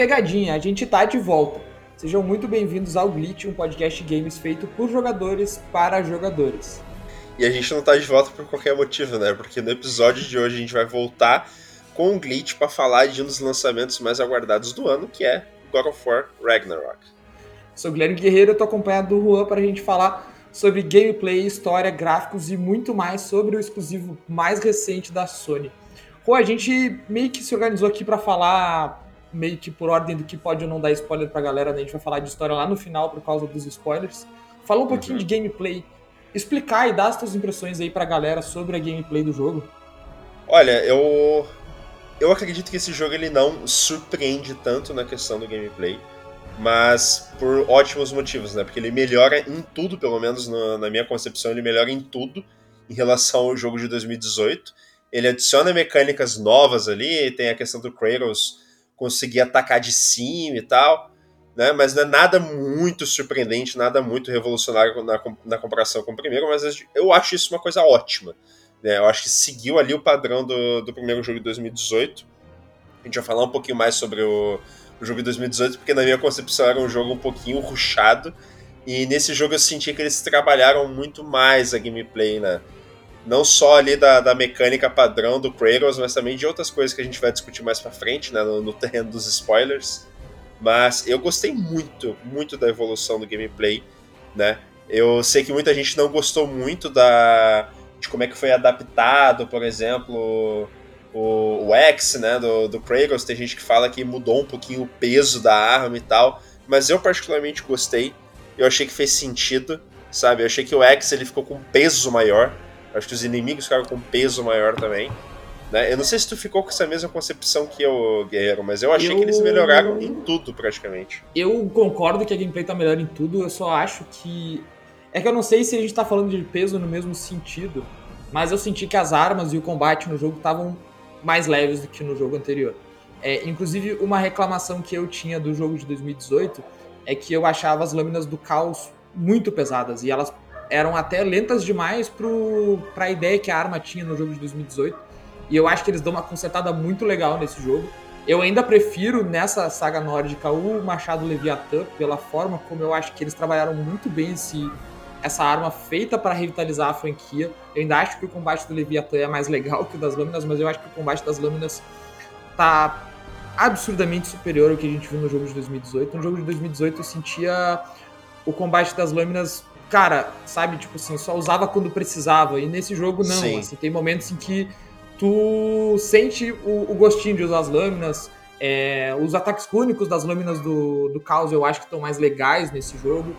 Pegadinha, a gente tá de volta. Sejam muito bem-vindos ao Glitch, um podcast games feito por jogadores para jogadores. E a gente não tá de volta por qualquer motivo, né? Porque no episódio de hoje a gente vai voltar com o Glitch para falar de um dos lançamentos mais aguardados do ano, que é God of War Ragnarok. Sou Guilherme Guerreiro, eu tô acompanhado do Juan para a gente falar sobre gameplay, história, gráficos e muito mais sobre o exclusivo mais recente da Sony. Juan, a gente meio que se organizou aqui para falar meio que por ordem do que pode ou não dar spoiler pra galera, né? A gente vai falar de história lá no final por causa dos spoilers. Falar um pouquinho uhum. de gameplay, explicar e dar as tuas impressões aí pra galera sobre a gameplay do jogo. Olha, eu eu acredito que esse jogo ele não surpreende tanto na questão do gameplay, mas por ótimos motivos, né? Porque ele melhora em tudo, pelo menos no, na minha concepção, ele melhora em tudo em relação ao jogo de 2018. Ele adiciona mecânicas novas ali, tem a questão do Kratos conseguir atacar de cima e tal, né? Mas não é nada muito surpreendente, nada muito revolucionário na, na comparação com o primeiro, mas eu acho isso uma coisa ótima. Né? Eu acho que seguiu ali o padrão do, do primeiro jogo de 2018. A gente vai falar um pouquinho mais sobre o, o jogo de 2018, porque na minha concepção era um jogo um pouquinho ruchado. E nesse jogo eu senti que eles trabalharam muito mais a gameplay, né? Não só ali da, da mecânica padrão do Kratos, mas também de outras coisas que a gente vai discutir mais pra frente, né, no, no terreno dos spoilers. Mas eu gostei muito, muito da evolução do gameplay, né? Eu sei que muita gente não gostou muito da de como é que foi adaptado, por exemplo, o, o X, né, do, do Kratos. Tem gente que fala que mudou um pouquinho o peso da arma e tal, mas eu particularmente gostei. Eu achei que fez sentido, sabe? Eu achei que o X ele ficou com um peso maior. Acho que os inimigos ficaram com peso maior também. Né? Eu não sei se tu ficou com essa mesma concepção que eu, Guerreiro, mas eu achei eu... que eles melhoraram em tudo, praticamente. Eu concordo que a gameplay tá melhor em tudo, eu só acho que. É que eu não sei se a gente tá falando de peso no mesmo sentido, mas eu senti que as armas e o combate no jogo estavam mais leves do que no jogo anterior. É, inclusive, uma reclamação que eu tinha do jogo de 2018 é que eu achava as lâminas do caos muito pesadas e elas eram até lentas demais para a ideia que a arma tinha no jogo de 2018. E eu acho que eles dão uma consertada muito legal nesse jogo. Eu ainda prefiro nessa saga nórdica o Machado Leviatã, pela forma como eu acho que eles trabalharam muito bem esse, essa arma feita para revitalizar a franquia. Eu ainda acho que o combate do Leviatã é mais legal que o das lâminas, mas eu acho que o combate das lâminas tá absurdamente superior ao que a gente viu no jogo de 2018. No jogo de 2018 eu sentia o combate das lâminas cara, sabe, tipo assim, só usava quando precisava. E nesse jogo não, Sim. assim, tem momentos em que tu sente o, o gostinho de usar as lâminas. É, os ataques únicos das lâminas do, do caos eu acho que estão mais legais nesse jogo.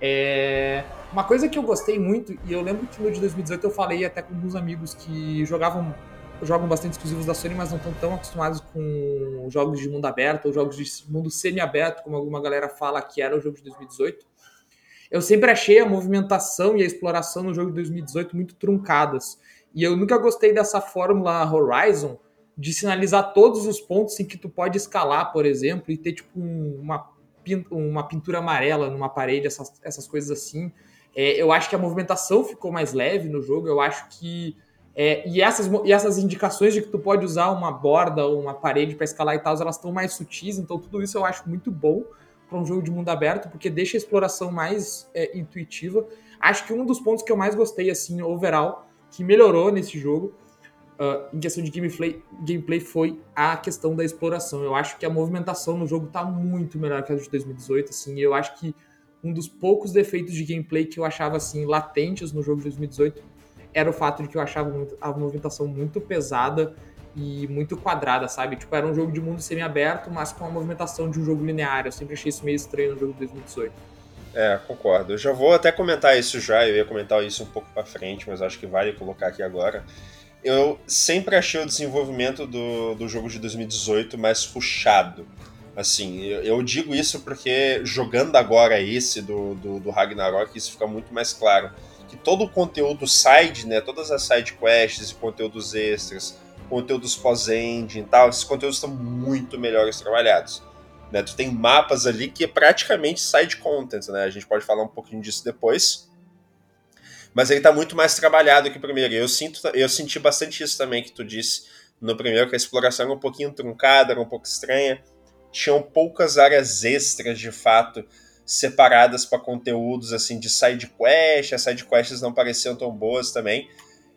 É, uma coisa que eu gostei muito, e eu lembro que no de 2018 eu falei até com alguns amigos que jogavam jogam bastante exclusivos da Sony, mas não estão tão acostumados com jogos de mundo aberto ou jogos de mundo semi-aberto, como alguma galera fala que era o jogo de 2018 eu sempre achei a movimentação e a exploração no jogo de 2018 muito truncadas. E eu nunca gostei dessa fórmula Horizon de sinalizar todos os pontos em que tu pode escalar, por exemplo, e ter tipo uma, uma pintura amarela numa parede, essas, essas coisas assim. É, eu acho que a movimentação ficou mais leve no jogo. Eu acho que. É, e, essas, e essas indicações de que tu pode usar uma borda ou uma parede para escalar e tal, elas estão mais sutis. Então, tudo isso eu acho muito bom para um jogo de mundo aberto, porque deixa a exploração mais é, intuitiva. Acho que um dos pontos que eu mais gostei, assim, overall, que melhorou nesse jogo, uh, em questão de gameplay, gameplay, foi a questão da exploração. Eu acho que a movimentação no jogo está muito melhor que a de 2018, assim, eu acho que um dos poucos defeitos de gameplay que eu achava, assim, latentes no jogo de 2018 era o fato de que eu achava a movimentação muito pesada e muito quadrada, sabe? Tipo, era um jogo de mundo semi-aberto, mas com a movimentação de um jogo linear. Eu sempre achei isso meio estranho no jogo de 2018. É, concordo. Eu já vou até comentar isso já, eu ia comentar isso um pouco para frente, mas acho que vale colocar aqui agora. Eu sempre achei o desenvolvimento do, do jogo de 2018 mais puxado. Assim, eu, eu digo isso porque jogando agora esse do, do, do Ragnarok, isso fica muito mais claro. Que todo o conteúdo side, né, todas as side quests e conteúdos extras, conteúdos pós-engine e tal, esses conteúdos estão muito melhores trabalhados. Né? Tu tem mapas ali que é praticamente side content, né? A gente pode falar um pouquinho disso depois. Mas ele está muito mais trabalhado que o primeiro. Eu, sinto, eu senti bastante isso também que tu disse no primeiro, que a exploração era um pouquinho truncada, era um pouco estranha. tinham poucas áreas extras de fato separadas para conteúdos assim de side quest, as side quests não pareciam tão boas também.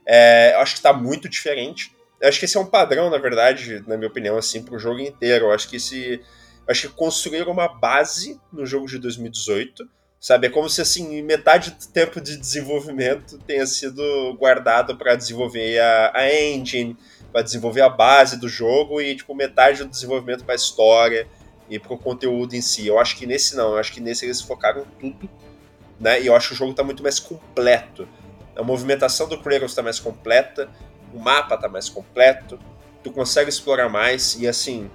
É, eu acho que está muito diferente. Acho que esse é um padrão, na verdade, na minha opinião, assim, para o jogo inteiro. Eu acho que esse, acho que construíram uma base no jogo de 2018, sabe? É como se assim metade do tempo de desenvolvimento tenha sido guardado para desenvolver a, a engine, para desenvolver a base do jogo e tipo metade do desenvolvimento para a história e pro conteúdo em si. Eu acho que nesse não, eu acho que nesse eles focaram tudo, né? E eu acho que o jogo tá muito mais completo. A movimentação do Kratos tá mais completa, o mapa tá mais completo, tu consegue explorar mais e assim,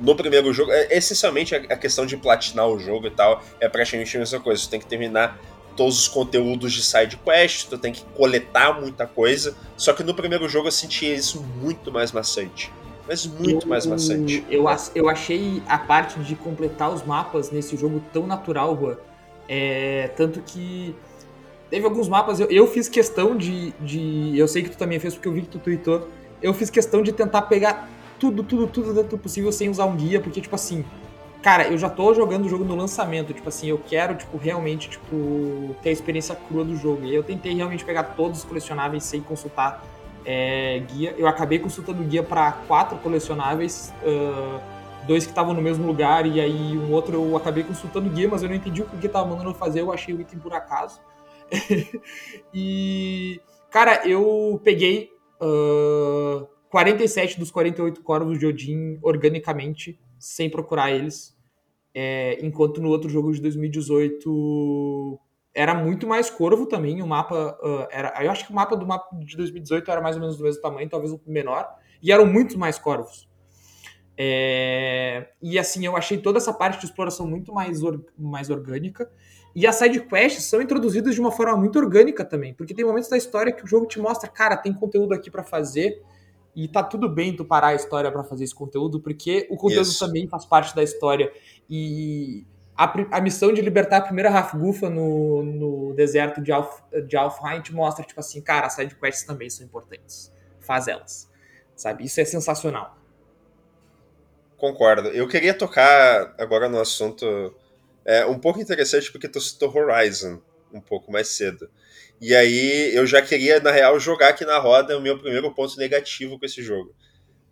no primeiro jogo, é, essencialmente a questão de platinar o jogo e tal é praticamente a mesma coisa. Tu tem que terminar todos os conteúdos de side quest, tu tem que coletar muita coisa. Só que no primeiro jogo eu senti isso muito mais maçante mas muito eu, mais maçante. Eu, eu achei a parte de completar os mapas nesse jogo tão natural, Juan. É, tanto que teve alguns mapas, eu, eu fiz questão de, de. Eu sei que tu também fez, porque eu vi que tu tweetou. Eu fiz questão de tentar pegar tudo, tudo, tudo dentro do possível sem usar um guia, porque, tipo assim, cara, eu já tô jogando o jogo no lançamento, tipo assim, eu quero, tipo, realmente, tipo, ter a experiência crua do jogo. E eu tentei realmente pegar todos os colecionáveis sem consultar é, guia. Eu acabei consultando guia para quatro colecionáveis, uh, dois que estavam no mesmo lugar, e aí um outro eu acabei consultando guia, mas eu não entendi o que o guia tava mandando fazer, eu achei o item por acaso. e, cara, eu peguei uh, 47 dos 48 corvos de Odin organicamente, sem procurar eles. É, enquanto no outro jogo de 2018 era muito mais corvo também, o mapa uh, era, eu acho que o mapa do mapa de 2018 era mais ou menos do mesmo tamanho, talvez um menor, e eram muito mais corvos. É, e assim, eu achei toda essa parte de exploração muito mais, or, mais orgânica. E as side quests são introduzidas de uma forma muito orgânica também, porque tem momentos da história que o jogo te mostra, cara, tem conteúdo aqui para fazer, e tá tudo bem tu parar a história para fazer esse conteúdo, porque o conteúdo Isso. também faz parte da história. E a, a, missão de libertar a primeira Rafgufa no, no deserto de, Alf, de Alfheim te mostra, tipo assim, cara, as sidequests também são importantes. Faz elas. Sabe? Isso é sensacional. Concordo. Eu queria tocar agora no assunto é, um pouco interessante, porque tu citou Horizon um pouco mais cedo. E aí eu já queria, na real, jogar aqui na roda o meu primeiro ponto negativo com esse jogo.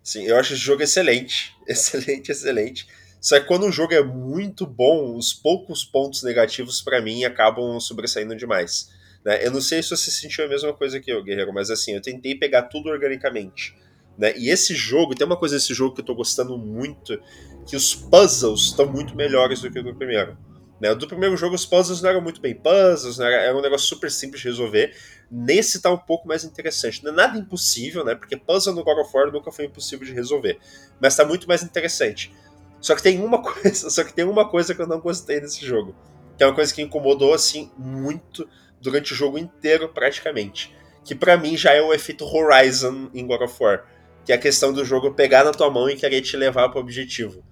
Sim, eu acho esse jogo excelente. Excelente, excelente. Só que quando um jogo é muito bom, os poucos pontos negativos para mim acabam sobressaindo demais. Né? Eu não sei se você sentiu a mesma coisa que eu, Guerreiro, mas assim, eu tentei pegar tudo organicamente. Né? E esse jogo, tem uma coisa desse jogo que eu tô gostando muito, que os puzzles estão muito melhores do que o do primeiro. Né? Do primeiro jogo, os puzzles não eram muito bem puzzles, né? era um negócio super simples de resolver. Nesse tá um pouco mais interessante. Não é nada impossível, né? Porque puzzle no God of War nunca foi impossível de resolver. Mas tá muito mais interessante. Só que tem uma coisa, só que tem uma coisa que eu não gostei desse jogo, que é uma coisa que incomodou assim muito durante o jogo inteiro praticamente, que para mim já é o efeito Horizon em God of War, que é a questão do jogo pegar na tua mão e querer te levar para o objetivo,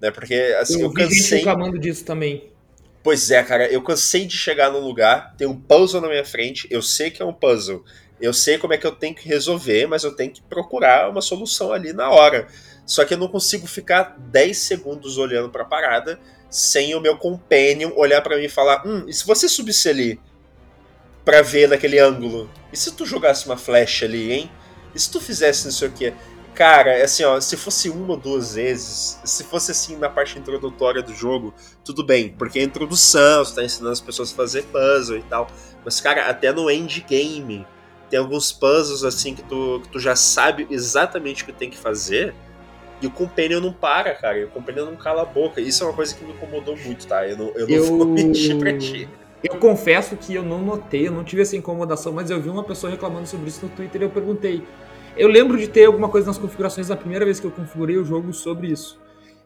né? Porque assim, eu, eu cansei reclamando disso também. Pois é, cara, eu cansei de chegar num lugar, tem um puzzle na minha frente, eu sei que é um puzzle, eu sei como é que eu tenho que resolver, mas eu tenho que procurar uma solução ali na hora. Só que eu não consigo ficar 10 segundos olhando para a parada sem o meu companion olhar para mim e falar: Hum, e se você subisse ali para ver naquele ângulo? E se tu jogasse uma flecha ali, hein? E se tu fizesse não sei o que? Cara, é assim, ó, se fosse uma ou duas vezes, se fosse assim na parte introdutória do jogo, tudo bem, porque é introdução, você tá ensinando as pessoas a fazer puzzle e tal. Mas, cara, até no endgame, tem alguns puzzles assim que tu, que tu já sabe exatamente o que tem que fazer e o Companion não para, cara. E o Companion não cala a boca. Isso é uma coisa que me incomodou muito, tá? Eu não, eu não eu... vou mentir pra ti. Eu confesso que eu não notei, eu não tive essa incomodação, mas eu vi uma pessoa reclamando sobre isso no Twitter e eu perguntei. Eu lembro de ter alguma coisa nas configurações da primeira vez que eu configurei o jogo sobre isso.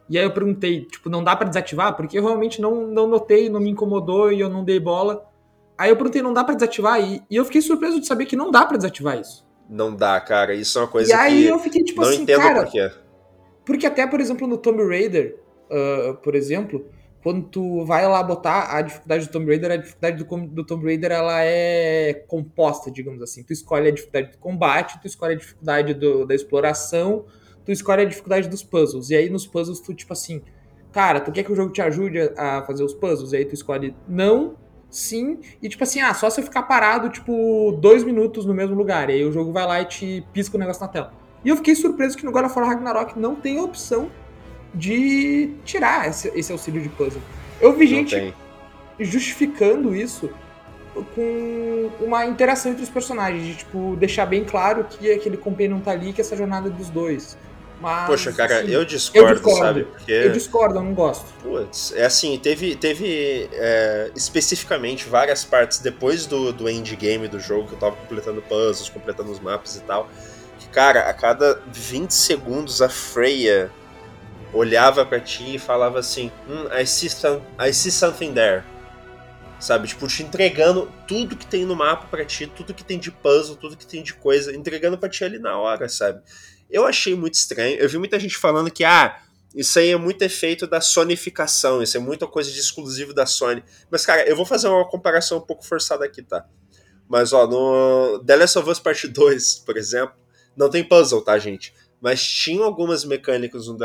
E aí eu perguntei, tipo, não dá para desativar? Porque eu realmente não, não notei, não me incomodou e eu não dei bola. Aí eu perguntei, não dá para desativar? E, e eu fiquei surpreso de saber que não dá para desativar isso. Não dá, cara. Isso é uma coisa e que. E aí eu fiquei tipo não assim, entendo cara. Por quê. Porque até, por exemplo, no Tomb Raider, uh, por exemplo, quando tu vai lá botar a dificuldade do Tomb Raider, a dificuldade do, do Tomb Raider ela é composta, digamos assim. Tu escolhe a dificuldade do combate, tu escolhe a dificuldade do, da exploração, tu escolhe a dificuldade dos puzzles. E aí nos puzzles tu, tipo assim, cara, tu quer que o jogo te ajude a fazer os puzzles? E aí tu escolhe não, sim, e tipo assim, ah, só se eu ficar parado, tipo, dois minutos no mesmo lugar. E aí o jogo vai lá e te pisca o negócio na tela. E eu fiquei surpreso que no God of War Ragnarok não tem a opção de tirar esse, esse auxílio de puzzle. Eu vi gente justificando isso com uma interação entre os personagens, de tipo, deixar bem claro que aquele companion tá ali, que essa jornada é dos dois. Mas, Poxa, cara, assim, eu, discordo, eu, discordo, sabe? Porque... Eu discordo, eu não gosto. Putz, é assim, teve, teve é, especificamente várias partes depois do, do endgame do jogo, que eu tava completando puzzles, completando os mapas e tal. Que, cara, a cada 20 segundos a Freya olhava para ti e falava assim: hum, I, see some, I see something there. Sabe? Tipo, te entregando tudo que tem no mapa para ti, tudo que tem de puzzle, tudo que tem de coisa, entregando pra ti ali na hora, sabe? Eu achei muito estranho. Eu vi muita gente falando que, ah, isso aí é muito efeito da sonificação, isso é muita coisa de exclusivo da Sony. Mas, cara, eu vou fazer uma comparação um pouco forçada aqui, tá? Mas, ó, no The Last of Us Part 2, por exemplo, não tem puzzle, tá, gente? Mas tinha algumas mecânicas no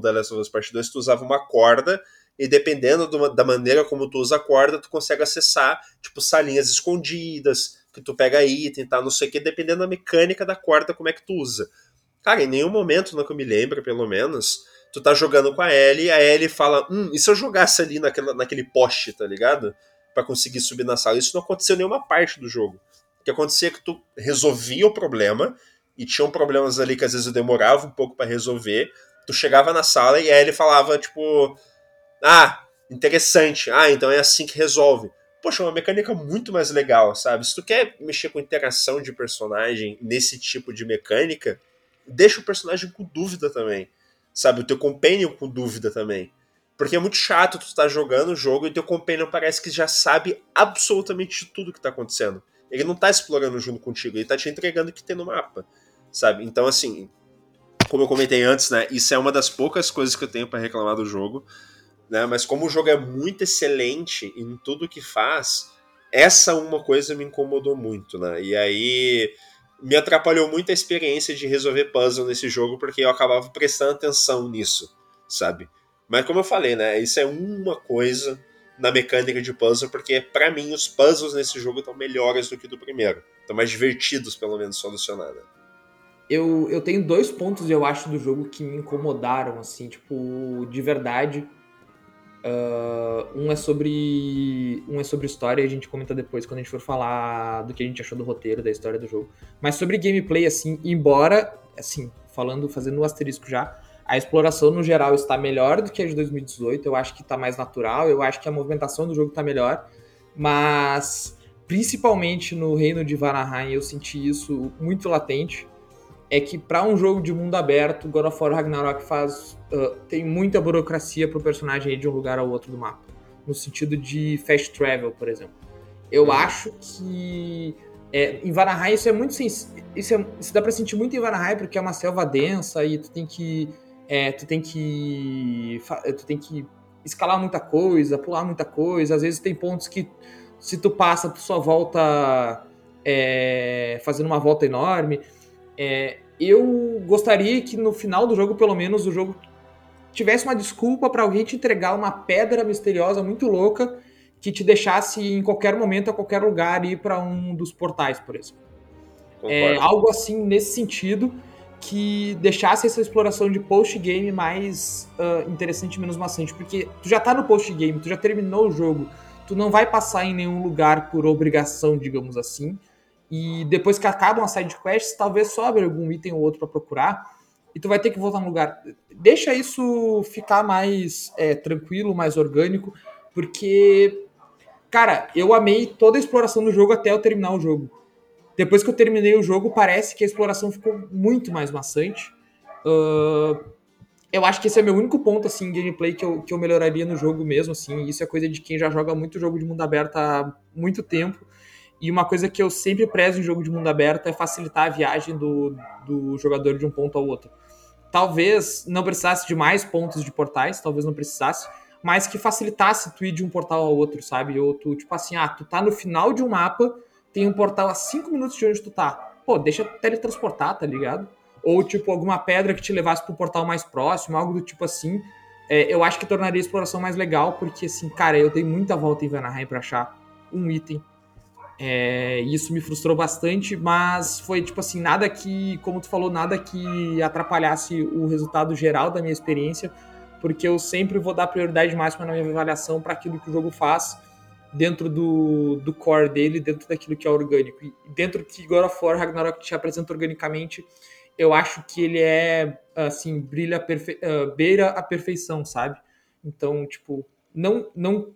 The Last of Us Part 2 que tu usava uma corda e dependendo do, da maneira como tu usa a corda, tu consegue acessar, tipo, salinhas escondidas, que tu pega item, tá, não sei o que, dependendo da mecânica da corda, como é que tu usa. Cara, em nenhum momento, não que eu me lembre, pelo menos, tu tá jogando com a Ellie, a Ellie fala, hum, e se eu jogasse ali naquela, naquele poste, tá ligado? para conseguir subir na sala. Isso não aconteceu em nenhuma parte do jogo. O que acontecia é que tu resolvia o problema, e tinham problemas ali que às vezes demorava um pouco para resolver, tu chegava na sala e a Ellie falava, tipo, ah, interessante. Ah, então é assim que resolve. Poxa, é uma mecânica muito mais legal, sabe? Se tu quer mexer com interação de personagem nesse tipo de mecânica, deixa o personagem com dúvida também. Sabe? O teu companion com dúvida também. Porque é muito chato tu estar tá jogando o jogo e teu companion parece que já sabe absolutamente tudo que tá acontecendo. Ele não tá explorando junto contigo, ele tá te entregando o que tem no mapa. Sabe? Então, assim, como eu comentei antes, né? Isso é uma das poucas coisas que eu tenho para reclamar do jogo né? Mas como o jogo é muito excelente em tudo que faz, essa uma coisa me incomodou muito, né? E aí me atrapalhou muito a experiência de resolver puzzle nesse jogo, porque eu acabava prestando atenção nisso, sabe? Mas como eu falei, né? Isso é uma coisa na mecânica de puzzle, porque para mim os puzzles nesse jogo estão melhores do que do primeiro. Estão mais divertidos, pelo menos, solucionar. Né? Eu, eu tenho dois pontos, eu acho, do jogo que me incomodaram, assim, tipo, de verdade. Uh, um é sobre um é sobre história a gente comenta depois quando a gente for falar do que a gente achou do roteiro da história do jogo mas sobre gameplay assim embora assim falando fazendo um asterisco já a exploração no geral está melhor do que a de 2018 eu acho que está mais natural eu acho que a movimentação do jogo está melhor mas principalmente no reino de Vanaheim eu senti isso muito latente é que para um jogo de mundo aberto, God of War Ragnarok faz uh, tem muita burocracia para o personagem ir de um lugar ao outro do mapa, no sentido de fast travel, por exemplo. Eu uhum. acho que é, em Vanaheim isso é muito isso, é, isso dá para sentir muito em Vanaheim porque é uma selva densa e tu tem que é, tu tem que tu tem que escalar muita coisa, pular muita coisa. Às vezes tem pontos que se tu passa tu só volta é, fazendo uma volta enorme. É, eu gostaria que no final do jogo, pelo menos, o jogo tivesse uma desculpa para alguém te entregar uma pedra misteriosa muito louca que te deixasse em qualquer momento, a qualquer lugar, ir para um dos portais, por exemplo. É, algo assim nesse sentido que deixasse essa exploração de post-game mais uh, interessante menos maçante. Porque tu já tá no post-game, tu já terminou o jogo, tu não vai passar em nenhum lugar por obrigação, digamos assim. E depois que acabam as side quests, talvez sobre algum item ou outro para procurar. E tu vai ter que voltar no lugar. Deixa isso ficar mais é, tranquilo, mais orgânico, porque, cara, eu amei toda a exploração do jogo até eu terminar o jogo. Depois que eu terminei o jogo, parece que a exploração ficou muito mais maçante. Uh, eu acho que esse é meu único ponto, assim, gameplay que eu, que eu melhoraria no jogo mesmo, assim. Isso é coisa de quem já joga muito jogo de mundo aberto há muito tempo. E uma coisa que eu sempre prezo em jogo de mundo aberto é facilitar a viagem do, do jogador de um ponto ao outro. Talvez não precisasse de mais pontos de portais, talvez não precisasse, mas que facilitasse tu ir de um portal ao outro, sabe? Ou tu, tipo assim, ah, tu tá no final de um mapa, tem um portal a 5 minutos de onde tu tá. Pô, deixa teletransportar, tá ligado? Ou, tipo, alguma pedra que te levasse pro portal mais próximo, algo do tipo assim. É, eu acho que tornaria a exploração mais legal, porque, assim, cara, eu dei muita volta em Vanaheim pra achar um item. É, isso me frustrou bastante, mas foi, tipo assim, nada que, como tu falou, nada que atrapalhasse o resultado geral da minha experiência, porque eu sempre vou dar prioridade máxima na minha avaliação para aquilo que o jogo faz dentro do, do core dele, dentro daquilo que é orgânico. E dentro que God of War Ragnarok te apresenta organicamente, eu acho que ele é, assim, brilha, perfe... Uh, beira a perfeição, sabe? Então, tipo, não, não,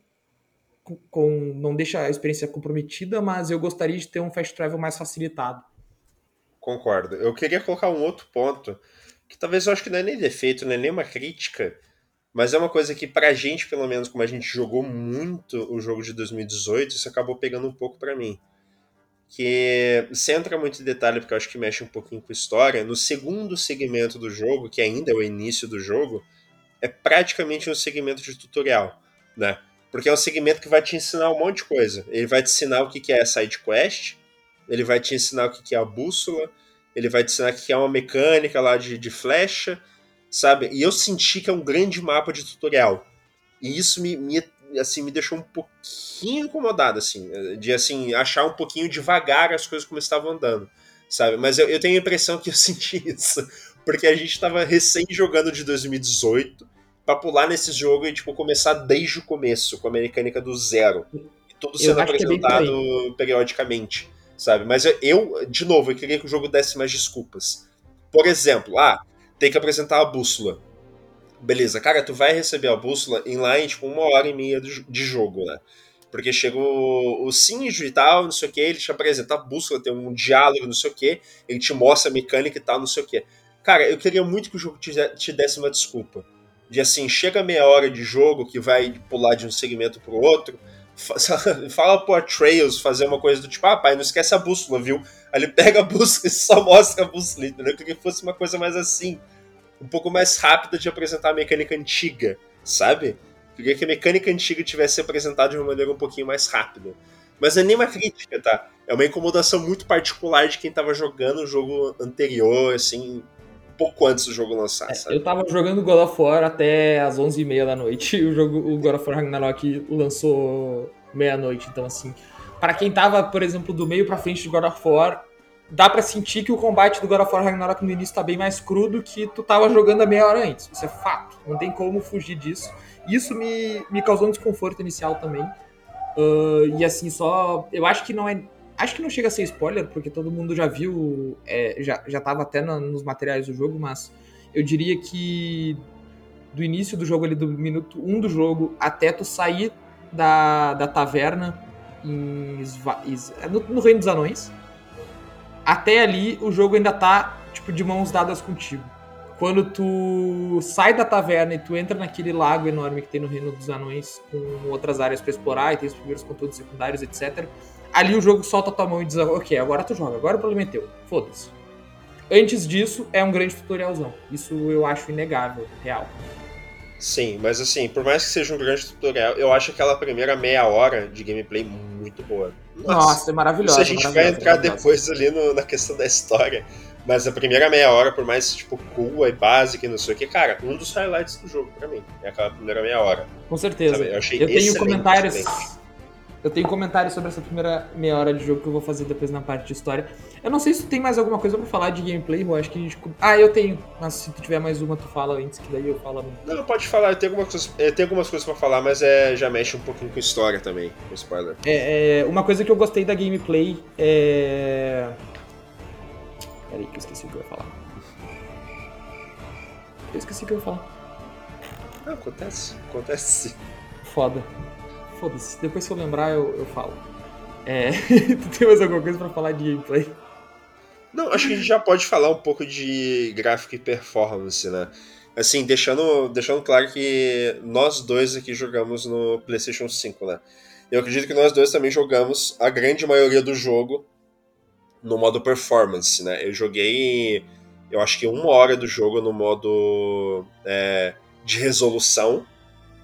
com, não deixa a experiência comprometida, mas eu gostaria de ter um fast travel mais facilitado. Concordo. Eu queria colocar um outro ponto, que talvez eu acho que não é nem defeito, não é nem uma crítica, mas é uma coisa que pra gente, pelo menos, como a gente jogou muito o jogo de 2018, isso acabou pegando um pouco para mim que sem muito em detalhe, porque eu acho que mexe um pouquinho com história, no segundo segmento do jogo, que ainda é o início do jogo, é praticamente um segmento de tutorial, né? Porque é um segmento que vai te ensinar um monte de coisa. Ele vai te ensinar o que é side quest, ele vai te ensinar o que é a bússola, ele vai te ensinar o que é uma mecânica lá de, de flecha, sabe? E eu senti que é um grande mapa de tutorial. E isso me, me assim, me deixou um pouquinho incomodado, assim, de, assim, achar um pouquinho devagar as coisas como estavam andando, sabe? Mas eu, eu tenho a impressão que eu senti isso, porque a gente estava recém jogando de 2018 para pular nesse jogo e, tipo, começar desde o começo, com a mecânica do zero. E tudo sendo é apresentado é periodicamente, sabe? Mas eu, eu, de novo, eu queria que o jogo desse mais desculpas. Por exemplo, ah, tem que apresentar a bússola beleza, cara, tu vai receber a bússola em lá em tipo uma hora e meia de jogo, né? Porque chega o, o Sinjo e tal, não sei o que, ele te apresenta a bússola, tem um diálogo, não sei o que, ele te mostra a mecânica e tal, não sei o que. Cara, eu queria muito que o jogo te, te desse uma desculpa. De assim, chega meia hora de jogo que vai pular de um segmento pro outro, fala pro Atreus fazer uma coisa do tipo, ah, pai, não esquece a bússola, viu? Aí ele pega a bússola e só mostra a bússola, entendeu? Eu queria que fosse uma coisa mais assim um pouco mais rápida de apresentar a mecânica antiga, sabe? Queria que a mecânica antiga tivesse apresentado de uma maneira um pouquinho mais rápida. Mas é nem uma crítica, tá? É uma incomodação muito particular de quem tava jogando o jogo anterior, assim, pouco antes do jogo lançar, é, Eu tava jogando God of War até as 11h30 da noite, e o, jogo, o God of War Ragnarok lançou meia-noite, então assim... para quem tava, por exemplo, do meio para frente de God of War, dá para sentir que o combate do God of War Ragnarok no início tá bem mais crudo que tu tava jogando a meia hora antes. Isso é fato. Não tem como fugir disso. Isso me, me causou um desconforto inicial também. Uh, e assim, só. Eu acho que não é. Acho que não chega a ser spoiler, porque todo mundo já viu. É, já, já tava até no, nos materiais do jogo, mas eu diria que do início do jogo ali, do minuto 1 um do jogo, até tu sair da, da taverna em, no, no Reino dos Anões até ali o jogo ainda tá, tipo, de mãos dadas contigo. Quando tu sai da taverna e tu entra naquele lago enorme que tem no Reino dos Anões, com outras áreas para explorar e tem os primeiros conteúdos secundários, etc. Ali o jogo solta tua mão e diz: Ok, agora tu joga, agora o problema é teu. Foda-se. Antes disso, é um grande tutorialzão. Isso eu acho inegável, real. Sim, mas assim, por mais que seja um grande tutorial, eu acho aquela primeira meia hora de gameplay muito boa. Nossa, Nossa é maravilhosa. Isso a gente vai entrar depois ali no, na questão da história. Mas a primeira meia hora, por mais tipo cool e básica e não sei o que, cara, um dos highlights do jogo pra mim é aquela primeira meia hora. Com certeza. Sabe? Eu achei Eu tenho comentários. Excelente eu tenho comentários sobre essa primeira meia hora de jogo que eu vou fazer depois na parte de história. Eu não sei se tu tem mais alguma coisa pra falar de gameplay, eu acho que a gente... Ah, eu tenho. Mas se tu tiver mais uma, tu fala antes, que daí eu falo. Não, pode falar. Eu tenho algumas coisas, eu tenho algumas coisas pra falar, mas é, já mexe um pouquinho com história também, com spoiler. É, é, uma coisa que eu gostei da gameplay é... Peraí que eu esqueci o que eu ia falar. Eu esqueci o que eu ia falar. Não, acontece. Acontece. Foda. Foda-se, depois que eu lembrar eu, eu falo. É... tu tem mais alguma coisa pra falar de gameplay? Não, acho que a gente já pode falar um pouco de gráfico e performance, né? Assim, deixando, deixando claro que nós dois aqui jogamos no PlayStation 5, né? Eu acredito que nós dois também jogamos a grande maioria do jogo no modo performance, né? Eu joguei, eu acho que uma hora do jogo no modo é, de resolução,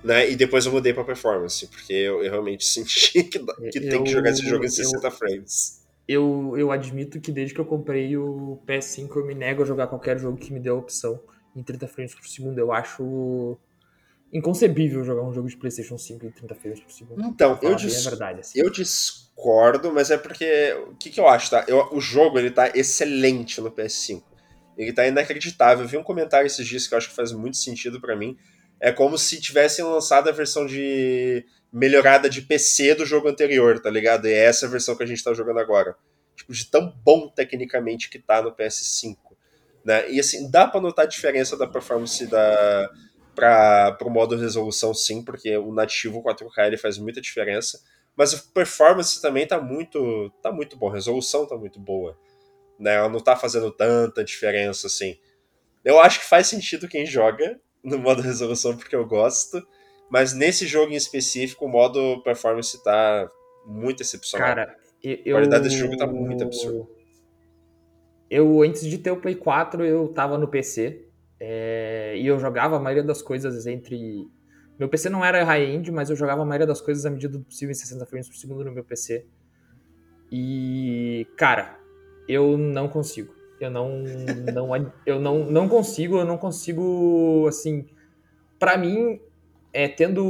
né? E depois eu mudei pra performance, porque eu, eu realmente senti que, que eu, tem que jogar esse jogo em 60 eu, frames. Eu, eu admito que desde que eu comprei o PS5 eu me nego a jogar qualquer jogo que me dê a opção em 30 frames por segundo. Eu acho. inconcebível jogar um jogo de PlayStation 5 em 30 frames por segundo. Então, eu, dis verdade, assim. eu discordo, mas é porque. O que, que eu acho, tá? Eu, o jogo ele tá excelente no PS5. Ele tá inacreditável. Eu vi um comentário esses dias que eu acho que faz muito sentido para mim. É como se tivessem lançado a versão de melhorada de PC do jogo anterior, tá ligado? E é essa versão que a gente tá jogando agora. Tipo, de tão bom tecnicamente que tá no PS5. Né? E assim, dá pra notar a diferença da performance da, para o modo resolução, sim, porque o nativo 4K ele faz muita diferença. Mas a performance também tá muito, tá muito bom, a resolução tá muito boa. Né? Ela não tá fazendo tanta diferença assim. Eu acho que faz sentido quem joga no modo resolução porque eu gosto, mas nesse jogo em específico o modo performance tá muito excepcional. Cara, eu... a qualidade desse jogo tá muito absurda. Eu, antes de ter o Play 4, eu tava no PC. É... e eu jogava a maioria das coisas entre. Meu PC não era high-end, mas eu jogava a maioria das coisas à medida do possível em 60 frames por segundo no meu PC. E, cara, eu não consigo. Eu não, não, eu não, não consigo, eu não consigo, assim, para mim, é, tendo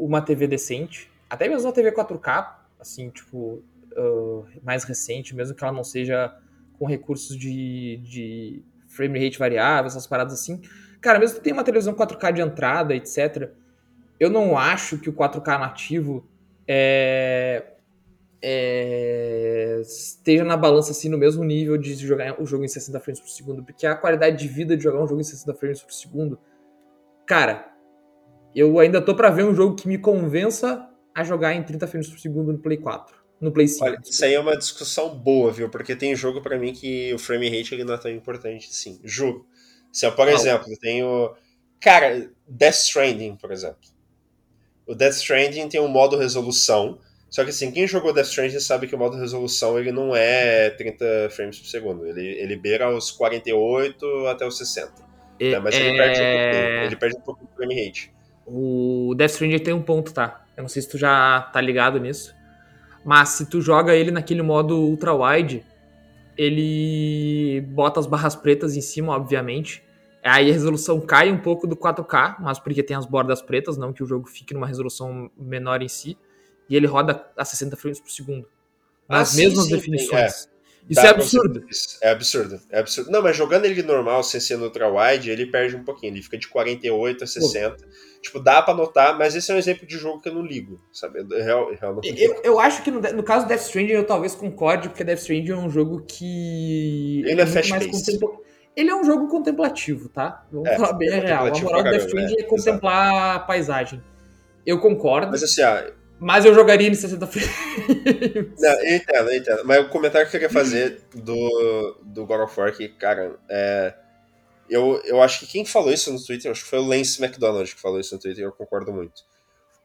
uma TV decente, até mesmo uma TV 4K, assim, tipo, uh, mais recente, mesmo que ela não seja com recursos de, de frame rate variável, essas paradas assim, cara, mesmo que tenha uma televisão 4K de entrada, etc., eu não acho que o 4K nativo é, é, esteja na balança assim no mesmo nível de jogar o jogo em 60 frames por segundo, porque a qualidade de vida de jogar um jogo em 60 frames por segundo, cara, eu ainda tô para ver um jogo que me convença a jogar em 30 frames por segundo no Play 4, no Play 5. Olha, isso aí é uma discussão boa, viu? Porque tem jogo para mim que o frame rate ele não é tão importante, sim. Jogo. Se por exemplo, eu tenho cara, Death Stranding, por exemplo. O Death Stranding tem um modo resolução só que assim, quem jogou Death Stranding sabe que o modo resolução ele não é 30 frames por segundo. Ele, ele beira os 48 até os 60. E, né? Mas é... ele, perde um pouquinho, ele perde um pouco do frame rate. O Death Stranding tem um ponto, tá? Eu não sei se tu já tá ligado nisso. Mas se tu joga ele naquele modo ultra wide, ele bota as barras pretas em cima, obviamente. Aí a resolução cai um pouco do 4K, mas porque tem as bordas pretas, não que o jogo fique numa resolução menor em si e ele roda a 60 frames por segundo. Nas ah, mesmas sim, definições. Sim, é. Isso é absurdo. É absurdo. É absurdo. Não, mas jogando ele normal, sem ser no ultra wide, ele perde um pouquinho. Ele fica de 48 a 60. Pô. Tipo, dá pra notar, mas esse é um exemplo de jogo que eu não ligo, sabe? Eu, real, real não eu, eu, acho que no, no, caso do Death Stranding eu talvez concorde, porque Death Stranding é um jogo que. Ele é, é fast contempla... Ele é um jogo contemplativo, tá? Vamos é, falar bem é real. A moral do Death Stranding é, é contemplar Exato. a paisagem. Eu concordo. Mas assim, ah, mas eu jogaria em 60 frames. Não, eu entendo, eu entendo. Mas o comentário que eu queria fazer do, do God of War, que, cara, é. Eu, eu acho que quem falou isso no Twitter, acho que foi o Lance McDonald que falou isso no Twitter, eu concordo muito.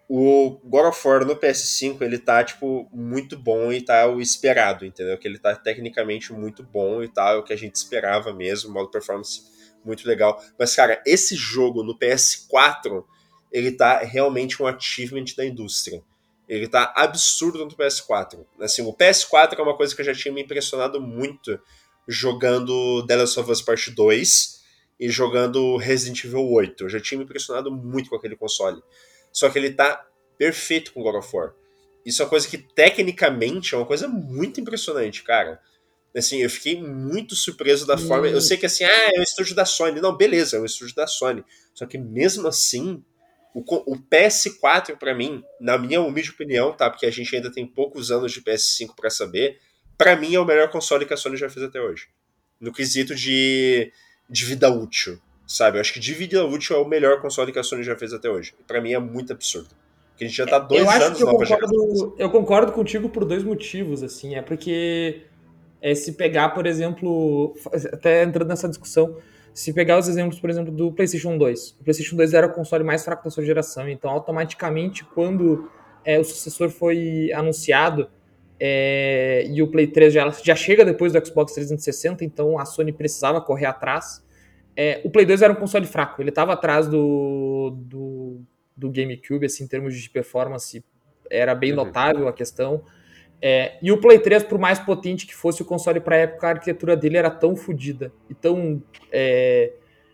O God of War no PS5, ele tá, tipo, muito bom e tá o esperado, entendeu? Que ele tá tecnicamente muito bom e tal, tá, o que a gente esperava mesmo, modo performance muito legal. Mas, cara, esse jogo no PS4, ele tá realmente um achievement da indústria ele tá absurdo no PS4. Assim, o PS4 é uma coisa que eu já tinha me impressionado muito jogando The Last of Us Part 2 e jogando Resident Evil 8. Eu já tinha me impressionado muito com aquele console. Só que ele tá perfeito com God of War. Isso é uma coisa que tecnicamente é uma coisa muito impressionante, cara. Assim, eu fiquei muito surpreso da forma. Eu sei que assim, ah, é um estúdio da Sony. Não, beleza, é um estúdio da Sony. Só que mesmo assim, o, o PS4, para mim, na minha humilde opinião, tá? Porque a gente ainda tem poucos anos de PS5 para saber, para mim é o melhor console que a Sony já fez até hoje. No quesito de, de vida útil, sabe? Eu acho que de vida útil é o melhor console que a Sony já fez até hoje. Para mim é muito absurdo. Porque a gente já tá dois eu anos eu nova concordo, Eu concordo contigo por dois motivos, assim. É porque é, se pegar, por exemplo, até entrando nessa discussão, se pegar os exemplos, por exemplo, do PlayStation 2, o PlayStation 2 era o console mais fraco da sua geração, então automaticamente quando é, o sucessor foi anunciado é, e o Play 3 já, já chega depois do Xbox 360, então a Sony precisava correr atrás. É, o Play 2 era um console fraco, ele estava atrás do, do, do, GameCube, assim, em termos de performance, era bem uhum. notável a questão. É, e o Play 3, por mais potente que fosse o console para a época, a arquitetura dele era tão fodida e tão é,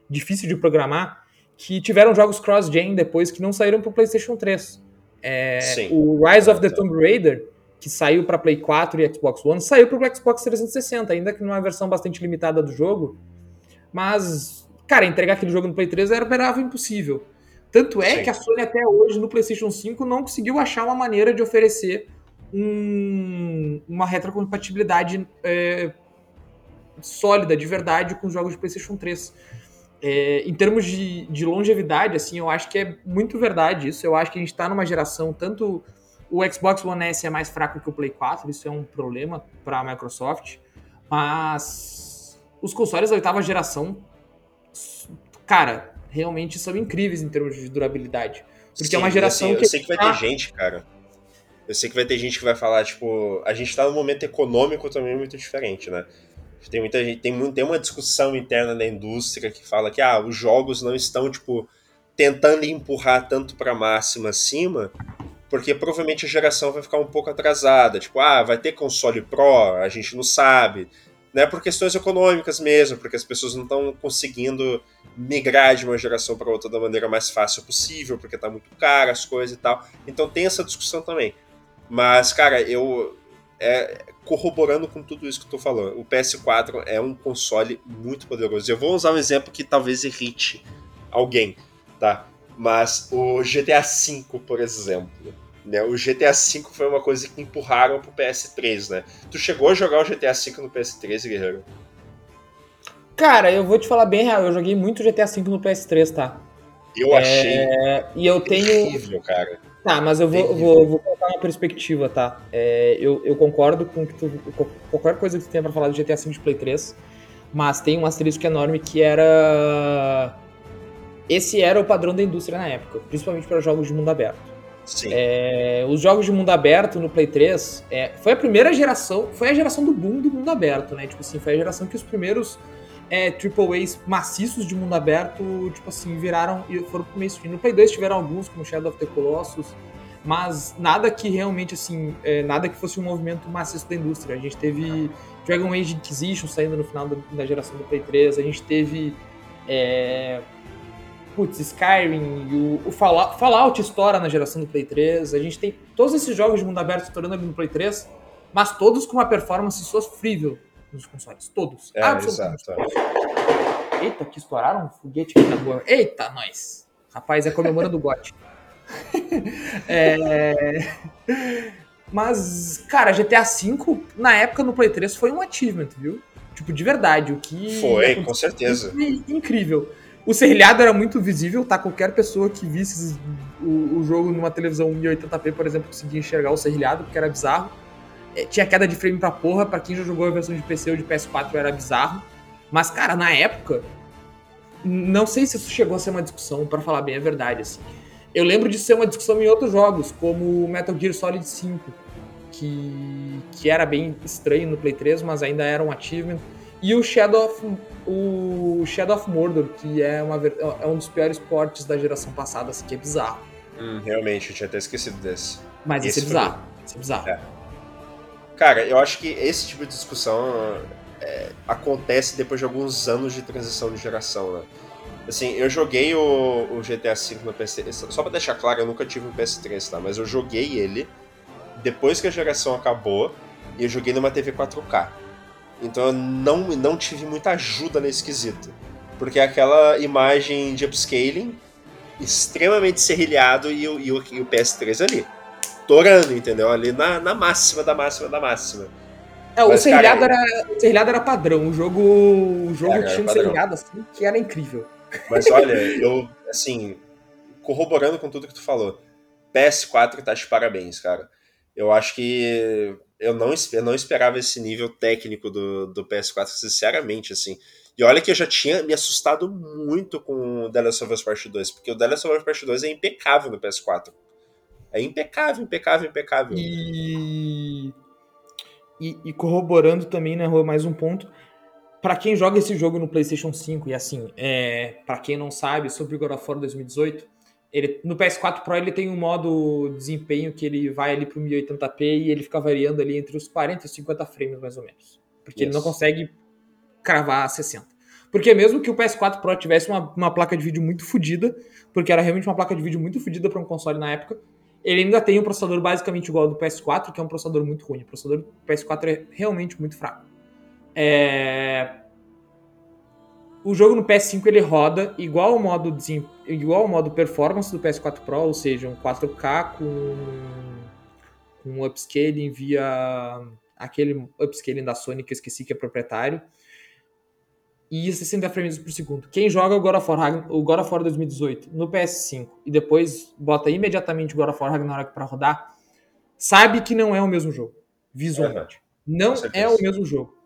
difícil de programar que tiveram jogos cross-gen depois que não saíram para o PlayStation 3. É, o Rise of the Tomb Raider, que saiu para Play 4 e Xbox One, saiu para o Xbox 360, ainda que numa versão bastante limitada do jogo. Mas, cara, entregar aquele jogo no Play 3 era, era impossível. Tanto é Sim. que a Sony até hoje no PlayStation 5 não conseguiu achar uma maneira de oferecer um, uma retrocompatibilidade é, sólida, de verdade, com os jogos de PlayStation 3. É, em termos de, de, longevidade, assim, eu acho que é muito verdade isso. Eu acho que a gente está numa geração, tanto o Xbox One S é mais fraco que o Play 4, isso é um problema para a Microsoft, mas os consoles da oitava geração, cara, realmente são incríveis em termos de durabilidade. Porque Sim, é uma geração eu que. Eu sei que vai ter gente, cara. Eu sei que vai ter gente que vai falar, tipo, a gente tá num momento econômico também muito diferente, né? Tem muita gente, tem, tem uma discussão interna da indústria que fala que ah, os jogos não estão, tipo, tentando empurrar tanto para máxima acima, porque provavelmente a geração vai ficar um pouco atrasada. Tipo, ah, vai ter console Pro, a gente não sabe. Né, por questões econômicas mesmo, porque as pessoas não estão conseguindo migrar de uma geração para outra da maneira mais fácil possível, porque tá muito caro as coisas e tal. Então tem essa discussão também. Mas, cara, eu. É, corroborando com tudo isso que eu tô falando, o PS4 é um console muito poderoso. Eu vou usar um exemplo que talvez irrite alguém, tá? Mas o GTA V, por exemplo. Né? O GTA V foi uma coisa que empurraram pro PS3, né? Tu chegou a jogar o GTA V no PS3, Guerreiro? Cara, eu vou te falar bem real, eu joguei muito GTA V no PS3, tá? Eu achei. É... E eu tenho. Terrível, cara. Tá, mas eu vou, vou, vou, colocar uma perspectiva, tá? É, eu, eu concordo com que tu, qualquer coisa que tu tenha pra falar do GTA V de Play 3, mas tem um asterisco enorme que era. Esse era o padrão da indústria na época, principalmente para jogos de mundo aberto. Sim. É, os jogos de mundo aberto no Play 3 é, foi a primeira geração, foi a geração do boom do mundo aberto, né? Tipo assim, foi a geração que os primeiros é, AAAs maciços de mundo aberto, tipo assim, viraram e foram pro mainstream. No Play 2 tiveram alguns, como Shadow of the Colossus, mas nada que realmente, assim, é, nada que fosse um movimento maciço da indústria. A gente teve Dragon Age Inquisition saindo no final da, da geração do Play 3, a gente teve. É, putz, Skyrim, o, o Fallout, Fallout estoura na geração do Play 3, a gente tem todos esses jogos de mundo aberto estourando ali no Play 3, mas todos com uma performance sofrível nos consoles. Todos. É, absolutamente. Exato. Eita, que estouraram um foguete aqui na rua. Eita, nós. Rapaz, é comemorando o GOT. é... Mas, cara, GTA V, na época no Play 3, foi um achievement, viu? Tipo, de verdade. O que. Foi, com certeza. Foi incrível. O serrilhado era muito visível, tá? Qualquer pessoa que visse o, o jogo numa televisão 1080p, por exemplo, conseguia enxergar o serrilhado, porque era bizarro. É, tinha queda de frame pra porra, pra quem já jogou a versão de PC ou de PS4 era bizarro. Mas, cara, na época, não sei se isso chegou a ser uma discussão, para falar bem a verdade, assim. Eu lembro de ser uma discussão em outros jogos, como Metal Gear Solid 5, que, que era bem estranho no Play 3, mas ainda era um achievement. E o Shadow of, o Shadow of Mordor, que é, uma, é um dos piores portes da geração passada, assim, que é bizarro. Hum, realmente, eu tinha até esquecido desse. Mas esse, esse é bizarro. Foi... Esse é bizarro. É. Cara, eu acho que esse tipo de discussão é, acontece depois de alguns anos de transição de geração, né? Assim, eu joguei o, o GTA V no PC. Só pra deixar claro, eu nunca tive um PS3, tá? Mas eu joguei ele depois que a geração acabou e eu joguei numa TV 4K. Então eu não, não tive muita ajuda nesse quesito. Porque é aquela imagem de upscaling extremamente serrilhado e e e o PS3 ali torando, entendeu? Ali na, na máxima, da máxima, da máxima. É, Mas, o serrilhado, cara, era, o serrilhado era padrão. O jogo, o jogo é, tinha um serrilhado assim que era incrível. Mas olha, eu, assim, corroborando com tudo que tu falou, PS4 tá de parabéns, cara. Eu acho que eu não, eu não esperava esse nível técnico do, do PS4, sinceramente, assim. E olha que eu já tinha me assustado muito com o The Last of Us Part 2, porque o The Last of Us Part 2 é impecável no PS4. É impecável, impecável, impecável. E, e, e corroborando também, né, Rô, mais um ponto. Para quem joga esse jogo no PlayStation 5, e assim, é, para quem não sabe sobre o God of War 2018, ele, no PS4 Pro ele tem um modo desempenho que ele vai ali pro 1080p e ele fica variando ali entre os 40 e 50 frames mais ou menos. Porque ele não consegue cravar 60. Porque mesmo que o PS4 Pro tivesse uma, uma placa de vídeo muito fodida, porque era realmente uma placa de vídeo muito fodida para um console na época, ele ainda tem um processador basicamente igual ao do PS4, que é um processador muito ruim. O processador do PS4 é realmente muito fraco. É... O jogo no PS5 ele roda igual ao modo igual ao modo performance do PS4 Pro, ou seja, um 4K com um upscaling via aquele upscaling da Sony que eu esqueci que é proprietário e 60 frames por segundo. Quem joga o God of War, o God of War 2018 no PS5 e depois bota imediatamente o God of War Ragnarok para rodar, sabe que não é o mesmo jogo, visualmente. Uhum. Não é o mesmo jogo.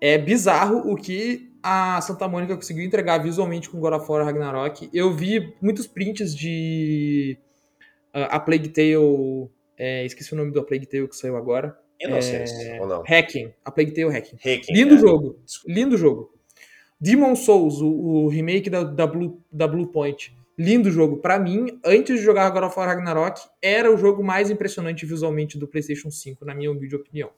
É bizarro o que a Santa Mônica conseguiu entregar visualmente com God of War Ragnarok. Eu vi muitos prints de uh, a Plague Tale, é, esqueci o nome do Plague Tale que saiu agora. Inocência, é, ou não? Hacking, a Plague Tale Hacking. Hacking Lindo é. jogo, lindo jogo. Demon Souls, o, o remake da, da, Blue, da Blue Point. Lindo jogo. Para mim, antes de jogar God of War Ragnarok, era o jogo mais impressionante visualmente do PlayStation 5, na minha humilde opinião.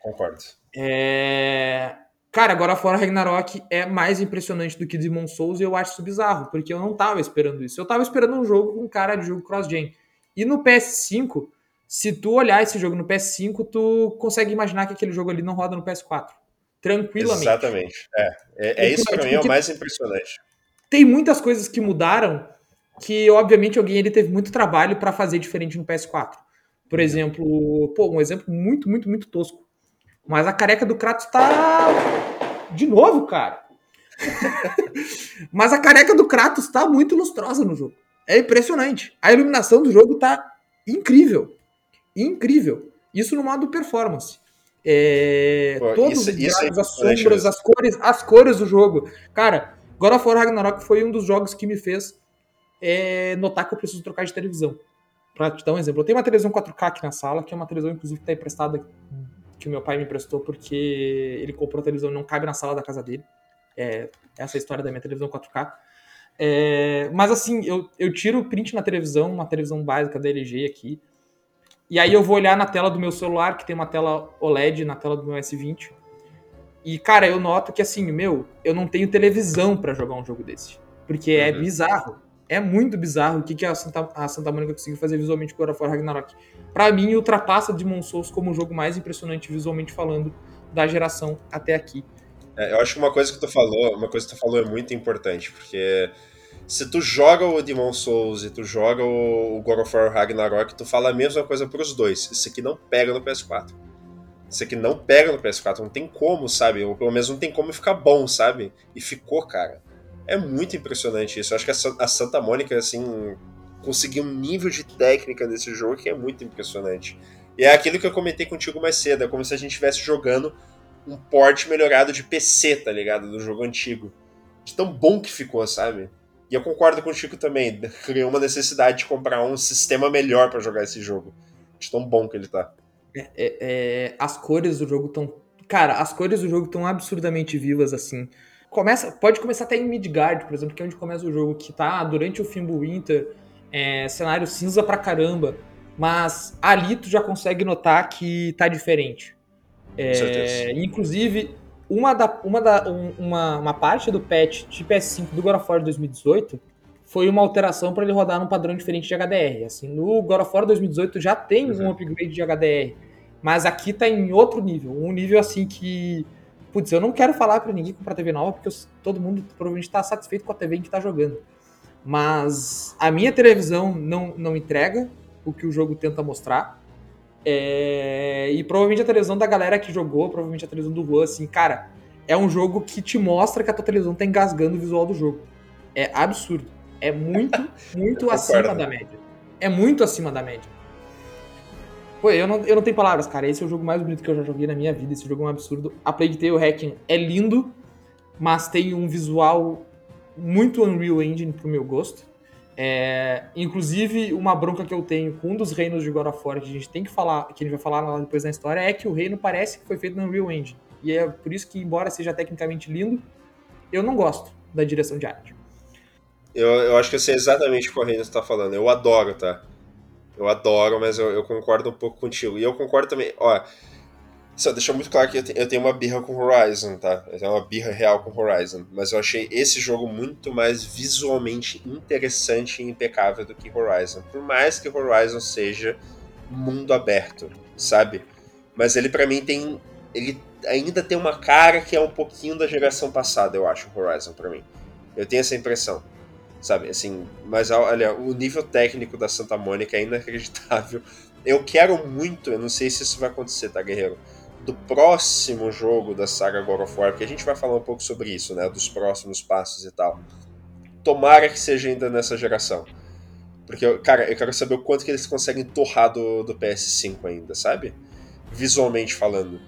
Concordo. É... Cara, God of War Ragnarok é mais impressionante do que Demon Souls e eu acho isso bizarro, porque eu não tava esperando isso. Eu tava esperando um jogo com cara de jogo cross-gen. E no PS5, se tu olhar esse jogo no PS5, tu consegue imaginar que aquele jogo ali não roda no PS4 tranquilamente. Exatamente. É, é, é isso para mim é o mais impressionante. Tem muitas coisas que mudaram que, obviamente, alguém ele teve muito trabalho para fazer diferente no PS4. Por uhum. exemplo, pô, um exemplo muito, muito, muito tosco. Mas a careca do Kratos tá. De novo, cara. Mas a careca do Kratos tá muito lustrosa no jogo. É impressionante. A iluminação do jogo tá incrível. Incrível. Isso no modo performance. É, Pô, todos isso, os isso é as sombras, as cores, as cores do jogo. Cara, God of War Ragnarok foi um dos jogos que me fez é, notar que eu preciso trocar de televisão. Pra te dar um exemplo, eu tenho uma televisão 4K aqui na sala, que é uma televisão, inclusive, que tá emprestada, que o meu pai me emprestou, porque ele comprou a televisão e não cabe na sala da casa dele. É, essa é a história da minha televisão 4K. É, mas assim, eu, eu tiro o print na televisão, uma televisão básica da LG aqui. E aí eu vou olhar na tela do meu celular, que tem uma tela OLED na tela do meu S20. E, cara, eu noto que assim, meu, eu não tenho televisão para jogar um jogo desse. Porque é uhum. bizarro. É muito bizarro o que, que a, Santa, a Santa Mônica conseguiu fazer visualmente com God of War Ragnarok. Pra mim, ultrapassa Demon Souls como o jogo mais impressionante visualmente falando da geração até aqui. É, eu acho que uma coisa que tu falou, uma coisa que tu falou é muito importante, porque se tu joga o Demon Souls e tu joga o God of War Ragnarok, tu fala a mesma coisa pros dois. Isso aqui não pega no PS4. Isso aqui não pega no PS4, não tem como, sabe? Ou pelo menos não tem como ficar bom, sabe? E ficou, cara. É muito impressionante isso. Eu acho que a Santa Mônica, assim, conseguiu um nível de técnica desse jogo que é muito impressionante. E é aquilo que eu comentei contigo mais cedo, é como se a gente estivesse jogando um port melhorado de PC, tá ligado? Do jogo antigo. De tão bom que ficou, sabe? E eu concordo com o Chico também. Criou uma necessidade de comprar um sistema melhor para jogar esse jogo. De tão bom que ele tá. É, é, é, as cores do jogo estão. Cara, as cores do jogo estão absurdamente vivas, assim. Começa, pode começar até em Midgard, por exemplo, que é onde começa o jogo, que tá durante o Fimbulwinter, é, cenário cinza pra caramba. Mas ali tu já consegue notar que tá diferente. É, inclusive, uma, da, uma, da, um, uma, uma parte do patch de PS5 do God of War 2018 foi uma alteração para ele rodar num padrão diferente de HDR. Assim, no God of War 2018 já tem um upgrade de HDR, mas aqui tá em outro nível, um nível assim que putz, eu não quero falar para ninguém comprar TV nova porque eu, todo mundo provavelmente está satisfeito com a TV em que está jogando. Mas a minha televisão não, não entrega o que o jogo tenta mostrar. É... E provavelmente a televisão da galera que jogou, provavelmente a televisão do Juan, assim, cara, é um jogo que te mostra que a tua televisão tá engasgando o visual do jogo. É absurdo. É muito, muito acima da média. É muito acima da média. Pô, eu não, eu não tenho palavras, cara. Esse é o jogo mais bonito que eu já joguei na minha vida. Esse jogo é um absurdo. A Plague Tale Hacking é lindo, mas tem um visual muito Unreal Engine pro meu gosto. É, inclusive, uma bronca que eu tenho com um dos reinos de God of War que a gente tem que falar, que gente vai falar lá depois na história, é que o reino parece que foi feito no Unreal Engine. E é por isso que, embora seja tecnicamente lindo, eu não gosto da direção de arte. Eu, eu acho que eu sei exatamente o que o Reino está falando. Eu adoro, tá? Eu adoro, mas eu, eu, concordo um pouco contigo. E eu concordo também. Só deixar muito claro que eu tenho uma birra com Horizon, tá? Eu tenho uma birra real com Horizon. Mas eu achei esse jogo muito mais visualmente interessante e impecável do que Horizon. Por mais que Horizon seja mundo aberto, sabe? Mas ele para mim tem. Ele ainda tem uma cara que é um pouquinho da geração passada, eu acho, Horizon para mim. Eu tenho essa impressão. Sabe, assim, mas olha, o nível técnico da Santa Mônica é inacreditável. Eu quero muito, eu não sei se isso vai acontecer, tá, guerreiro? Do próximo jogo da saga God of War, porque a gente vai falar um pouco sobre isso, né? Dos próximos passos e tal. Tomara que seja ainda nessa geração. Porque, cara, eu quero saber o quanto que eles conseguem torrar do, do PS5 ainda, sabe? Visualmente falando.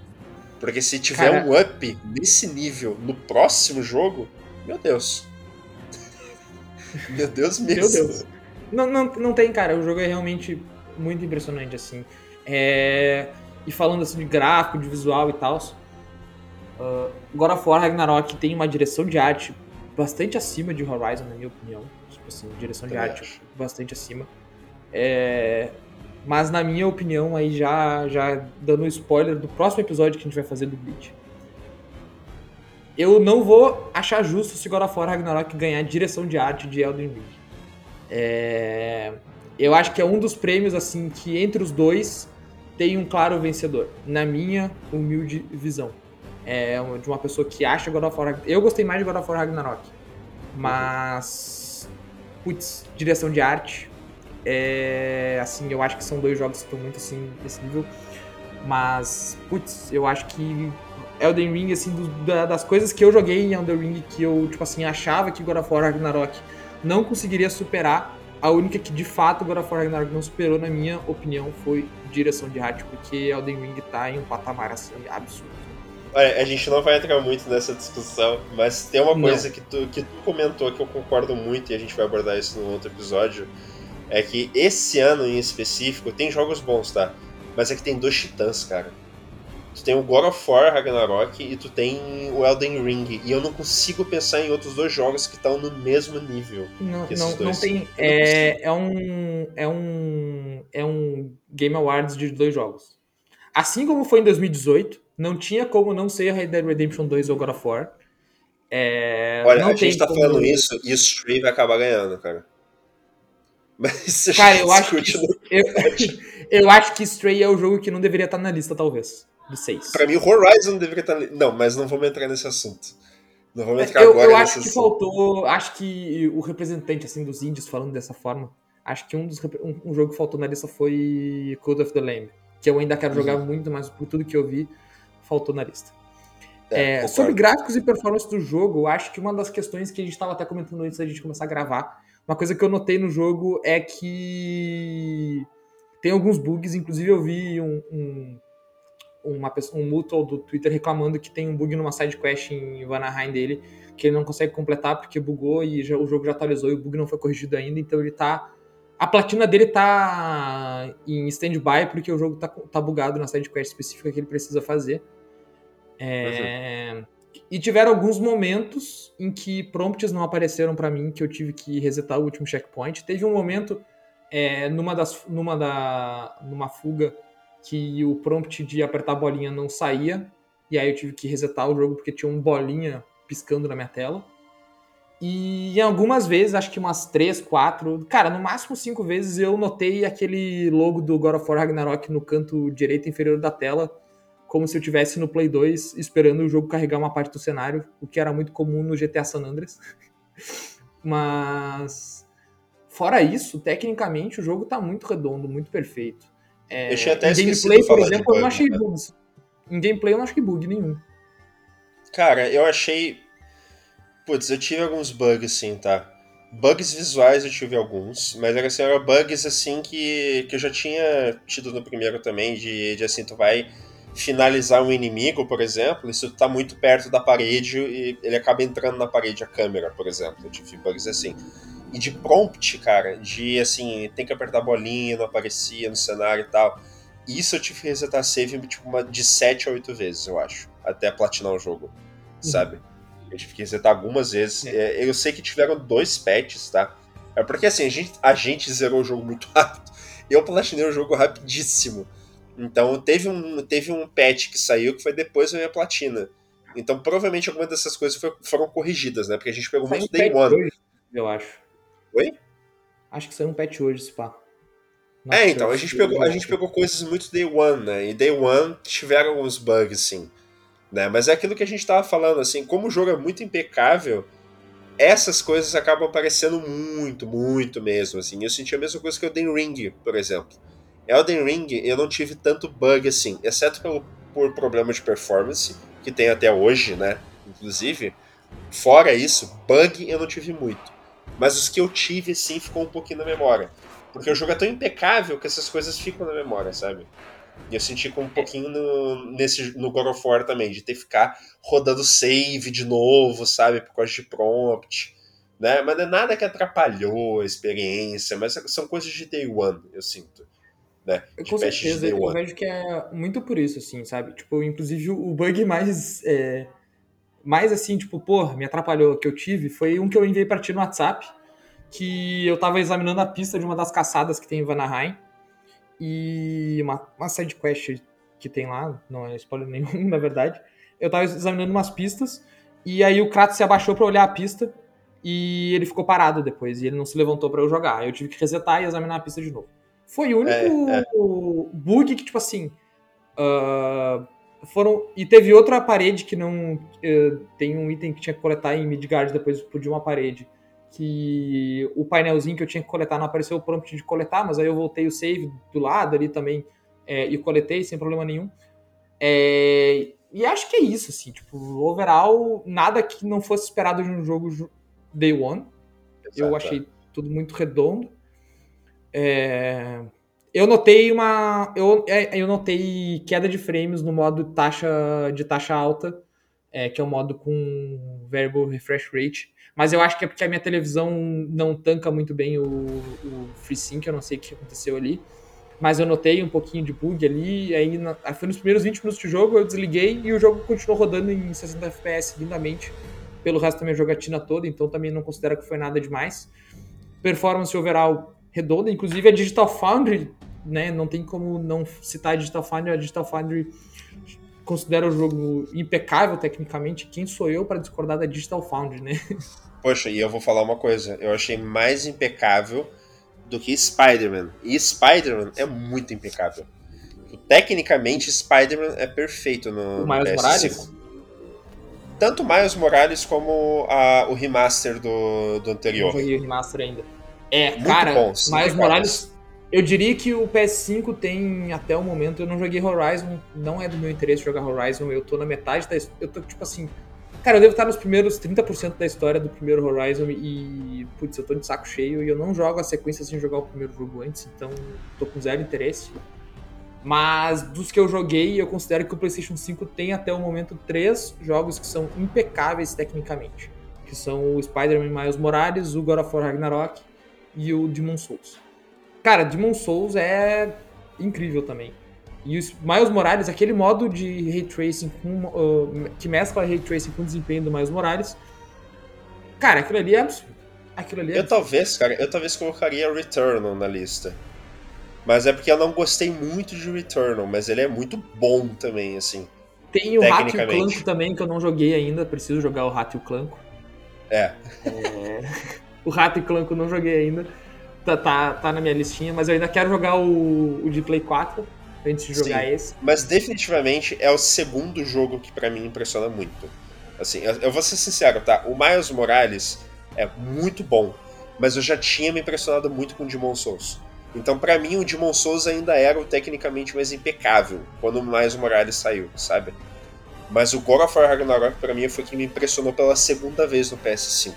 Porque se tiver cara... um up nesse nível no próximo jogo, meu Deus. meu Deus mesmo. Meu Deus. Não, não, não tem, cara. O jogo é realmente muito impressionante, assim. É... E falando assim de gráfico, de visual e tal. Uh, God of War Ragnarok tem uma direção de arte bastante acima de Horizon, na minha opinião. Tipo assim, direção de arte acho. bastante acima. É... Mas na minha opinião, aí já, já dando um spoiler do próximo episódio que a gente vai fazer do Bleach. Eu não vou achar justo se God of War Ragnarok ganhar direção de arte de Elden Ring. É... Eu acho que é um dos prêmios, assim, que entre os dois tem um claro vencedor, na minha humilde visão. É de uma pessoa que acha God of War Ragnarok. Eu gostei mais de God of War Ragnarok. Mas. Putz, direção de arte. É, assim, eu acho que são dois jogos que estão muito assim nesse nível. Mas, putz, eu acho que Elden Ring, assim, do, da, das coisas que eu joguei em Elden Ring que eu, tipo assim, achava que God of War Ragnarok não conseguiria superar, a única que de fato God of War Ragnarok não superou, na minha opinião, foi direção de arte, porque Elden Ring tá em um patamar assim absurdo. Olha, a gente não vai entrar muito nessa discussão, mas tem uma coisa que tu, que tu comentou que eu concordo muito e a gente vai abordar isso no outro episódio. É que esse ano em específico tem jogos bons, tá? Mas é que tem dois titãs, cara. Tu tem o God of War Ragnarok e tu tem o Elden Ring. E eu não consigo pensar em outros dois jogos que estão no mesmo nível. Não, não, não tem. É, é, um, é, um, é um Game Awards de dois jogos. Assim como foi em 2018, não tinha como não ser Red Dead Redemption 2 ou God of War. É, Olha, a gente tá como... falando isso e o Stray vai acabar ganhando, cara. Mas cara, eu acho, que, eu, eu acho que Stray é o jogo que não deveria estar na lista, talvez do 6. Pra mim, o Horizon deveria estar. Não, mas não vamos entrar nesse assunto. Não vamos entrar eu, agora eu acho que assunto. faltou. Acho que o representante assim dos índios falando dessa forma. Acho que um, dos, um, um jogo que faltou na lista foi Code of the Lamb. Que eu ainda quero uhum. jogar muito, mas por tudo que eu vi, faltou na lista. É, é, sobre gráficos e performance do jogo, eu acho que uma das questões que a gente estava até comentando antes da gente começar a gravar, uma coisa que eu notei no jogo é que tem alguns bugs, inclusive eu vi um, um uma pessoa, um mutual do Twitter reclamando que tem um bug numa side quest em Vanaheim dele, que ele não consegue completar porque bugou e já, o jogo já atualizou e o bug não foi corrigido ainda, então ele tá a platina dele tá em stand-by porque o jogo tá, tá bugado na side quest específica que ele precisa fazer. É... E tiveram alguns momentos em que prompts não apareceram para mim, que eu tive que resetar o último checkpoint. Teve um momento é, numa, das, numa, da, numa fuga que o prompt de apertar a bolinha não saía, e aí eu tive que resetar o jogo porque tinha um bolinha piscando na minha tela. E em algumas vezes, acho que umas três, quatro, cara, no máximo cinco vezes eu notei aquele logo do God of War Ragnarok no canto direito inferior da tela, como se eu tivesse no Play 2 esperando o jogo carregar uma parte do cenário, o que era muito comum no GTA San Andreas. Mas fora isso, tecnicamente o jogo tá muito redondo, muito perfeito. É, eu tinha até em gameplay, por exemplo, bug, eu não achei né? bugs. Em gameplay eu não achei bug nenhum. Cara, eu achei. Putz, eu tive alguns bugs assim, tá? Bugs visuais eu tive alguns, mas era assim, eram bugs assim que, que eu já tinha tido no primeiro também, de, de assim, tu vai finalizar um inimigo, por exemplo, e se tu tá muito perto da parede e ele acaba entrando na parede a câmera, por exemplo. Eu tive bugs assim e de prompt, cara, de assim, tem que apertar a bolinha, não aparecia no cenário e tal. Isso eu tive que resetar save tipo, uma, de 7 a 8 vezes, eu acho, até platinar o jogo, uhum. sabe? Eu tive que resetar algumas vezes. É. é. Eu sei que tiveram dois patches, tá? É porque assim, a gente, a gente zerou o jogo muito rápido. Eu platinei o jogo rapidíssimo. Então teve um, teve um patch que saiu que foi depois da minha platina. Então provavelmente algumas dessas coisas foram corrigidas, né? Porque a gente pegou muito Day One. Hoje, eu acho. Oi? Acho que saiu um patch hoje, se pá. Nossa, é, então, a gente, pegou, a gente pegou coisas muito Day One, né? E Day One tiveram alguns bugs, sim. Né? Mas é aquilo que a gente tava falando, assim, como o jogo é muito impecável, essas coisas acabam aparecendo muito, muito mesmo, assim. Eu senti a mesma coisa que o Elden Ring, por exemplo. Elden Ring, eu não tive tanto bug assim, exceto pelo, por problema de performance, que tem até hoje, né? Inclusive. Fora isso, bug eu não tive muito. Mas os que eu tive, sim, ficou um pouquinho na memória. Porque o jogo é tão impecável que essas coisas ficam na memória, sabe? E eu senti com um pouquinho no, nesse, no God of War também, de ter que ficar rodando save de novo, sabe? Por causa de prompt. Né? Mas não é nada que atrapalhou a experiência, mas são coisas de day one, eu sinto. Né? De com certeza, eu vejo que é muito por isso, assim, sabe? Tipo, inclusive o bug mais. É, mais assim, tipo, pô, me atrapalhou que eu tive foi um que eu enviei pra ti no WhatsApp, que eu tava examinando a pista de uma das caçadas que tem em Vanaheim e uma, uma side quest que tem lá, não é spoiler nenhum, na verdade. Eu tava examinando umas pistas e aí o Kratos se abaixou para olhar a pista e ele ficou parado depois e ele não se levantou para eu jogar. Eu tive que resetar e examinar a pista de novo. Foi o único é, é. bug que, tipo assim. Uh, foram. E teve outra parede que não. Uh, tem um item que tinha que coletar em Midgard depois de uma parede que o painelzinho que eu tinha que coletar não apareceu o prompt de coletar, mas aí eu voltei o save do lado ali também é, e coletei sem problema nenhum. É, e acho que é isso, assim, tipo, overall, nada que não fosse esperado de um jogo day one. Exato. Eu achei tudo muito redondo. É, eu notei uma. Eu, é, eu notei queda de frames no modo taxa de taxa alta, é, que é o modo com variable refresh rate mas eu acho que é porque a minha televisão não tanca muito bem o, o FreeSync, eu não sei o que aconteceu ali. Mas eu notei um pouquinho de bug ali, aí na, foi nos primeiros 20 minutos de jogo, eu desliguei e o jogo continuou rodando em 60 FPS lindamente pelo resto da minha jogatina toda, então também não considero que foi nada demais. Performance overall redonda, inclusive a Digital Foundry, né, não tem como não citar a Digital Foundry, a Digital Foundry considera o jogo impecável tecnicamente. Quem sou eu para discordar da Digital Foundry, né? Poxa, e eu vou falar uma coisa. Eu achei mais impecável do que Spider-Man. E Spider-Man é muito impecável. Tecnicamente, Spider-Man é perfeito no, o Miles PS5. Morales? Tanto Miles Morales como a, o remaster do, do anterior. Não joguei o remaster ainda. É, muito cara, bom, Miles Morales. Eu diria que o PS5 tem, até o momento, eu não joguei Horizon, não é do meu interesse jogar Horizon, eu tô na metade da. Eu tô, tipo assim, Cara, eu devo estar nos primeiros 30% da história do primeiro Horizon e, putz, eu tô de saco cheio e eu não jogo a sequência sem jogar o primeiro jogo antes, então tô com zero interesse. Mas dos que eu joguei, eu considero que o PlayStation 5 tem até o momento três jogos que são impecáveis tecnicamente, que são o Spider-Man Miles Morales, o God of War Ragnarok e o Demon Souls. Cara, Demon Souls é incrível também. E o Miles Morales, aquele modo de ray tracing com, uh, que mescla ray tracing com o desempenho do Miles Morales. Cara, aquilo ali é absurdo. Aquilo ali é eu absurdo. talvez, cara, eu talvez colocaria Returnal na lista. Mas é porque eu não gostei muito de Returnal, mas ele é muito bom também, assim. Tem o Rato e o Clanco também, que eu não joguei ainda, preciso jogar o Rato e o Clanco. É. é... o Rato e o Clanco eu não joguei ainda. Tá, tá, tá na minha listinha, mas eu ainda quero jogar o, o de Play 4 antes de jogar Sim, esse. Mas definitivamente é o segundo jogo que para mim impressiona muito. Assim, eu, eu, vou ser sincero, tá? O Miles Morales é muito bom, mas eu já tinha me impressionado muito com o Demon Souls. Então, para mim, o Demon Souls ainda era o tecnicamente mais impecável quando o Miles Morales saiu, sabe? Mas o God of War Ragnarok, pra mim, foi que me impressionou pela segunda vez no PS5,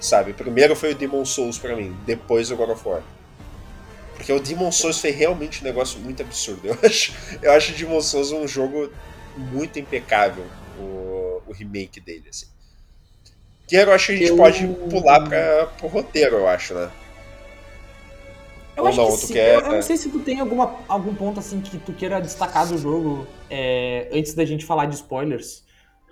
sabe? Primeiro foi o Demon Souls para mim, depois o God of War. Porque o Demon Souls foi realmente um negócio muito absurdo. Eu acho, eu acho o Demon Souls um jogo muito impecável, o, o remake dele, assim. Que eu acho que a gente eu... pode pular para pro roteiro, eu acho, né? Eu Ou acho não, que sim. Quer... Eu, eu, não sei se tu tem alguma, algum ponto assim que tu queira destacar do jogo é, antes da gente falar de spoilers.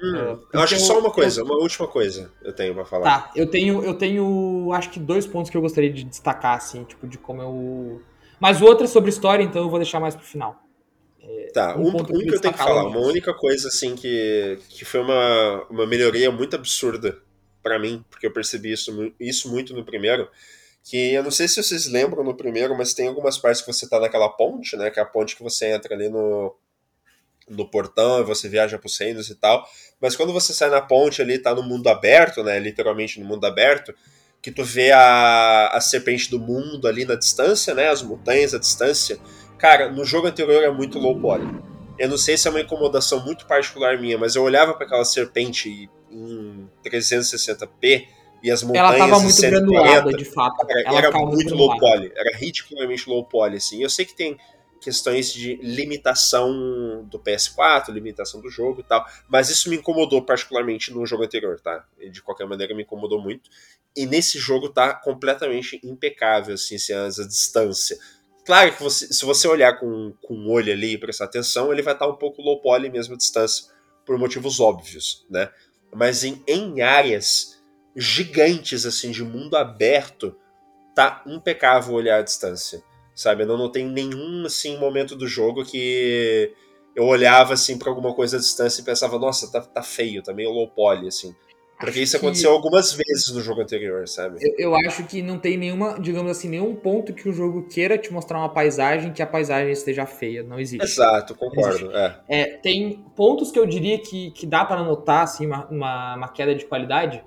Hum, uh, eu acho só uma coisa, uma última coisa eu tenho para falar. Tá, eu tenho, eu tenho, acho que dois pontos que eu gostaria de destacar, assim, tipo, de como eu. Mas o outro é sobre história, então eu vou deixar mais pro final. É, tá, um, um, ponto um que, eu tenho que falar, uma única coisa assim que, que foi uma, uma melhoria muito absurda para mim, porque eu percebi isso, isso muito no primeiro, que eu não sei se vocês lembram no primeiro, mas tem algumas partes que você tá naquela ponte, né, que é a ponte que você entra ali no, no portão e você viaja pros reinos e tal, mas quando você sai na ponte ali, tá no mundo aberto, né, literalmente no mundo aberto, que tu vê a, a serpente do mundo ali na distância, né, as montanhas à distância, cara, no jogo anterior é muito low poly. Eu não sei se é uma incomodação muito particular minha, mas eu olhava para aquela serpente em 360p e as montanhas ela tava muito granulada, de fato. Era, era muito low poly, era ridiculamente low poly, assim. Eu sei que tem questões de limitação do PS4, limitação do jogo e tal, mas isso me incomodou particularmente no jogo anterior, tá? De qualquer maneira me incomodou muito. E nesse jogo tá completamente impecável, assim, assim a distância. Claro que você, se você olhar com, com o olho ali e prestar atenção, ele vai estar tá um pouco low poly mesmo a distância, por motivos óbvios, né? Mas em, em áreas gigantes, assim, de mundo aberto, tá impecável olhar a distância, sabe? Eu não notei nenhum, assim, momento do jogo que eu olhava, assim, para alguma coisa à distância e pensava, nossa, tá, tá feio, tá meio low poly, assim. Porque isso aconteceu que... algumas vezes no jogo anterior, sabe? Eu, eu, acho que não tem nenhuma, digamos assim, nenhum ponto que o jogo queira te mostrar uma paisagem que a paisagem esteja feia. Não existe. Exato, concordo. É. é. tem pontos que eu diria que, que dá para notar assim, uma, uma, uma, queda de qualidade.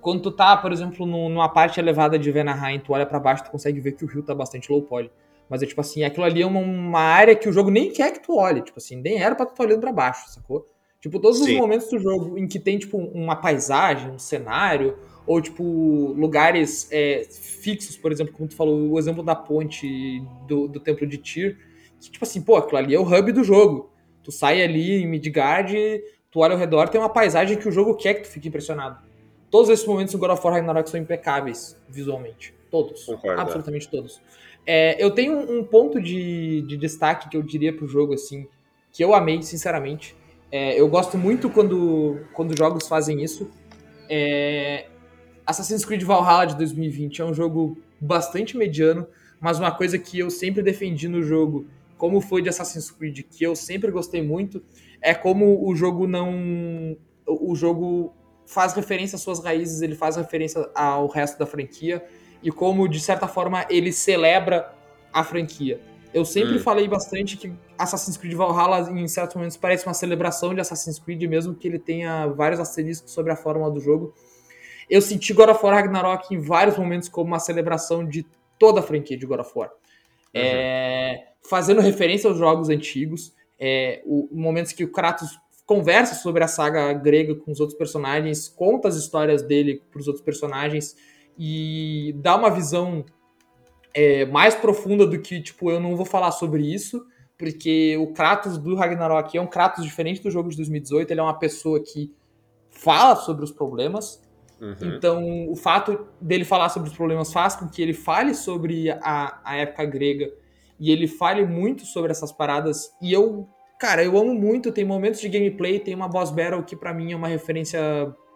Quando tu tá, por exemplo, numa parte elevada de Venaheim, tu olha para baixo, tu consegue ver que o rio tá bastante low poly. Mas é tipo assim, aquilo ali é uma, uma área que o jogo nem quer que tu olhe. Tipo assim, nem era pra tu estar olhando pra baixo, sacou? Tipo, todos Sim. os momentos do jogo em que tem, tipo, uma paisagem, um cenário, ou, tipo, lugares é, fixos, por exemplo, como tu falou, o exemplo da ponte do, do Templo de Tyr, que, tipo assim, pô, aquilo ali é o hub do jogo. Tu sai ali em Midgard, tu olha ao redor, tem uma paisagem que o jogo quer que tu fique impressionado. Todos esses momentos do God of War Ragnarok são impecáveis, visualmente. Todos. Concordo, é. absolutamente todos. É, eu tenho um, ponto de, de destaque que eu diria pro jogo, assim, que eu amei, sinceramente, é, eu gosto muito quando, quando jogos fazem isso. É, Assassin's Creed Valhalla de 2020 é um jogo bastante mediano, mas uma coisa que eu sempre defendi no jogo, como foi de Assassin's Creed, que eu sempre gostei muito, é como o jogo não. O jogo faz referência às suas raízes, ele faz referência ao resto da franquia, e como, de certa forma, ele celebra a franquia. Eu sempre hum. falei bastante que Assassin's Creed Valhalla, em certos momentos, parece uma celebração de Assassin's Creed, mesmo que ele tenha vários asteriscos sobre a fórmula do jogo. Eu senti God of War Ragnarok em vários momentos como uma celebração de toda a franquia de God of War. Uhum. É, fazendo referência aos jogos antigos, é, o, momentos que o Kratos conversa sobre a saga grega com os outros personagens, conta as histórias dele para os outros personagens e dá uma visão é, mais profunda do que, tipo, eu não vou falar sobre isso, porque o Kratos do Ragnarok é um Kratos diferente do jogo de 2018, ele é uma pessoa que fala sobre os problemas, uhum. então o fato dele falar sobre os problemas faz com que ele fale sobre a, a época grega e ele fale muito sobre essas paradas, e eu, cara, eu amo muito, tem momentos de gameplay, tem uma boss battle que para mim é uma referência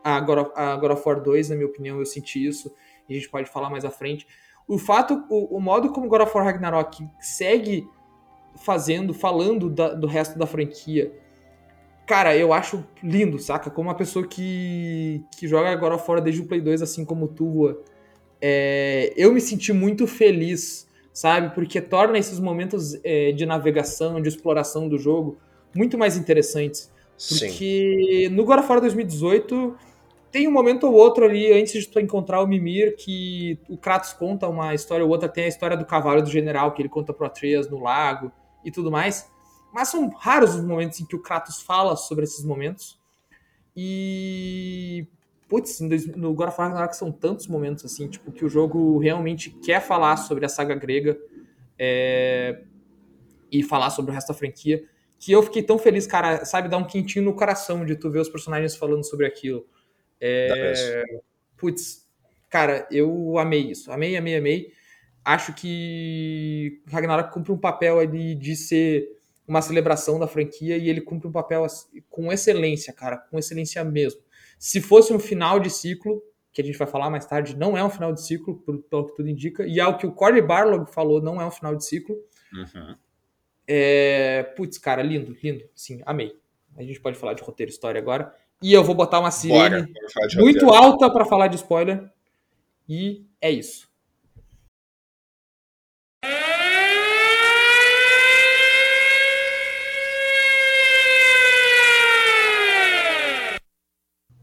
a God, of, a God of War 2, na minha opinião, eu senti isso, e a gente pode falar mais à frente, o fato, o, o modo como God of War Ragnarok segue fazendo, falando da, do resto da franquia, cara, eu acho lindo, saca? Como uma pessoa que, que joga of War desde o Play 2, assim como tua, é, eu me senti muito feliz, sabe? Porque torna esses momentos é, de navegação, de exploração do jogo muito mais interessantes. Porque Sim. no God of War 2018 tem um momento ou outro ali, antes de tu encontrar o Mimir, que o Kratos conta uma história ou outra, tem a história do cavalo do general, que ele conta pro Atreus no lago e tudo mais. Mas são raros os momentos em que o Kratos fala sobre esses momentos. E. Putz, no God of War são tantos momentos assim, tipo, que o jogo realmente quer falar sobre a saga grega é... e falar sobre o resto da franquia, que eu fiquei tão feliz, cara, sabe, dar um quentinho no coração de tu ver os personagens falando sobre aquilo. É, putz, cara, eu amei isso. Amei, amei, amei. Acho que Ragnarok cumpre um papel ali de ser uma celebração da franquia e ele cumpre um papel com excelência, cara, com excelência mesmo. Se fosse um final de ciclo, que a gente vai falar mais tarde, não é um final de ciclo, pelo que tudo indica, e ao que o Corey Barlog falou, não é um final de ciclo. Uhum. É... Putz, cara, lindo, lindo. Sim, amei. A gente pode falar de roteiro história agora. E eu vou botar uma sirene muito alta para falar de spoiler. E é isso.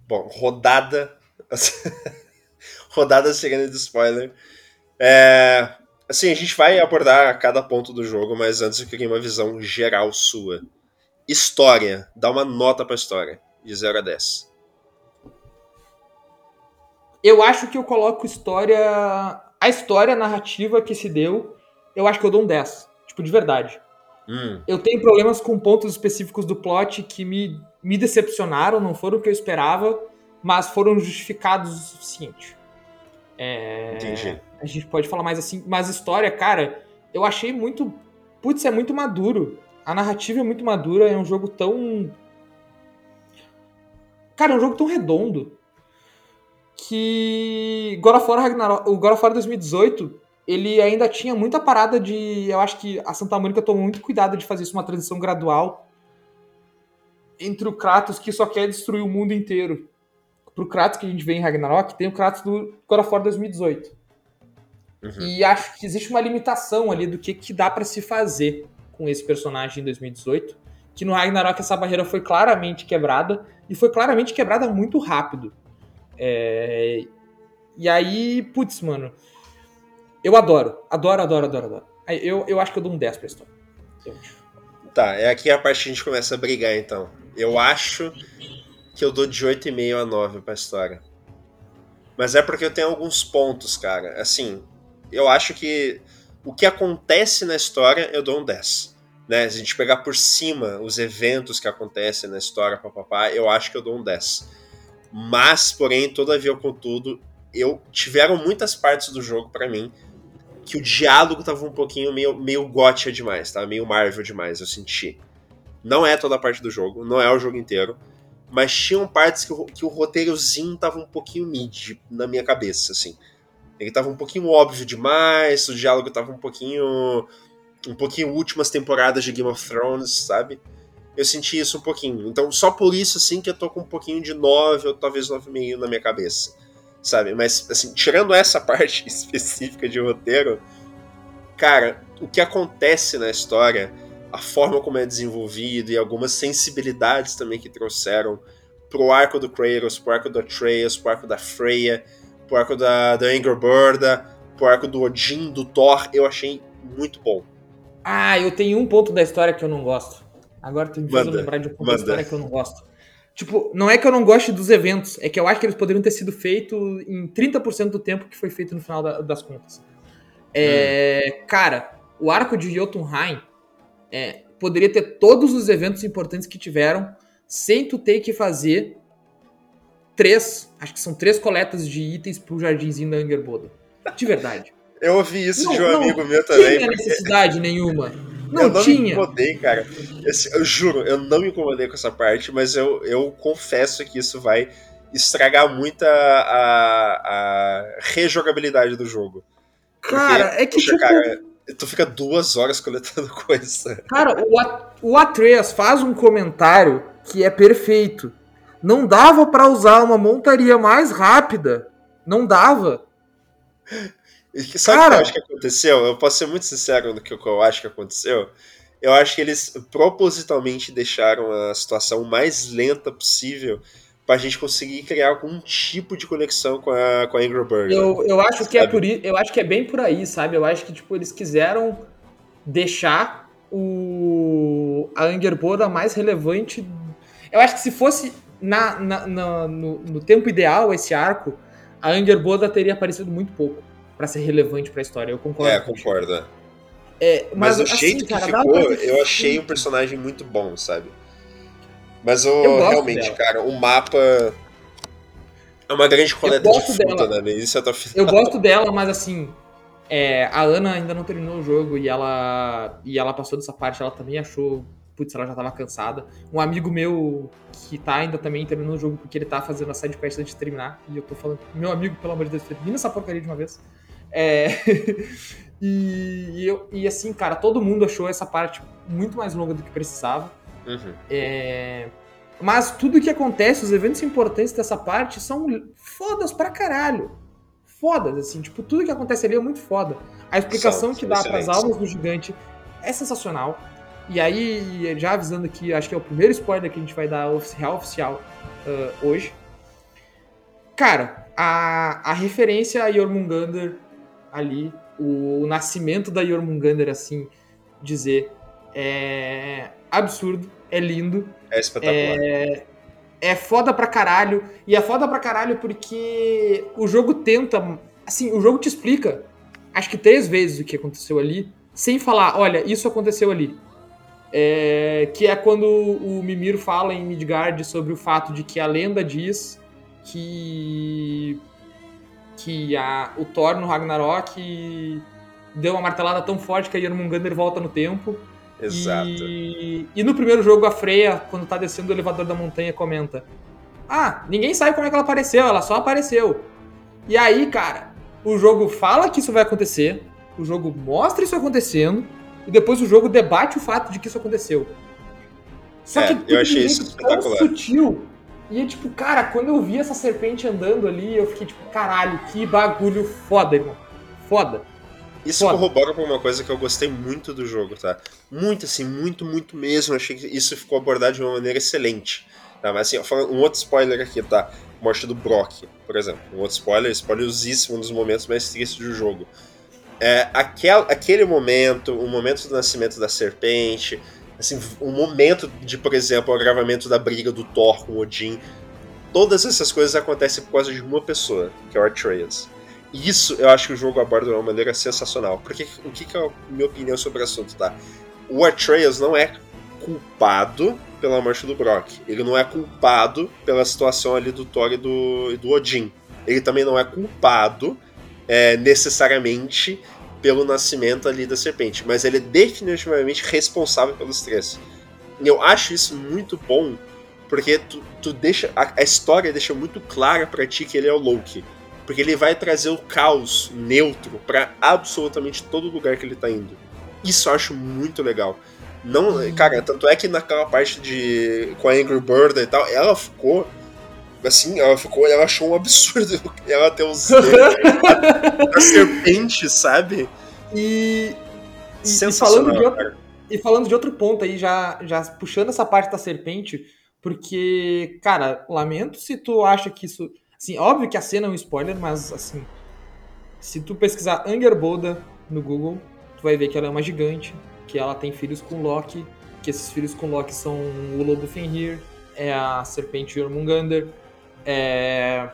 Bom, rodada. rodada chegando de spoiler. É, assim, a gente vai abordar cada ponto do jogo, mas antes eu queria uma visão geral sua. História. Dá uma nota pra história. De 0 a 10. Eu acho que eu coloco história. A história a narrativa que se deu, eu acho que eu dou um 10. Tipo, de verdade. Hum. Eu tenho problemas com pontos específicos do plot que me, me decepcionaram, não foram o que eu esperava, mas foram justificados o suficiente. É, Entendi. A gente pode falar mais assim, mas história, cara, eu achei muito. Putz, é muito maduro. A narrativa é muito madura, é um jogo tão. Cara, é um jogo tão redondo que God of War Ragnarok, o God of War 2018 ele ainda tinha muita parada de. Eu acho que a Santa Mônica tomou muito cuidado de fazer isso uma transição gradual entre o Kratos que só quer destruir o mundo inteiro. Pro Kratos que a gente vê em Ragnarok, tem o Kratos do God of War 2018. Uhum. E acho que existe uma limitação ali do que, que dá para se fazer com esse personagem em 2018. Que no Ragnarok essa barreira foi claramente quebrada, e foi claramente quebrada muito rápido. É... E aí, putz, mano, eu adoro. Adoro, adoro, adoro, adoro. Eu, eu acho que eu dou um 10 pra história. Tá, é aqui a parte que a gente começa a brigar, então. Eu acho que eu dou de 8,5 a 9 pra história. Mas é porque eu tenho alguns pontos, cara. Assim, eu acho que o que acontece na história, eu dou um 10. Né? Se a gente pegar por cima os eventos que acontecem na história, papapá, eu acho que eu dou um 10. Mas, porém, todavia, contudo, eu tiveram muitas partes do jogo para mim que o diálogo tava um pouquinho meio, meio gotcha demais, tá? Meio Marvel demais, eu senti. Não é toda a parte do jogo, não é o jogo inteiro, mas tinham partes que o, que o roteirozinho tava um pouquinho mid na minha cabeça, assim. Ele tava um pouquinho óbvio demais, o diálogo tava um pouquinho. um pouquinho últimas temporadas de Game of Thrones, sabe? Eu senti isso um pouquinho. Então, só por isso, assim, que eu tô com um pouquinho de 9 ou talvez 9,5 na minha cabeça sabe? Mas, assim, tirando essa parte específica de roteiro, cara, o que acontece na história, a forma como é desenvolvido e algumas sensibilidades também que trouxeram pro arco do Kratos, pro arco do Atreus, pro arco da Freya, pro arco da, da Angerborda, pro arco do Odin, do Thor, eu achei muito bom. Ah, eu tenho um ponto da história que eu não gosto. Agora tu me fez lembrar de um ponto manda. da história que eu não gosto. Tipo, não é que eu não goste dos eventos, é que eu acho que eles poderiam ter sido feitos em 30% do tempo que foi feito no final da, das contas. É, hum. Cara, o arco de Jotunheim é, poderia ter todos os eventos importantes que tiveram, sem tu ter que fazer três, acho que são três coletas de itens pro jardinzinho da Angerboda. De verdade. Eu ouvi isso não, de um não, amigo meu também. Não tinha necessidade nenhuma. Não eu não tinha. me incomodei, cara. Eu, eu, juro, eu não me incomodei com essa parte, mas eu, eu confesso que isso vai estragar muito a, a, a rejogabilidade do jogo. Cara, Porque, é que poxa, tipo... cara, tu fica duas horas coletando coisa. Cara, o, o Atreus faz um comentário que é perfeito. Não dava para usar uma montaria mais rápida. Não dava. Sabe Cara, o que eu acho que aconteceu? Eu posso ser muito sincero no que eu acho que aconteceu. Eu acho que eles propositalmente deixaram a situação mais lenta possível pra gente conseguir criar algum tipo de conexão com a, com a Angry Bird. Eu, eu acho que é por eu acho que é bem por aí, sabe? Eu acho que tipo eles quiseram deixar o a Angerboda mais relevante. Eu acho que se fosse na, na, na no, no, tempo ideal esse arco, a Angerboda teria aparecido muito pouco para ser relevante para a história. Eu concordo. É, concordo. É, mas, mas, o assim, jeito cara, que ficou, eu achei um personagem muito bom, sabe? Mas o, realmente, dela. cara, o mapa é uma grande coleta de fruta, dela. né? Isso é Eu gosto dela, mas assim, é, a Ana ainda não terminou o jogo e ela e ela passou dessa parte, ela também achou putz, ela já tava cansada. Um amigo meu que tá ainda também terminando o jogo porque ele tá fazendo a side quest antes de terminar. E eu tô falando, meu amigo, pelo amor de Deus, termina essa porcaria de uma vez. É... e, e, eu, e assim, cara, todo mundo achou essa parte muito mais longa do que precisava. Uhum. É... Mas tudo que acontece, os eventos importantes dessa parte são fodas pra caralho. Fodas, assim, tipo, tudo que acontece ali é muito foda. A explicação que dá pras almas do gigante é sensacional. E aí, já avisando aqui, acho que é o primeiro spoiler que a gente vai dar oficial, oficial ah, hoje. Cara, a, a referência a Jormungandr ali, o, o nascimento da Jormungandr, assim, dizer, é absurdo, é lindo. É espetacular. É foda pra caralho. E é foda pra caralho porque o jogo tenta. Assim, o jogo te explica, acho que três vezes o que aconteceu ali, sem falar, olha, isso aconteceu ali. É, que é quando o Mimir fala em Midgard sobre o fato de que a lenda diz que. que a, o Thor no Ragnarok deu uma martelada tão forte que a Jormungandr volta no tempo. Exato. E, e no primeiro jogo, a Freya, quando tá descendo o elevador da montanha, comenta: Ah, ninguém sabe como é que ela apareceu, ela só apareceu. E aí, cara, o jogo fala que isso vai acontecer, o jogo mostra isso acontecendo, e depois o jogo debate o fato de que isso aconteceu. Só É, que eu achei isso espetacular. sutil. E é tipo, cara, quando eu vi essa serpente andando ali, eu fiquei tipo, caralho, que bagulho foda, irmão. Foda. Isso Foda. corrobora com uma coisa que eu gostei muito do jogo, tá? Muito, assim, muito, muito mesmo. Eu achei que isso ficou abordado de uma maneira excelente. Tá? Mas assim, falando- um outro spoiler aqui, tá? Morte do Brock, por exemplo. Um outro spoiler, spoilersíssimo, um dos momentos mais tristes do jogo. É, aquel, aquele momento, o momento do nascimento da serpente, assim, o momento de, por exemplo, o agravamento da briga do Thor com Odin, todas essas coisas acontecem por causa de uma pessoa, que é o Atreus. Isso eu acho que o jogo aborda de uma maneira sensacional. Porque o que, que é a minha opinião sobre o assunto, tá? O Atreus não é culpado pela morte do Brock. Ele não é culpado pela situação ali do Thor e do, e do Odin. Ele também não é culpado é, necessariamente pelo nascimento ali da serpente. Mas ele é definitivamente responsável pelos três. E eu acho isso muito bom, porque tu, tu deixa. A, a história deixa muito clara pra ti que ele é o Loki. Porque ele vai trazer o caos neutro pra absolutamente todo lugar que ele tá indo. Isso eu acho muito legal. Não, cara, tanto é que naquela parte de com a Angry Bird e tal, ela ficou assim, ela ficou, ela achou um absurdo ela ter os a serpente, sabe? E, e, e falando de outro. E falando de outro ponto aí, já, já puxando essa parte da serpente, porque, cara, lamento se tu acha que isso. Assim, óbvio que a cena é um spoiler, mas assim. Se tu pesquisar Angerboda no Google, tu vai ver que ela é uma gigante, que ela tem filhos com Loki, que esses filhos com Loki são o Lobo Fenrir, é a serpente Jormungandr, é.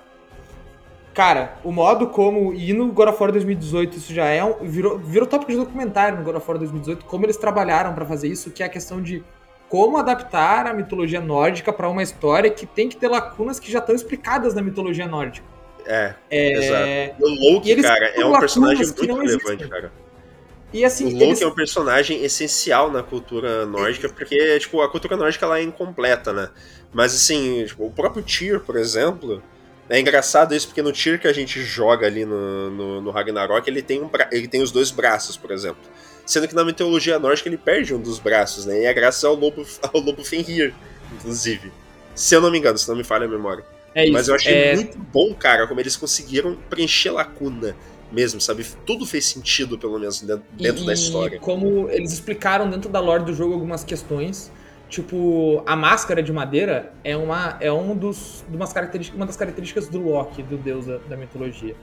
Cara, o modo como. E no God of War 2018 isso já é um. Virou, virou tópico de documentário no God of War 2018, como eles trabalharam pra fazer isso, que é a questão de como adaptar a mitologia nórdica pra uma história que tem que ter lacunas que já estão explicadas na mitologia nórdica. É, É, exato. O Loki, cara, é um personagem muito relevante, existem. cara. E assim, O Loki eles- é um personagem essencial na cultura nórdica, porque, tipo, a cultura nórdica ela é incompleta, né? Mas, assim, tipo, o próprio Tyr, por exemplo, é engraçado isso, porque no Tyr que a gente joga ali no, no, no Ragnarok, ele tem, um bra- ele tem os dois braços, por exemplo. Sendo que na mitologia nórdica ele perde um dos braços, né? E é graças ao lobo, ao lobo Fenrir, inclusive. Se eu não me engano, se não me falha a memória. é isso. Mas eu achei é, muito bom, cara, como eles conseguiram preencher lacuna mesmo, sabe? Tudo fez sentido, pelo menos, dentro, e, da história. como eles explicaram dentro da lore do jogo algumas questões, tipo, a máscara de madeira é uma, é um dos, umas características, uma das características do Loki, do deus da, da mitologia.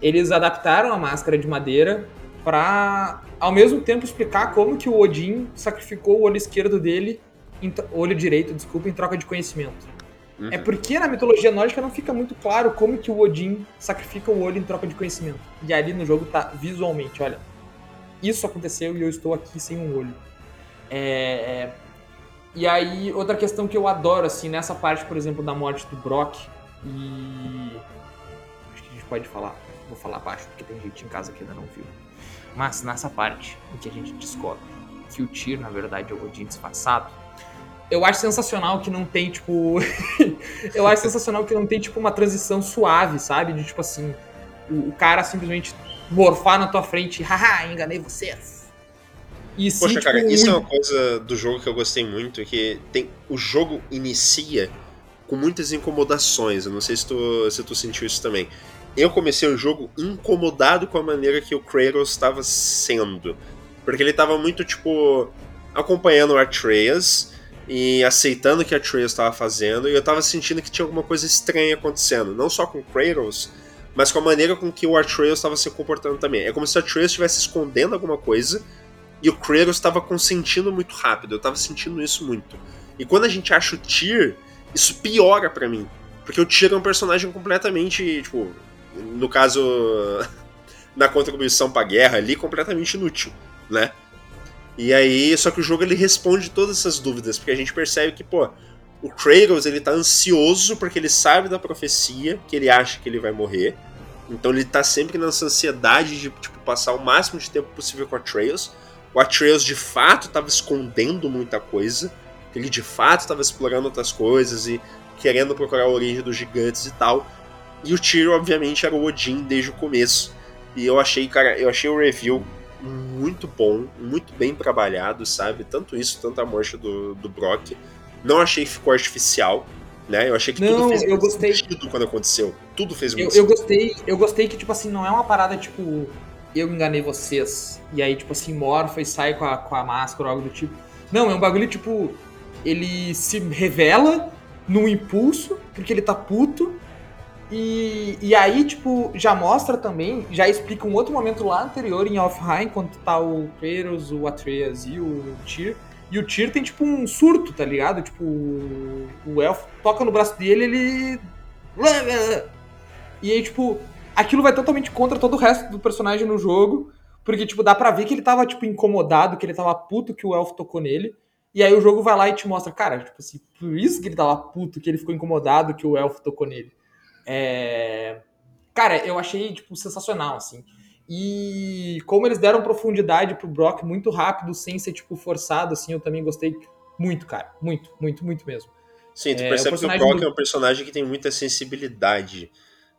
Eles adaptaram a máscara de madeira pra, ao mesmo tempo, explicar como que o Odin sacrificou o olho esquerdo dele, olho direito, desculpa, em troca de conhecimento. Uhum. É porque na mitologia nórdica não fica muito claro como que o Odin sacrifica o olho em troca de conhecimento. E ali no jogo tá visualmente, olha. Isso aconteceu e eu estou aqui sem um olho. É, é, E aí, outra questão que eu adoro, assim, nessa parte, por exemplo, da morte do Brock, e. Acho que a gente pode falar. Vou falar baixo, porque tem gente em casa que ainda não viu. Mas nessa parte em que a gente descobre que o Tyr, na verdade, é o Odin disfarçado, eu acho sensacional que não tem, tipo. eu acho sensacional que não tem, tipo, uma transição suave, sabe? De tipo assim, o, o cara simplesmente morfar na tua frente, haha, enganei vocês. E sim, Poxa, tipo, cara, isso é uma coisa do jogo que eu gostei muito, que tem o jogo inicia com muitas incomodações. Eu não sei se tu, se tu sentiu isso também. Eu comecei o jogo incomodado com a maneira que o Kratos estava sendo. Porque ele estava muito, tipo, acompanhando o Atreus e aceitando o que a Atreus estava fazendo, e eu estava sentindo que tinha alguma coisa estranha acontecendo. Não só com o Kratos, mas com a maneira com que o Atreus estava se comportando também. É como se o Atreus estivesse escondendo alguma coisa e o Kratos estava consentindo muito rápido. Eu estava sentindo isso muito. E quando a gente acha o Tyr, isso piora para mim. Porque o Tyr é um personagem completamente, tipo, no caso, na contribuição pra guerra ali, completamente inútil, né? E aí, só que o jogo ele responde todas essas dúvidas, porque a gente percebe que, pô, o Kratos ele tá ansioso porque ele sabe da profecia, que ele acha que ele vai morrer. Então ele tá sempre nessa ansiedade de tipo, passar o máximo de tempo possível com o Atreus. O Atreus de fato estava escondendo muita coisa. Ele de fato estava explorando outras coisas e querendo procurar a origem dos gigantes e tal. E o Tyr, obviamente, era o Odin desde o começo. E eu achei, cara, eu achei o review muito bom, muito bem trabalhado, sabe? Tanto isso, tanto a morte do, do Brock. Não achei que ficou artificial, né? Eu achei que não, tudo fez eu gostei. sentido quando aconteceu. Tudo fez muito eu, eu gostei, eu gostei que, tipo assim, não é uma parada, tipo, eu enganei vocês. E aí, tipo assim, morfa e sai com a, com a máscara ou algo do tipo. Não, é um bagulho, tipo, ele se revela num impulso, porque ele tá puto. E, e aí, tipo, já mostra também, já explica um outro momento lá anterior em Alfheim, quando tá o Kratos, o Atreus e o Tyr e o Tyr tem, tipo, um surto, tá ligado? Tipo, o elfo toca no braço dele, ele. E aí, tipo, aquilo vai totalmente contra todo o resto do personagem no jogo. Porque, tipo, dá pra ver que ele tava, tipo, incomodado, que ele tava puto que o elfo tocou nele. E aí o jogo vai lá e te mostra, cara, tipo assim, por isso que ele tava puto, que ele ficou incomodado que o elfo tocou nele. É... Cara, eu achei, tipo, sensacional, assim. E como eles deram profundidade pro Brock muito rápido, sem ser, tipo, forçado, assim, eu também gostei muito, cara. Muito, muito, muito mesmo. Sim, tu é, percebe que o Brock do... é um personagem que tem muita sensibilidade.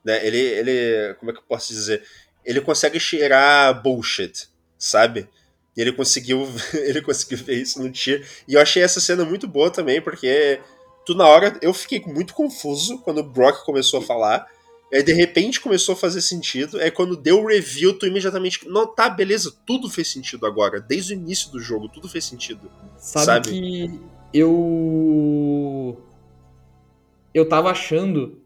Né? Ele, ele. Como é que eu posso dizer? Ele consegue cheirar bullshit, sabe? E ele conseguiu. ele conseguiu ver isso no Tyr. E eu achei essa cena muito boa também, porque tu na hora. Eu fiquei muito confuso quando o Brock começou a falar. Aí de repente começou a fazer sentido. Aí quando deu o review, tu imediatamente. Não, tá, beleza, tudo fez sentido agora. Desde o início do jogo, tudo fez sentido. Sabe, sabe? que eu. Eu tava achando.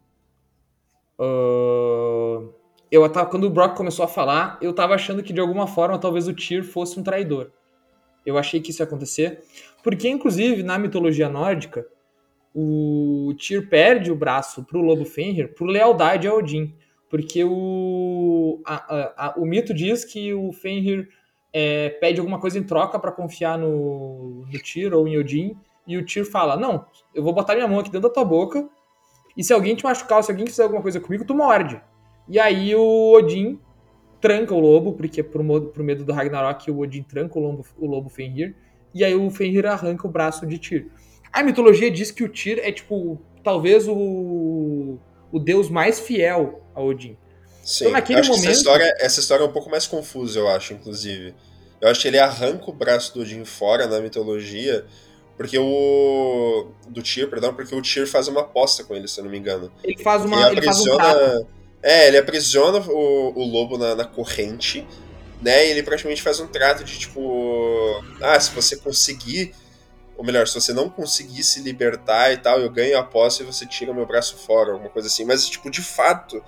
Uh... Eu tava, quando o Brock começou a falar, eu tava achando que de alguma forma talvez o Tyr fosse um traidor. Eu achei que isso ia acontecer. Porque, inclusive, na mitologia nórdica, o Tyr perde o braço pro Lobo Fenrir por lealdade a Odin. Porque o, a, a, o mito diz que o Fenrir é, pede alguma coisa em troca para confiar no, no Tyr ou em Odin. E o Tyr fala: Não, eu vou botar minha mão aqui dentro da tua boca. E se alguém te machucar, se alguém fizer alguma coisa comigo, tu morde. E aí o Odin tranca o lobo, porque por, por medo do Ragnarok, o Odin tranca o lobo, o lobo Fenrir. E aí o Fenrir arranca o braço de Tyr. A mitologia diz que o Tyr é, tipo, talvez o, o deus mais fiel a Odin. Sim, então, naquele acho momento... essa, história, essa história é um pouco mais confusa, eu acho, inclusive. Eu acho que ele arranca o braço do Odin fora na mitologia, porque o. Do Tyr, perdão, porque o Tyr faz uma aposta com ele, se eu não me engano. Ele faz uma. Ele, aprisiona, faz um É, ele aprisiona o, o lobo na, na corrente, né? E ele praticamente faz um trato de tipo. Ah, se você conseguir ou melhor, se você não conseguir se libertar e tal, eu ganho a posse e você tira meu braço fora, alguma coisa assim. Mas, tipo, de fato,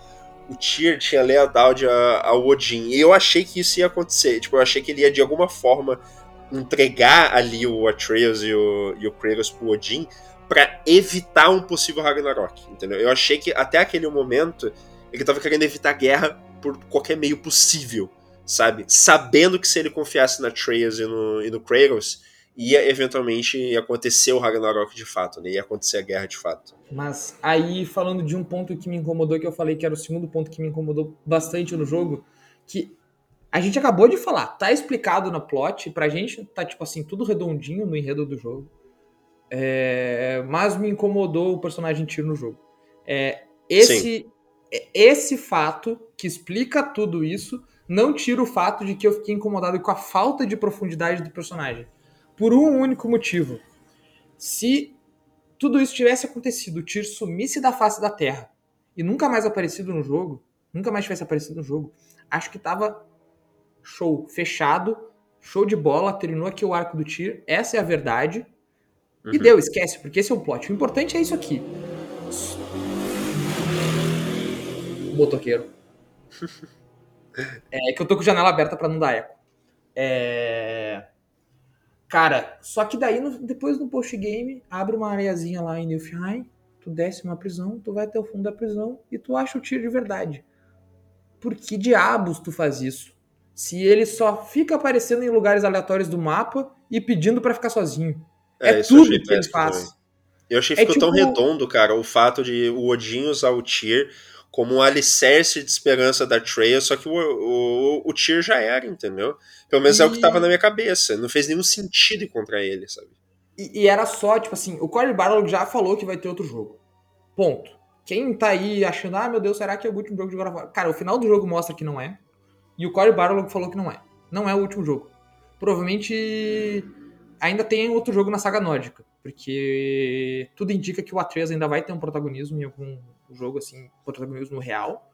o Tyr tinha lealdade ao Odin. E eu achei que isso ia acontecer. Tipo, eu achei que ele ia, de alguma forma, entregar ali o Atreus e o, e o Kratos pro Odin para evitar um possível Ragnarok, entendeu? Eu achei que até aquele momento ele tava querendo evitar guerra por qualquer meio possível, sabe? Sabendo que se ele confiasse na Atreus e no, e no Kratos, ia eventualmente acontecer o Ragnarok de fato, né? Ia acontecer a guerra de fato. Mas aí, falando de um ponto que me incomodou, que eu falei que era o segundo ponto que me incomodou bastante no jogo, que a gente acabou de falar, tá explicado na plot, pra gente tá, tipo assim, tudo redondinho no enredo do jogo. É, mas me incomodou o personagem tiro no jogo. É, esse, Sim. esse fato que explica tudo isso não tira o fato de que eu fiquei incomodado com a falta de profundidade do personagem. Por um único motivo. Se tudo isso tivesse acontecido, o Tyr sumisse da face da Terra e nunca mais aparecido no jogo, nunca mais tivesse aparecido no jogo, acho que tava show, fechado, show de bola, terminou aqui o arco do Tyr, essa é a verdade. Uhum. E deu, esquece, porque esse é o plot. O importante é isso aqui. Motoqueiro. É que eu tô com a janela aberta para não dar eco. É... Cara, só que daí no, depois no post-game, abre uma areiazinha lá em Nilfheim, tu desce uma prisão, tu vai até o fundo da prisão e tu acha o tiro de verdade. Por que diabos tu faz isso? Se ele só fica aparecendo em lugares aleatórios do mapa e pedindo para ficar sozinho. É, é tudo que ele faz. Também. Eu achei que é ficou tipo... tão redondo, cara, o fato de o Odin usar o Tyr como um alicerce de esperança da Trail, só que o, o, o Tyr já era, entendeu? Pelo menos e... é o que tava na minha cabeça. Não fez nenhum sentido encontrar ele, sabe? E, e era só, tipo assim, o Corey Barlow já falou que vai ter outro jogo. Ponto. Quem tá aí achando, ah, meu Deus, será que é o último jogo de War? Cara, o final do jogo mostra que não é. E o Corey Barlow falou que não é. Não é o último jogo. Provavelmente ainda tem outro jogo na saga nórdica. Porque tudo indica que o Atreus ainda vai ter um protagonismo em algum jogo, assim, protagonismo real.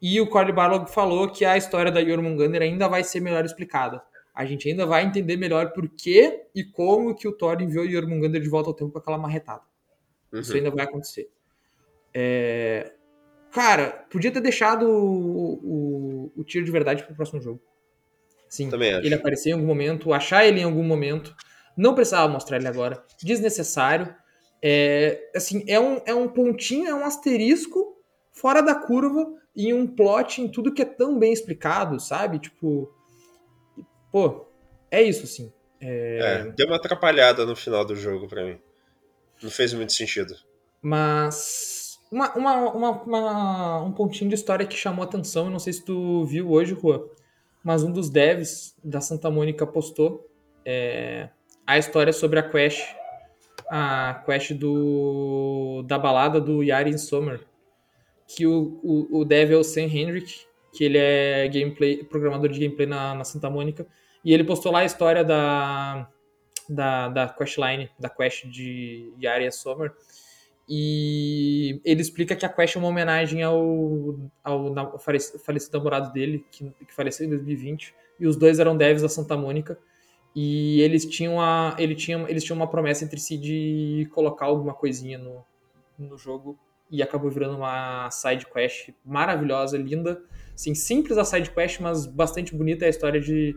E o Corey Barlog falou que a história da Jormungandr ainda vai ser melhor explicada. A gente ainda vai entender melhor por que e como que o Thor enviou Jormungandr de volta ao tempo com aquela marretada. Uhum. Isso ainda vai acontecer. É... Cara, podia ter deixado o, o, o tiro de verdade pro próximo jogo. Sim, ele aparecer em algum momento, achar ele em algum momento. Não precisava mostrar ele agora. Desnecessário. É, assim, é um, é um pontinho, é um asterisco fora da curva em um plot em tudo que é tão bem explicado, sabe? Tipo, pô, é isso, assim. É... é, deu uma atrapalhada no final do jogo para mim. Não fez muito sentido. Mas uma, uma, uma, uma, um pontinho de história que chamou atenção, eu não sei se tu viu hoje, Juan, mas um dos devs da Santa Mônica postou é, a história sobre a Quest a quest do, da balada do Yari Sommer, que o, o, o dev é o Sam Hendrick, que ele é gameplay, programador de gameplay na, na Santa Mônica, e ele postou lá a história da, da, da questline, da quest de Yari Sommer, e ele explica que a quest é uma homenagem ao, ao, ao falecido namorado dele, que, que faleceu em 2020, e os dois eram devs da Santa Mônica, e eles tinham, a, ele tinha, eles tinham uma promessa entre si de colocar alguma coisinha no, no jogo e acabou virando uma side quest maravilhosa, linda. Assim, simples a side quest, mas bastante bonita é a história de,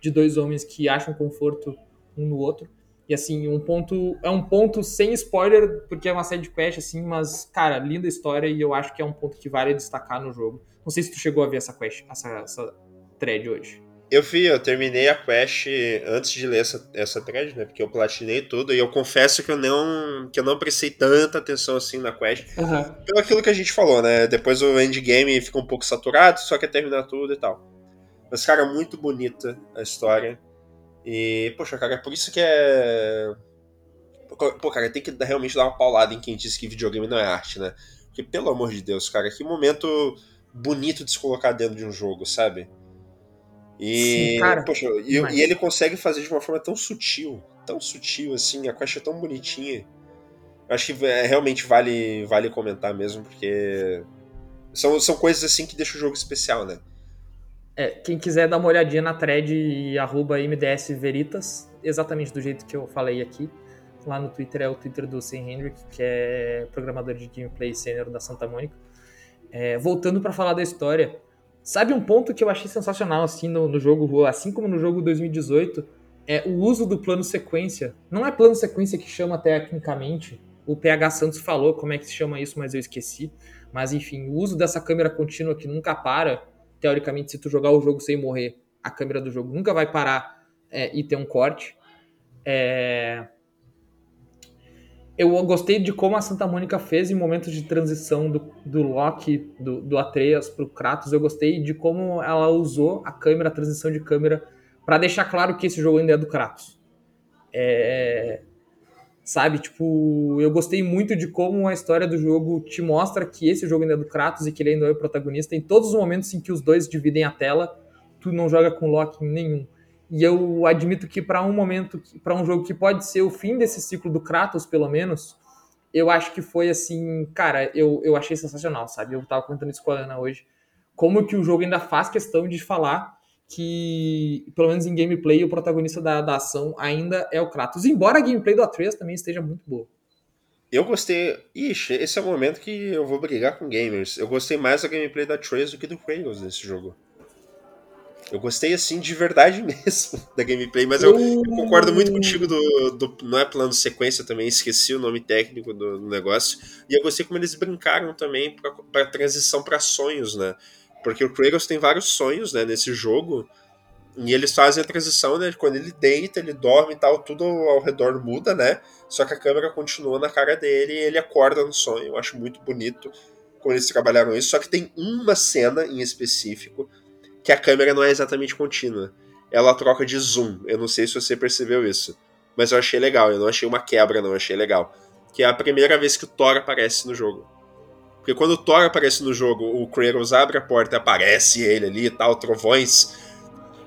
de dois homens que acham conforto um no outro. E assim, um ponto é um ponto sem spoiler, porque é uma side quest assim, mas cara, linda história e eu acho que é um ponto que vale destacar no jogo. Não sei se tu chegou a ver essa quest, essa, essa thread hoje. Eu vi, eu terminei a quest antes de ler essa, essa thread, né? Porque eu platinei tudo e eu confesso que eu não, que eu não prestei tanta atenção assim na quest. Uhum. Pelo aquilo que a gente falou, né? Depois o endgame fica um pouco saturado, só quer terminar tudo e tal. Mas, cara, muito bonita a história. E, poxa, cara, é por isso que é. Pô, cara, tem que realmente dar uma paulada em quem diz que videogame não é arte, né? Porque, pelo amor de Deus, cara, que momento bonito de se colocar dentro de um jogo, sabe? E, Sim, cara, poxa, e, e, ele consegue fazer de uma forma tão sutil, tão sutil assim, a caixa é tão bonitinha. Eu acho que é, realmente vale, vale comentar mesmo, porque são, são coisas assim que deixam o jogo especial, né? É, quem quiser dar uma olhadinha na thread arroba mdsveritas, exatamente do jeito que eu falei aqui. Lá no Twitter é o Twitter do Sam Hendrick, que é programador de gameplay sênior da Santa Mônica. É, voltando para falar da história, Sabe um ponto que eu achei sensacional assim no, no jogo, assim como no jogo 2018, é o uso do plano sequência. Não é plano sequência que chama tecnicamente. O PH Santos falou como é que se chama isso, mas eu esqueci. Mas enfim, o uso dessa câmera contínua que nunca para, teoricamente, se tu jogar o jogo sem morrer, a câmera do jogo nunca vai parar é, e ter um corte. É, eu gostei de como a Santa Mônica fez em momentos de transição do, do Loki, do, do Atreus pro Kratos. Eu gostei de como ela usou a câmera, a transição de câmera, para deixar claro que esse jogo ainda é do Kratos. É, sabe, tipo, eu gostei muito de como a história do jogo te mostra que esse jogo ainda é do Kratos e que ele ainda é o protagonista. Em todos os momentos em que os dois dividem a tela, tu não joga com lock nenhum. E eu admito que para um momento, para um jogo que pode ser o fim desse ciclo do Kratos, pelo menos, eu acho que foi assim, cara, eu, eu achei sensacional, sabe? Eu tava contando isso com a Ana hoje. Como que o jogo ainda faz questão de falar que, pelo menos em gameplay, o protagonista da, da ação ainda é o Kratos. Embora a gameplay do Atreus também esteja muito boa. Eu gostei. Ixi, esse é o momento que eu vou brigar com gamers. Eu gostei mais da gameplay da Trace do que do Kratos nesse jogo. Eu gostei, assim, de verdade mesmo da gameplay, mas eu, eu concordo muito contigo do, do, Não é plano sequência também, esqueci o nome técnico do, do negócio. E eu gostei como eles brincaram também pra transição para sonhos, né? Porque o Kratos tem vários sonhos, né, nesse jogo. E eles fazem a transição, né? Quando ele deita, ele dorme e tal, tudo ao redor muda, né? Só que a câmera continua na cara dele e ele acorda no sonho. Eu acho muito bonito como eles trabalharam isso. Só que tem uma cena em específico que a câmera não é exatamente contínua. Ela troca de zoom. Eu não sei se você percebeu isso. Mas eu achei legal. Eu não achei uma quebra, não. Eu achei legal. Que é a primeira vez que o Thor aparece no jogo. Porque quando o Thor aparece no jogo, o Kratos abre a porta e aparece ele ali e tal, trovões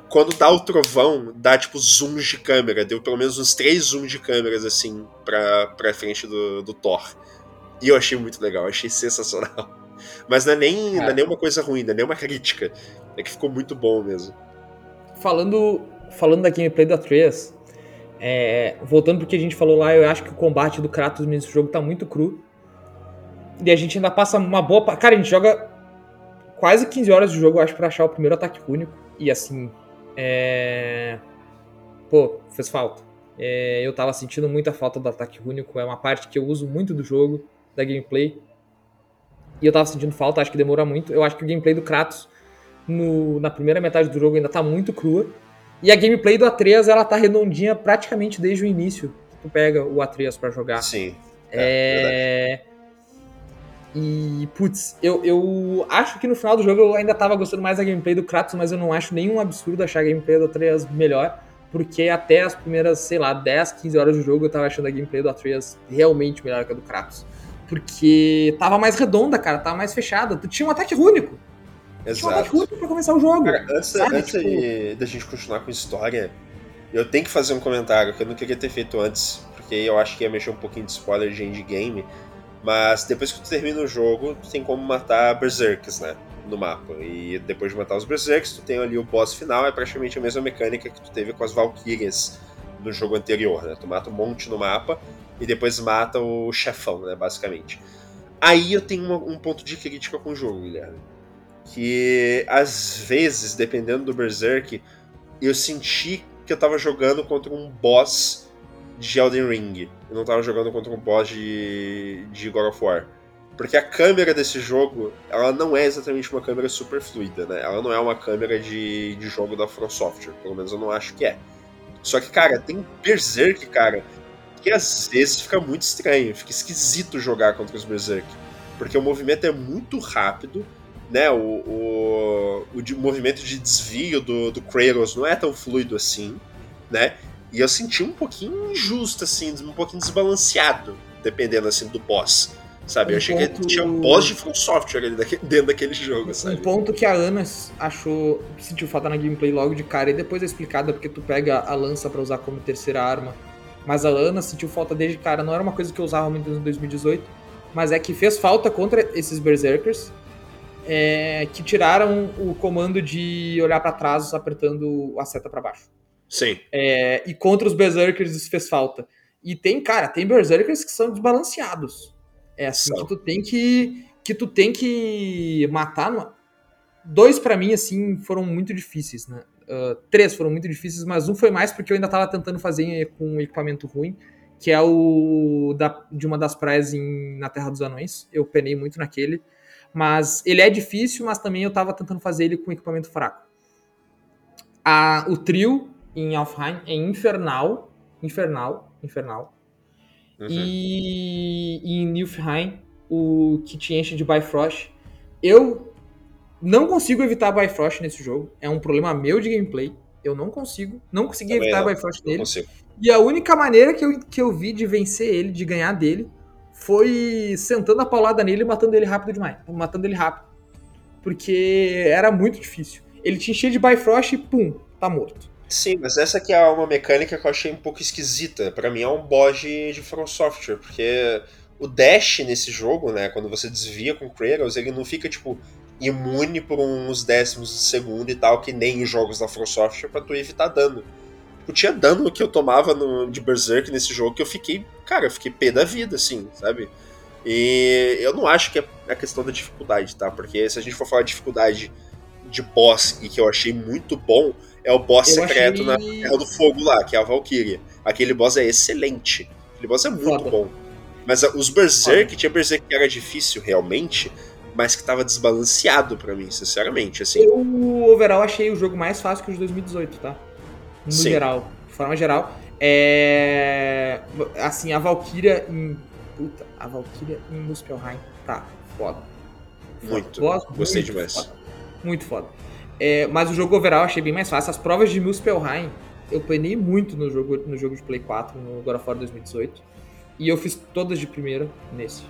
quando dá o trovão, dá tipo zooms de câmera. Deu pelo menos uns três zooms de câmeras assim pra, pra frente do, do Thor. E eu achei muito legal, achei sensacional. Mas não é nem, é. Não é nem uma coisa ruim, não é nem uma crítica. É que ficou muito bom mesmo. Falando, falando da gameplay do Atreus, é, voltando pro que a gente falou lá, eu acho que o combate do Kratos nesse jogo tá muito cru. E a gente ainda passa uma boa. Cara, a gente joga quase 15 horas de jogo, eu acho, pra achar o primeiro ataque único. E assim, é... Pô, fez falta. É, eu tava sentindo muita falta do ataque único, é uma parte que eu uso muito do jogo, da gameplay. E eu tava sentindo falta, acho que demora muito. Eu acho que o gameplay do Kratos no, na primeira metade do jogo ainda tá muito crua. E a gameplay do Atreus, ela tá redondinha praticamente desde o início. Tu pega o Atreus para jogar. Sim. É. é e, putz, eu, eu acho que no final do jogo eu ainda tava gostando mais da gameplay do Kratos, mas eu não acho nenhum absurdo achar a gameplay do Atreus melhor, porque até as primeiras, sei lá, 10, 15 horas do jogo eu tava achando a gameplay do Atreus realmente melhor que a do Kratos. Porque tava mais redonda, cara, tava mais fechada. Tu tinha um ataque único. Exato. Pra começar o jogo. Cara, antes, antes tipo... de, da gente continuar com a história, eu tenho que fazer um comentário que eu não queria ter feito antes, porque eu acho que ia mexer um pouquinho de spoiler de endgame. Mas depois que tu termina o jogo, tu tem como matar berserks, né? No mapa. E depois de matar os berserks, tu tem ali o boss final, é praticamente a mesma mecânica que tu teve com as valkyrias no jogo anterior, né? Tu mata um monte no mapa e depois mata o chefão, né? Basicamente. Aí eu tenho uma, um ponto de crítica com o jogo, Guilherme. Que às vezes, dependendo do berserk, eu senti que eu tava jogando contra um boss de Elden Ring. Eu não tava jogando contra um boss de, de God of War. Porque a câmera desse jogo, ela não é exatamente uma câmera super fluida, né? Ela não é uma câmera de, de jogo da From Software, pelo menos eu não acho que é. Só que, cara, tem Berserk, cara, que às vezes fica muito estranho, fica esquisito jogar contra os Berserk. Porque o movimento é muito rápido, né? O, o, o, movimento de desvio do, do Kratos não é tão fluido assim, né? E eu senti um pouquinho injusto, assim, um pouquinho desbalanceado, dependendo, assim, do boss. Sabe? Um eu achei ponto... que tinha um boss de From Software ali dentro daquele jogo, sabe? Um ponto que a Ana achou, sentiu falta na gameplay logo de cara, e depois é explicado porque tu pega a lança para usar como terceira arma. Mas a Ana sentiu falta desde cara, não era uma coisa que eu usava muito em 2018, mas é que fez falta contra esses Berserkers, é, que tiraram o comando de olhar para trás apertando a seta para baixo. Sim. É, e contra os Berserkers isso fez falta. E tem, cara, tem Berserkers que são desbalanceados. É assim que tu tem que. que tu tem que matar. No... Dois para mim, assim, foram muito difíceis, né? Uh, três foram muito difíceis, mas um foi mais porque eu ainda tava tentando fazer com um equipamento ruim, que é o da, de uma das praias em, na Terra dos Anões. Eu penei muito naquele. Mas ele é difícil, mas também eu tava tentando fazer ele com equipamento fraco. A, o trio em Alfheim é infernal, infernal, infernal. Uhum. E, e em Nilfheim, o que te enche de Bifrost. Eu não consigo evitar Bifrost nesse jogo. É um problema meu de gameplay. Eu não consigo. Não consegui Também evitar não, Bifrost nele. E a única maneira que eu, que eu vi de vencer ele, de ganhar dele, foi sentando a paulada nele e matando ele rápido demais. Matando ele rápido. Porque era muito difícil. ele te enchia de Bifrost e pum, tá morto. Sim, mas essa aqui é uma mecânica que eu achei um pouco esquisita. Para mim é um bode de From Software, porque o dash nesse jogo, né, quando você desvia com Kratos, ele não fica tipo imune por uns décimos de segundo e tal, que nem os jogos da From Software pra tu evitar dano. Tipo, tinha dano que eu tomava no, de Berserk nesse jogo que eu fiquei, cara, eu fiquei pé da vida, assim, sabe? E eu não acho que é a questão da dificuldade, tá? Porque se a gente for falar de dificuldade de boss e que eu achei muito bom, é o boss eu secreto achei... na Terra do Fogo lá, que é a Valkyria. Aquele boss é excelente. Aquele boss é muito Foda. bom. Mas os Berserk, Foda. tinha Berserk que era difícil realmente, mas que tava desbalanceado para mim, sinceramente, assim. Eu, overall, achei o jogo mais fácil que o de 2018, tá? No Sim. geral. De forma geral. É... Assim, a Valkyria em... Puta, a Valkyria em Muspelheim tá foda. Muito. Boss, Gostei muito demais. Foda. Muito foda. É, mas o jogo overall achei bem mais fácil. As provas de Muspelheim eu penei muito no jogo, no jogo de Play 4, no God of War 2018. E eu fiz todas de primeira nesse.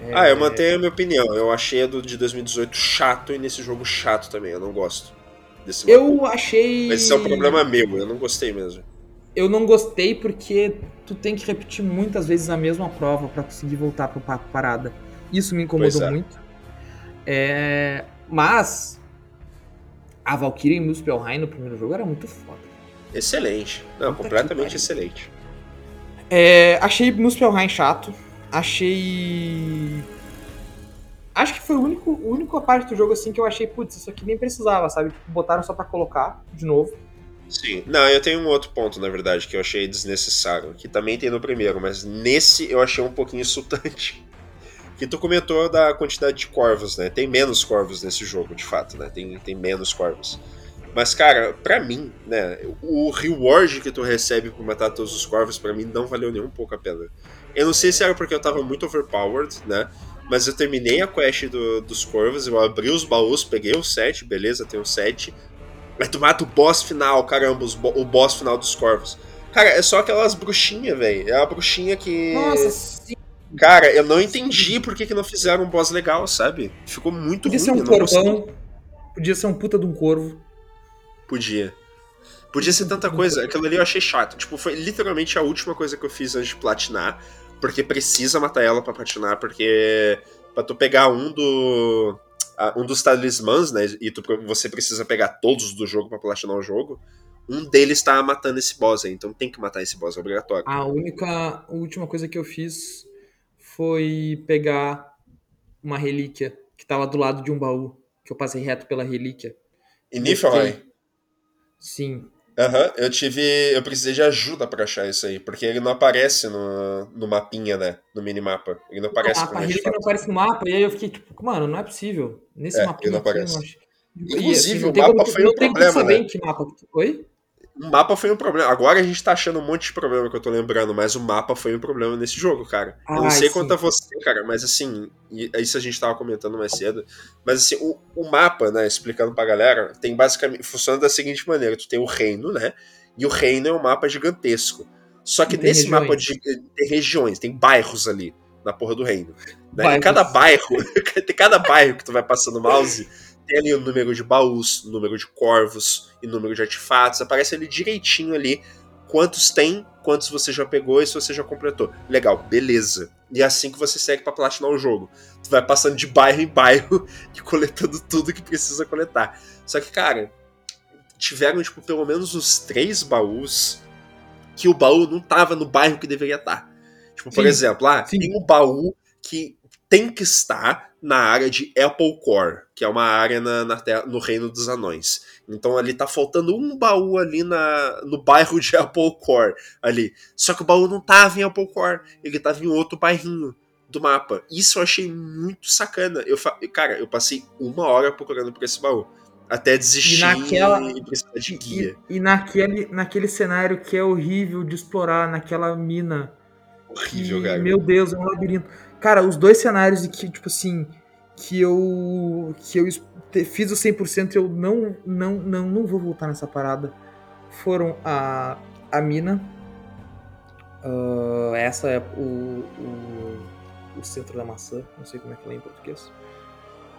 É... Ah, eu mantenho a minha opinião. Eu achei a do de 2018 chato e nesse jogo chato também. Eu não gosto desse Eu achei. Mas isso é um problema meu, eu não gostei mesmo. Eu não gostei porque tu tem que repetir muitas vezes a mesma prova para conseguir voltar pro papo parada. Isso me incomodou é. muito. É... Mas a Valkyrie em Muspelheim no primeiro jogo era muito foda. Excelente. Não, Puta completamente excelente. É, achei Muspelheim chato. Achei. Acho que foi o único, a única parte do jogo assim que eu achei, putz, isso aqui nem precisava, sabe? Botaram só para colocar de novo. Sim. Não, eu tenho um outro ponto, na verdade, que eu achei desnecessário, que também tem no primeiro, mas nesse eu achei um pouquinho insultante. Que tu comentou da quantidade de corvos, né? Tem menos corvos nesse jogo, de fato, né? Tem, tem menos corvos. Mas, cara, pra mim, né, o reward que tu recebe por matar todos os corvos, para mim, não valeu nem um pouco a pena. Eu não sei se era porque eu tava muito overpowered, né? Mas eu terminei a quest do, dos corvos, eu abri os baús, peguei o 7, beleza, tem o 7. Mas tu mata o boss final, caramba, os, o boss final dos corvos. Cara, é só aquelas bruxinhas, velho. É a bruxinha que. Nossa, sim. Cara, eu não entendi por que, que não fizeram um boss legal, sabe? Ficou muito Podia ruim. Podia ser um corvão. Podia ser um puta de um corvo. Podia. Podia ser tanta coisa. Aquilo ali eu achei chato. Tipo, foi literalmente a última coisa que eu fiz antes de platinar. Porque precisa matar ela para platinar, porque. Pra tu pegar um do. Um dos talismãs, né? E tu, você precisa pegar todos do jogo para platinar o jogo. Um deles tá matando esse boss aí, então tem que matar esse boss, é obrigatório. A única. A última coisa que eu fiz foi pegar uma relíquia que tava do lado de um baú. Que eu passei reto pela relíquia. E Niflheim? Sim. Aham, uhum, eu tive. Eu precisei de ajuda para achar isso aí, porque ele não aparece no, no mapinha, né? No minimapa. Ele não aparece ah, a relíquia não aparece no mapa, e aí eu fiquei tipo, mano, não é possível. Nesse é, mapinha ele não aparece. Aqui, não Inclusive, e, assim, o mapa como, foi um problema, né? Que mapa... Oi? O mapa foi um problema. Agora a gente tá achando um monte de problema que eu tô lembrando, mas o mapa foi um problema nesse jogo, cara. eu não sei sim. quanto a você, cara, mas assim, isso a gente tava comentando mais cedo. Mas assim, o, o mapa, né, explicando pra galera, tem basicamente. Funciona da seguinte maneira: tu tem o reino, né? E o reino é um mapa gigantesco. Só que nesse regiões. mapa de, tem regiões, tem bairros ali na porra do reino. Né? Em cada bairro, tem cada bairro que tu vai passando o mouse tem ali o número de baús, número de corvos e número de artefatos. Aparece ali direitinho ali quantos tem, quantos você já pegou e se você já completou. Legal, beleza. E é assim que você segue para platinar o jogo. Tu vai passando de bairro em bairro e coletando tudo que precisa coletar. Só que, cara, tiveram, tipo, pelo menos uns três baús que o baú não tava no bairro que deveria estar. Tipo, por sim, exemplo, lá ah, sim. tem um baú que tem que estar na área de Apple Core, que é uma área na, na terra, no Reino dos Anões. Então ali tá faltando um baú ali na, no bairro de Apple Core ali. Só que o baú não tava em Apple Core, ele tava em outro bairrinho do mapa. Isso eu achei muito sacana. Eu, cara, eu passei uma hora procurando por esse baú. Até desistir e, naquela, e precisar de guia. E, e naquele, naquele cenário que é horrível de explorar, naquela mina. Horrível, cara. Meu Deus, é um labirinto. Cara, os dois cenários que, tipo assim, que eu que eu fiz o 100% eu não não não não vou voltar nessa parada foram a a mina. Uh, essa é o, o, o centro da maçã não sei como é que ela é em português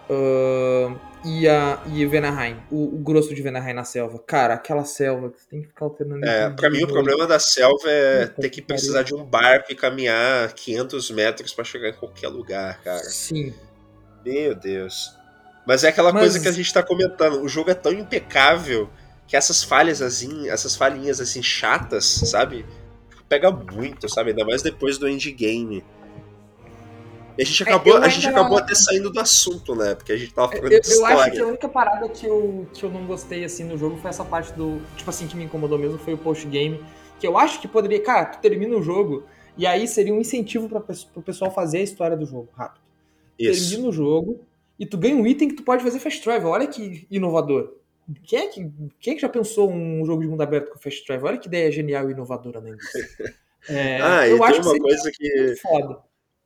Uh, e, a, e Venaheim, o, o, grosso de Venaheim na selva. Cara, aquela selva que você tem que ficar alternando. É, pra mim o problema da selva é ter que precisar de um barco e caminhar 500 metros para chegar em qualquer lugar, cara. Sim. Meu Deus. Mas é aquela Mas... coisa que a gente tá comentando. O jogo é tão impecável que essas falhas assim, essas falhinhas assim chatas, sabe? Pega muito, sabe? Ainda mais depois do endgame. E a gente é, acabou, a gente acabou até saindo do assunto, né? Porque a gente tava falando eu, de história. Eu acho que a única parada que eu, que eu não gostei, assim, no jogo foi essa parte do... Tipo assim, que me incomodou mesmo foi o post-game. Que eu acho que poderia... Cara, tu termina o jogo e aí seria um incentivo para pro pessoal fazer a história do jogo rápido. Isso. Termina o jogo e tu ganha um item que tu pode fazer fast travel. Olha que inovador. Quem é que, quem é que já pensou um jogo de mundo aberto com fast travel? Olha que ideia genial e inovadora na indústria. É, ah, eu e acho tem uma que coisa que... Foda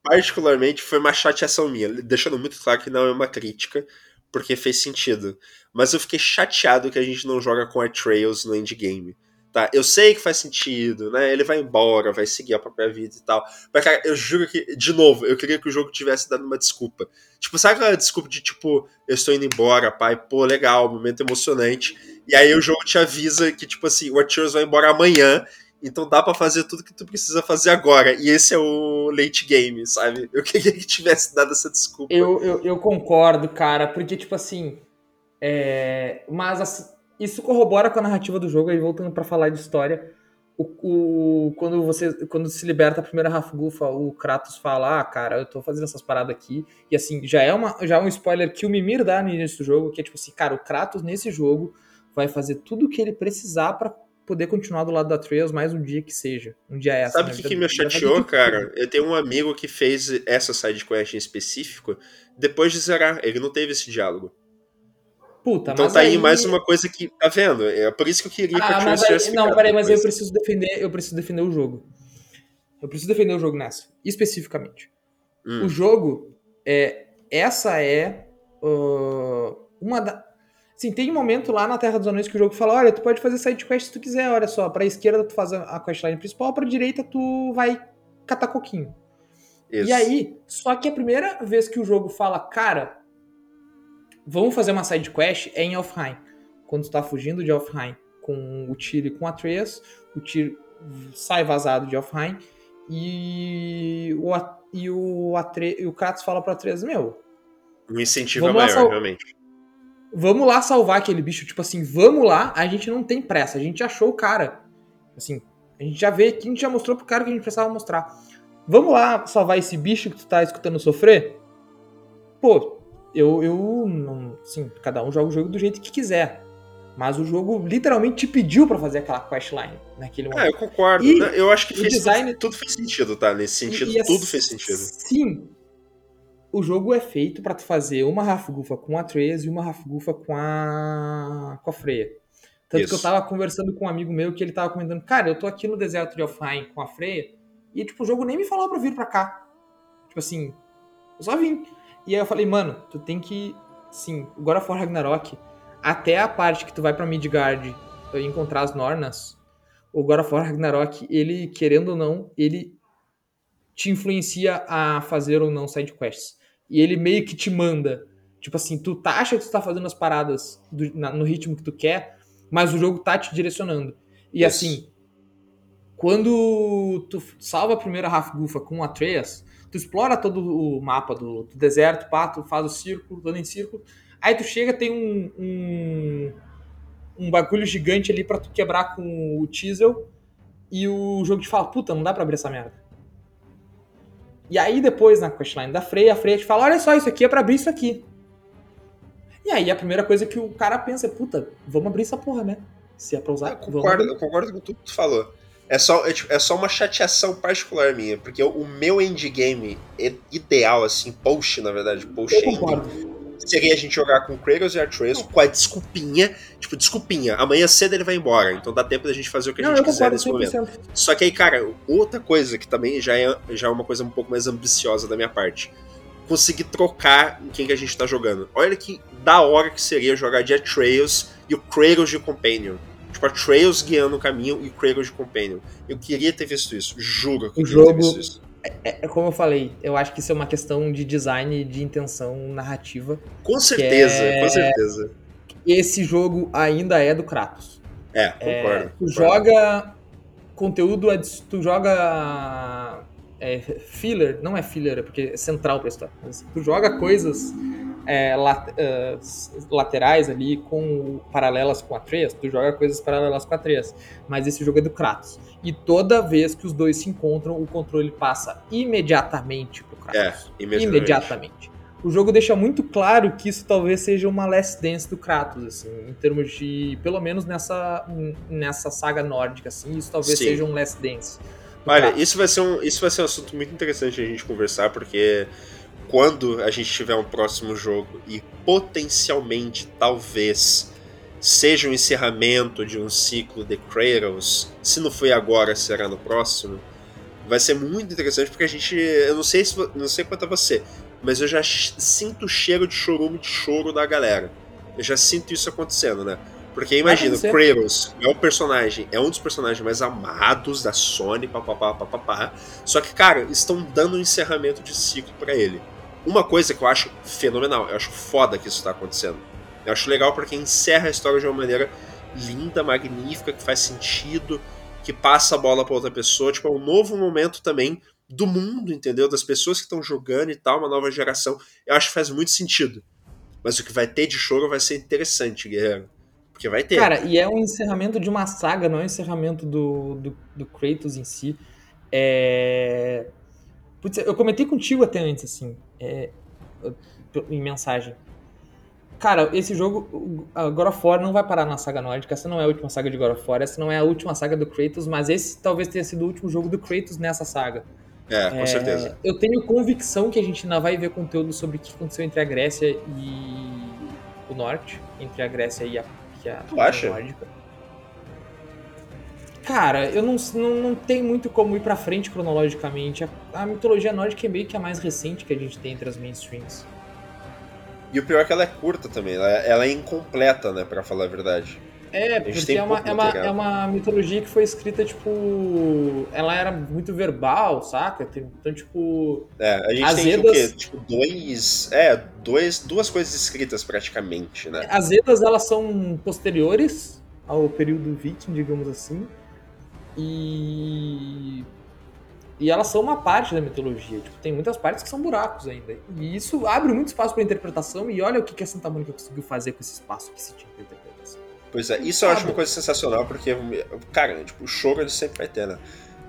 particularmente foi uma chateação minha, deixando muito claro que não é uma crítica, porque fez sentido. Mas eu fiquei chateado que a gente não joga com a Trails no endgame. Tá, eu sei que faz sentido, né? Ele vai embora, vai seguir a própria vida e tal. Mas, cara, eu juro que, de novo, eu queria que o jogo tivesse dado uma desculpa. Tipo, sabe aquela desculpa de tipo, eu estou indo embora, pai, pô, legal, momento emocionante. E aí o jogo te avisa que, tipo assim, o Atreus vai embora amanhã então dá para fazer tudo que tu precisa fazer agora. E esse é o late game, sabe? Eu queria que tivesse dado essa desculpa. Eu, eu, eu concordo, cara, porque, tipo assim. É... Mas assim, isso corrobora com a narrativa do jogo, aí voltando para falar de história. O, o, quando você quando se liberta a primeira Rafgufa, o Kratos fala: Ah, cara, eu tô fazendo essas paradas aqui. E assim, já é, uma, já é um spoiler que o Mimir dá no início do jogo, que é tipo assim, cara, o Kratos nesse jogo vai fazer tudo o que ele precisar para poder continuar do lado da Trails mais um dia que seja. Um dia essa. Sabe o que, que me chateou, cara? Eu tenho um amigo que fez essa side quest em específico depois de zerar. Ele não teve esse diálogo. Puta, então tá aí, aí, mais uma coisa que. Tá vendo? É por isso que eu queria ah, que a Trails tivesse Não, peraí, mas eu preciso defender. Eu preciso defender o jogo. Eu preciso defender o jogo nessa. Especificamente. Hum. O jogo. É, essa é. Uh, uma da, Sim, tem um momento lá na Terra dos Anões que o jogo fala: olha, tu pode fazer side quest se tu quiser, olha só. Pra esquerda tu faz a questline principal, pra direita tu vai catar coquinho. Isso. E aí, só que a primeira vez que o jogo fala, cara, vamos fazer uma side quest é em Elfheim. Quando tu tá fugindo de Elfheim com o Tyr e com a Atreus, o Tyr sai vazado de Elfheim e o, e o, Atre, e o Kratos fala pro Atreus, meu... O incentivo é maior, realmente vamos lá salvar aquele bicho. Tipo assim, vamos lá, a gente não tem pressa. A gente achou o cara. Assim, a gente já vê, a gente já mostrou pro cara que a gente precisava mostrar. Vamos lá salvar esse bicho que tu tá escutando sofrer? Pô, eu, eu não. Sim, cada um joga o jogo do jeito que quiser. Mas o jogo literalmente te pediu para fazer aquela questline naquele momento. É, eu concordo. E eu acho que fez, design... tudo, tudo fez sentido, tá? Nesse sentido, e, e tudo fez sentido. Sim, o jogo é feito para tu fazer uma Rafgufa com a Trace e uma Rafgufa com a com a Freya. Tanto Isso. que eu tava conversando com um amigo meu que ele tava comentando, cara, eu tô aqui no deserto de Alfheim com a Freya e tipo o jogo nem me falou para vir para cá. Tipo assim, eu só vim. E aí eu falei, mano, tu tem que sim, of War Ragnarok até a parte que tu vai para Midgard encontrar as Nornas, o God of War Ragnarok, ele querendo ou não, ele te influencia a fazer ou não side quests e ele meio que te manda. Tipo assim, tu tá, acha que tu tá fazendo as paradas do, na, no ritmo que tu quer, mas o jogo tá te direcionando. E Isso. assim, quando tu salva a primeira Gufa com a Atreus, tu explora todo o mapa do, do deserto, pá, tu faz o círculo, dando em círculo, aí tu chega, tem um, um, um bagulho gigante ali para tu quebrar com o Teasel, e o jogo te fala, puta, não dá pra abrir essa merda. E aí depois, na questline da Freya, a Freya te fala, olha só, isso aqui é pra abrir isso aqui. E aí a primeira coisa que o cara pensa é, puta, vamos abrir essa porra, né? Se é pra usar, eu concordo, eu concordo com tudo que tu falou. É só, é, tipo, é só uma chateação particular minha, porque o meu endgame é ideal, assim, post, na verdade, post eu seria a gente jogar com Kratos e Atreus com a desculpinha, tipo, desculpinha, amanhã cedo ele vai embora, então dá tempo da gente fazer o que a gente quiser nesse 100%. momento. Só que aí, cara, outra coisa que também já é, já é uma coisa um pouco mais ambiciosa da minha parte. Conseguir trocar em quem que a gente tá jogando. Olha que da hora que seria jogar de Atreus e o Kratos de Companion. Tipo, Atreus guiando o caminho e o Kratos de Companion. Eu queria ter visto isso, juro que eu o jogo, visto isso. É, é, como eu falei, eu acho que isso é uma questão de design, de intenção narrativa. Com certeza, é... com certeza. Esse jogo ainda é do Kratos. É, concordo. É, tu concordo. joga conteúdo, tu joga é, filler, não é filler, é porque é central pra história. Tu joga coisas é, lat, uh, laterais ali com paralelas com a Atreus, tu joga coisas paralelas com a Atreus, mas esse jogo é do Kratos. E toda vez que os dois se encontram, o controle passa imediatamente pro Kratos. É, imediatamente. imediatamente. O jogo deixa muito claro que isso talvez seja uma last dance do Kratos, assim, em termos de, pelo menos nessa, nessa saga nórdica, assim, isso talvez Sim. seja um last dance. Olha, isso vai, ser um, isso vai ser um assunto muito interessante a gente conversar, porque quando a gente tiver um próximo jogo e potencialmente, talvez, seja o um encerramento de um ciclo de Kratos, se não foi agora, será no próximo, vai ser muito interessante porque a gente, eu não sei se não sei quanto a você, mas eu já sinto o cheiro de chorume de choro da galera. Eu já sinto isso acontecendo, né? Porque imagina, o Kratos é o personagem, é um dos personagens mais amados da Sony, papapá, papapá. Só que, cara, estão dando um encerramento de ciclo para ele. Uma coisa que eu acho fenomenal, eu acho foda que isso tá acontecendo. Eu acho legal porque encerra a história de uma maneira linda, magnífica, que faz sentido, que passa a bola para outra pessoa. Tipo, é um novo momento também do mundo, entendeu? Das pessoas que estão jogando e tal, uma nova geração. Eu acho que faz muito sentido. Mas o que vai ter de choro vai ser interessante, guerreiro. Porque vai ter. Cara, e é um encerramento de uma saga, não é um encerramento do, do, do Kratos em si. É. Putz, eu comentei contigo até antes, assim, é, em mensagem. Cara, esse jogo, God of War não vai parar na saga nórdica, essa não é a última saga de God of War, essa não é a última saga do Kratos, mas esse talvez tenha sido o último jogo do Kratos nessa saga. É, com é, certeza. Eu tenho convicção que a gente ainda vai ver conteúdo sobre o que aconteceu entre a Grécia e o Norte, entre a Grécia e a, e a, tu acha? nórdica. Cara, eu não, não, não tem muito como ir pra frente cronologicamente. A, a, mitologia nórdica é meio que a mais recente que a gente tem entre as mainstreams. E o pior é que ela é curta também, ela, é, ela é incompleta, né, pra falar a verdade. É, porque é uma, é, uma, é uma mitologia que foi escrita, tipo. Ela era muito verbal, saca? Então, tipo. É, a gente tem Edas... o quê? Tipo, dois. É, dois, duas coisas escritas praticamente, né? As Edas, elas são posteriores ao período viking, digamos assim. E. E elas são uma parte da mitologia. Tipo, tem muitas partes que são buracos ainda. E isso abre muito espaço para interpretação. E olha o que a Santa Mônica conseguiu fazer com esse espaço que se tinha pra interpretação. Pois é, isso eu acho uma coisa sensacional, porque, cara, tipo, o choro ele sempre vai ter, né?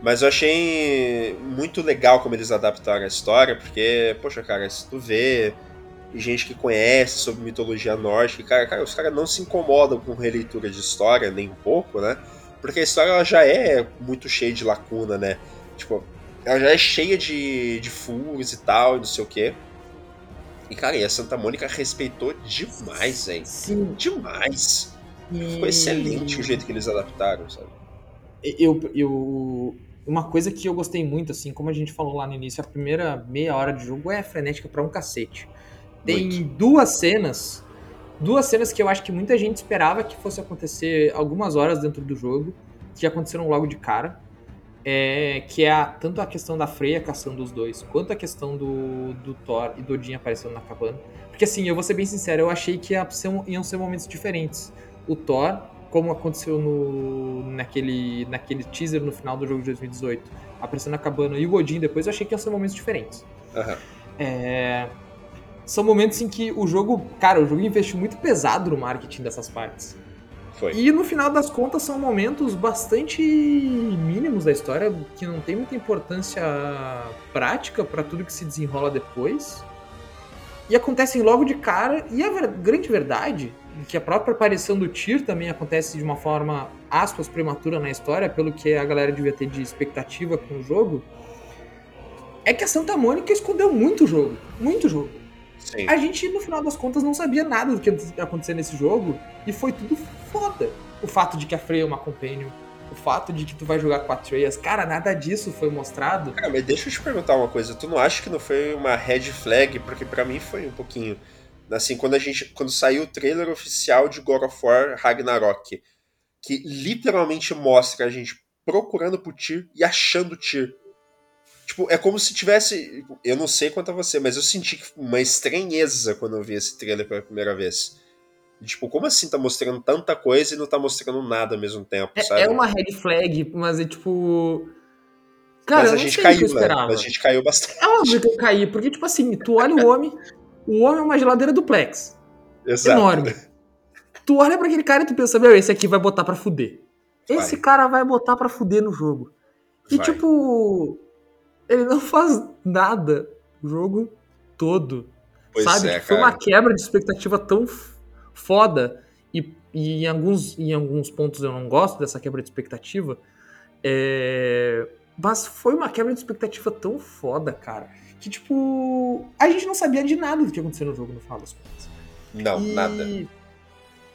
Mas eu achei muito legal como eles adaptaram a história, porque, poxa, cara, se tu vê gente que conhece sobre mitologia nórdica, cara, cara os caras não se incomodam com releitura de história nem um pouco, né? Porque a história ela já é muito cheia de lacuna, né? Tipo, ela já é cheia de, de furos e tal, e não sei o quê. E, cara, e a Santa Mônica respeitou demais, hein? Sim. Demais. E... Ficou excelente o jeito que eles adaptaram, sabe? Eu, eu, uma coisa que eu gostei muito, assim, como a gente falou lá no início, a primeira meia hora de jogo é frenética pra um cacete. Tem muito. duas cenas duas cenas que eu acho que muita gente esperava que fosse acontecer algumas horas dentro do jogo, que aconteceram logo de cara. É, que é a, tanto a questão da Freya caçando os dois, quanto a questão do, do Thor e do Odin aparecendo na cabana. Porque assim, eu vou ser bem sincero, eu achei que ia ser, iam ser momentos diferentes. O Thor, como aconteceu no, naquele, naquele teaser no final do jogo de 2018, aparecendo na cabana, e o Odin depois, eu achei que iam ser momentos diferentes. Uhum. É, são momentos em que o jogo, cara, o jogo investiu muito pesado no marketing dessas partes. Foi. E no final das contas são momentos bastante mínimos da história, que não tem muita importância prática para tudo que se desenrola depois. E acontecem logo de cara, e a ver grande verdade, que a própria aparição do Tyr também acontece de uma forma, aspas, prematura na história, pelo que a galera devia ter de expectativa com o jogo, é que a Santa Mônica escondeu muito jogo. Muito jogo. Sim. A gente, no final das contas, não sabia nada do que ia acontecer nesse jogo e foi tudo foda. O fato de que a Freya é uma companion, o fato de que tu vai jogar com a Atreus, cara, nada disso foi mostrado. Cara, mas deixa eu te perguntar uma coisa, tu não acha que não foi uma red flag? Porque para mim foi um pouquinho. Assim, quando a gente. Quando saiu o trailer oficial de God of War Ragnarok, que literalmente mostra a gente procurando por Tyr e achando Tyr. Tipo, é como se tivesse. Eu não sei quanto a você, mas eu senti uma estranheza quando eu vi esse trailer pela primeira vez. Tipo, como assim tá mostrando tanta coisa e não tá mostrando nada ao mesmo tempo, é, sabe? É uma red flag, mas é tipo. Cara, mas a gente caiu, né? Mas a gente caiu bastante. É óbvio que eu caí, porque, tipo assim, tu olha o homem, o homem é uma geladeira duplex. Exato. Enorme. Tu olha pra aquele cara e tu pensa, meu, esse aqui vai botar pra fuder. Esse vai. cara vai botar pra fuder no jogo. E, vai. tipo, ele não faz nada o jogo todo. Pois sabe? É, foi uma quebra de expectativa tão foda. E, e, em, alguns, em alguns pontos eu não gosto dessa quebra de expectativa. É... Mas foi uma quebra de expectativa tão foda, cara. Que, tipo, a gente não sabia de nada do que aconteceu no jogo no final das contas. Não, e... nada.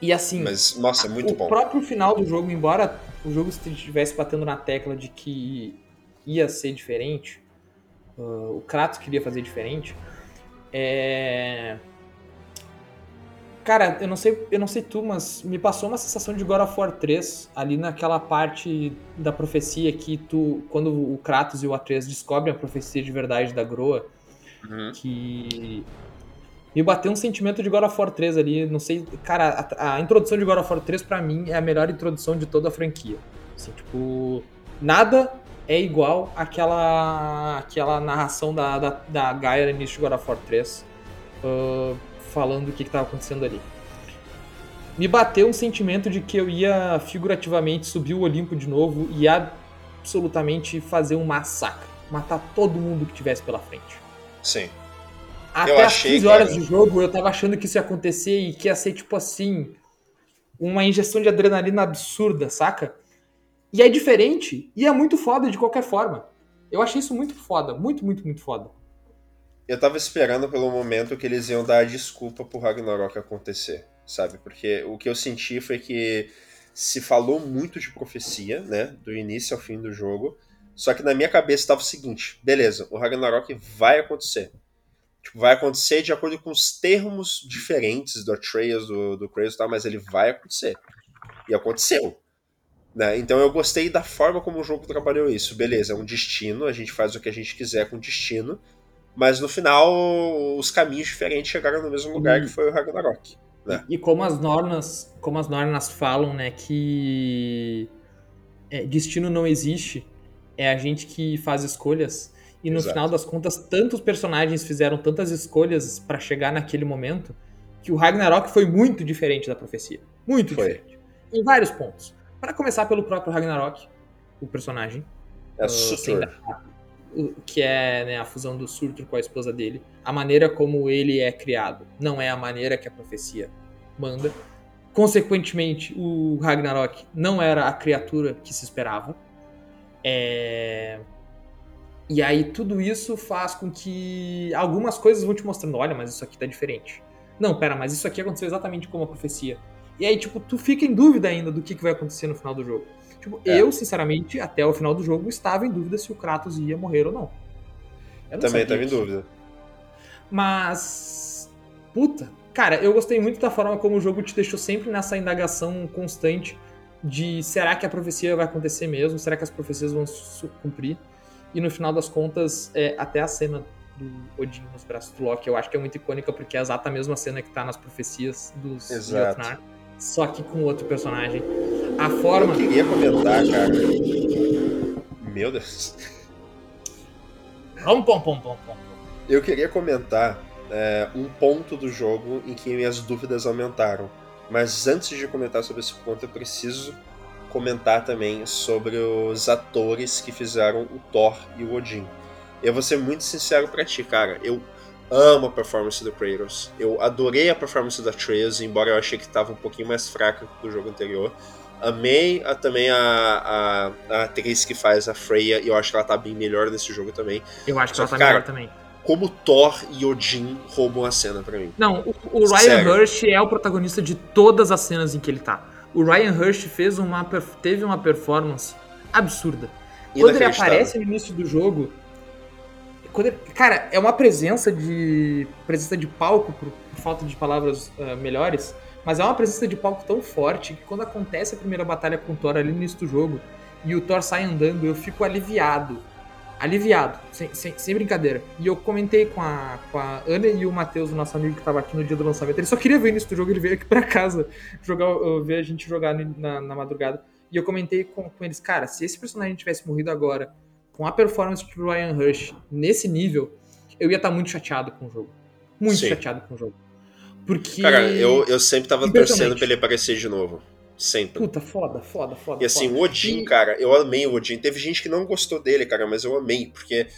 E assim. Mas, nossa, é muito o bom. O próprio final do jogo, embora o jogo estivesse batendo na tecla de que ia ser diferente, uh, o Kratos queria fazer diferente, é Cara, eu não sei, eu não sei tu, mas me passou uma sensação de God of War 3 ali naquela parte da profecia que tu, quando o Kratos e o Atreus descobrem a profecia de verdade da Groa, uhum. que me bateu um sentimento de God of War 3 ali, não sei, cara, a, a introdução de God of War 3 para mim é a melhor introdução de toda a franquia. Assim, tipo, nada é igual àquela, àquela narração da, da, da Gaia no início de God of War 3. Uh, falando o que estava acontecendo ali. Me bateu um sentimento de que eu ia figurativamente subir o Olimpo de novo e absolutamente fazer um massacre. Matar todo mundo que tivesse pela frente. Sim. Até eu as 15 horas cara... de jogo eu tava achando que isso ia acontecer e que ia ser tipo assim. Uma injeção de adrenalina absurda, saca? E é diferente e é muito foda de qualquer forma. Eu achei isso muito foda, muito, muito, muito foda eu tava esperando pelo momento que eles iam dar a desculpa pro Ragnarok acontecer, sabe? Porque o que eu senti foi que se falou muito de profecia, né? Do início ao fim do jogo. Só que na minha cabeça estava o seguinte: beleza, o Ragnarok vai acontecer. Tipo, vai acontecer de acordo com os termos diferentes do Atreus, do, do Kratos e tal, mas ele vai acontecer. E aconteceu. Né? Então eu gostei da forma como o jogo trabalhou isso. Beleza, é um destino, a gente faz o que a gente quiser com o destino, mas no final, os caminhos diferentes chegaram no mesmo lugar que foi o Ragnarok. Né? E, como as normas, como as normas falam, né, que é, destino não existe, é a gente que faz escolhas. E no Exato. final das contas, tantos personagens fizeram tantas escolhas para chegar naquele momento que o Ragnarok foi muito diferente da profecia. Muito foi. diferente. Em vários pontos. Para começar pelo próprio Ragnarok, o personagem. É uh, super que é né, a fusão do Surtur com a esposa dele, a maneira como ele é criado não é a maneira que a profecia manda. Consequentemente, o Ragnarok não era a criatura que se esperava. É... E aí tudo isso faz com que algumas coisas vão te mostrando, olha, mas isso aqui tá diferente. Não, pera, mas isso aqui aconteceu exatamente como a profecia. E aí, tipo, tu fica em dúvida ainda do que, que vai acontecer no final do jogo. Tipo, é. eu, sinceramente, até o final do jogo, estava em dúvida se o Kratos ia morrer ou não. não Também estava em dúvida. Mas. Puta. Cara, eu gostei muito da forma como o jogo te deixou sempre nessa indagação constante de será que a profecia vai acontecer mesmo? Será que as profecias vão se cumprir? E no final das contas, é, até a cena do Odin nos braços do Loki, eu acho que é muito icônica porque é exata a mesma cena que tá nas profecias dos Jotnar só que com outro personagem. A forma. Eu queria comentar, cara. Meu Deus. Pom, pom, pom, pom, pom. Eu queria comentar é, um ponto do jogo em que minhas dúvidas aumentaram. Mas antes de comentar sobre esse ponto, eu preciso comentar também sobre os atores que fizeram o Thor e o Odin. Eu vou ser muito sincero pra ti, cara. Eu amo a performance do Kratos. Eu adorei a performance da Atreus, embora eu achei que estava um pouquinho mais fraca do jogo anterior. Amei a, também a, a, a, atriz que faz a Freya, e eu acho que ela tá bem melhor nesse jogo também. Eu acho que ela tá cara, melhor também. Como Thor e Odin roubam a cena para mim. Não, o, o Ryan Hirsch é o protagonista de todas as cenas em que ele tá. O Ryan Hirsch fez uma, teve uma performance absurda. Quando ele aparece no início do jogo, quando ele, cara, é uma presença de. presença de palco, por, falta de palavras uh, melhores, mas é uma presença de palco tão forte que quando acontece a primeira batalha com o Thor ali no início do jogo e o Thor sai andando, eu fico aliviado. aliviado, sem, sem, sem, brincadeira. E eu comentei com a, com a Ana e o Matheus, o nosso amigo que tava aqui no dia do lançamento. Ele só queria ver isso do jogo, ele veio aqui pra casa jogar, ver a gente jogar na, na madrugada. E eu comentei com, com eles, cara, se esse personagem tivesse morrido agora, com a performance de Ryan Rush nesse nível, eu ia estar tá muito chateado com o jogo. Muito Sim. chateado com o jogo. Porque. Cara, eu, eu sempre tava torcendo pra ele aparecer de novo. Sempre. Puta, foda, foda, foda. E assim, foda. o Odin, e... cara, eu amei o Odin. Teve gente que não gostou dele, cara, mas eu amei, porque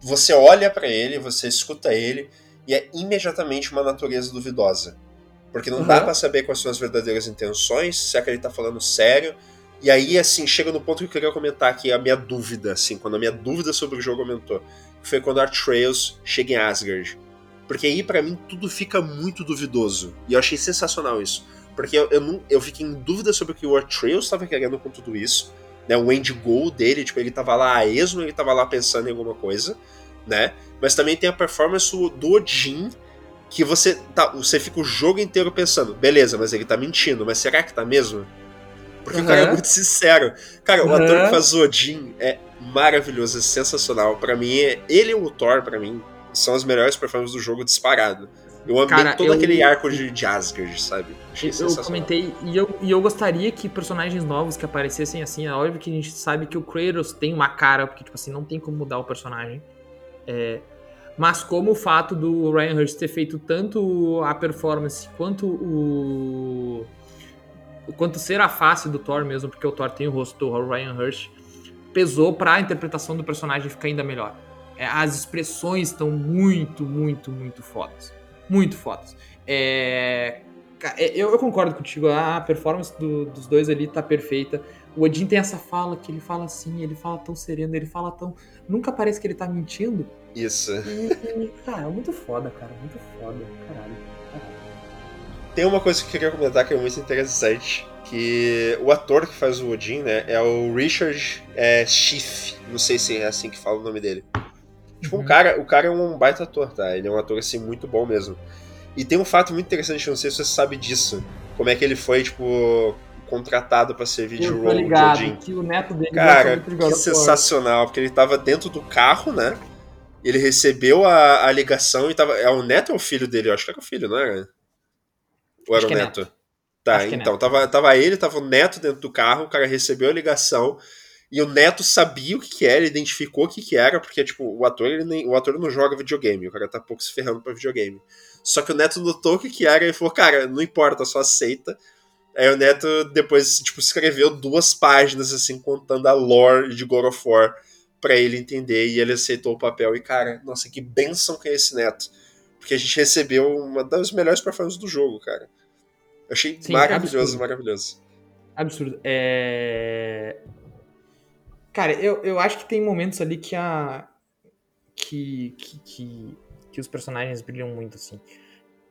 você olha para ele, você escuta ele, e é imediatamente uma natureza duvidosa. Porque não uhum. dá para saber quais são as verdadeiras intenções, se é que ele tá falando sério. E aí, assim, chega no ponto que eu queria comentar aqui a minha dúvida, assim, quando a minha dúvida sobre o jogo aumentou. Que foi quando Atreus chega em Asgard. Porque aí, para mim, tudo fica muito duvidoso. E eu achei sensacional isso. Porque eu, eu, não, eu fiquei em dúvida sobre o que o Atreus estava querendo com tudo isso. Né, o end goal dele, tipo, ele tava lá a esmo, ele tava lá pensando em alguma coisa, né? Mas também tem a performance do Odin, que você tá, você fica o jogo inteiro pensando, beleza, mas ele tá mentindo, mas será que tá mesmo? Porque uhum. o cara é muito sincero. Cara, uhum. o ator que faz o Odin é maravilhoso, é sensacional. para mim, ele e o Thor, para mim, são as melhores performances do jogo disparado. Eu amei Cara, todo eu, aquele arco de, de Asgard, sabe? Achei eu comentei, e eu, e eu gostaria que personagens novos que aparecessem assim, é óbvio que a gente sabe que o Kratos tem uma cara, porque, tipo assim, não tem como mudar o personagem. É, mas como o fato do Ryan Hurst ter feito tanto a performance quanto o. quanto ser a face do Thor mesmo, porque o Thor tem o rosto do Ryan Hurst, pesou para a interpretação do personagem ficar ainda melhor. É, as expressões estão muito, muito, muito fodas muito fodas. É, é, eu, eu, concordo contigo, a performance do, dos dois ali tá perfeita. O Odin tem essa fala que ele fala assim, ele fala tão sereno, ele fala tão. Nunca parece que ele tá mentindo. Isso. E, cara, é muito foda, cara. Muito foda. Caralho. Tem uma coisa que eu queria comentar que é muito interessante. Que o ator que faz o Odin, né, é o Richard é, Schiff. Não sei se é assim que fala o nome dele. Tipo, uhum. o, cara, o cara é um baita ator, tá? Ele é um ator, assim, muito bom mesmo. E tem um fato muito interessante, não sei se você sabe disso. Como é que ele foi, tipo, contratado para servir de role ligado, que o neto dele Cara, que sensacional, porque ele tava dentro do carro, né? Ele recebeu a, a ligação e tava. É o neto ou o filho dele? Eu acho que era o filho, não era? Ou era o é neto? neto? Tá, acho é então, é tava, tava ele, tava o neto dentro do carro, o cara recebeu a ligação e o Neto sabia o que, que era, identificou o que, que era, porque, tipo, o ator, ele nem, o ator não joga videogame, o cara tá pouco se ferrando pra videogame. Só que o Neto notou o que, que era e falou, cara, não importa, só aceita. Aí o Neto depois, tipo, escreveu duas páginas, assim, contando a lore de God of War pra ele entender, e ele aceitou o papel. E, cara, nossa, que benção que é esse Neto. Porque a gente recebeu uma das melhores performances do jogo, cara. Eu achei Sim, maravilhoso, absurdo. maravilhoso. Absurdo. É... Cara, eu, eu acho que tem momentos ali que a. que, que, que, que os personagens brilham muito, assim.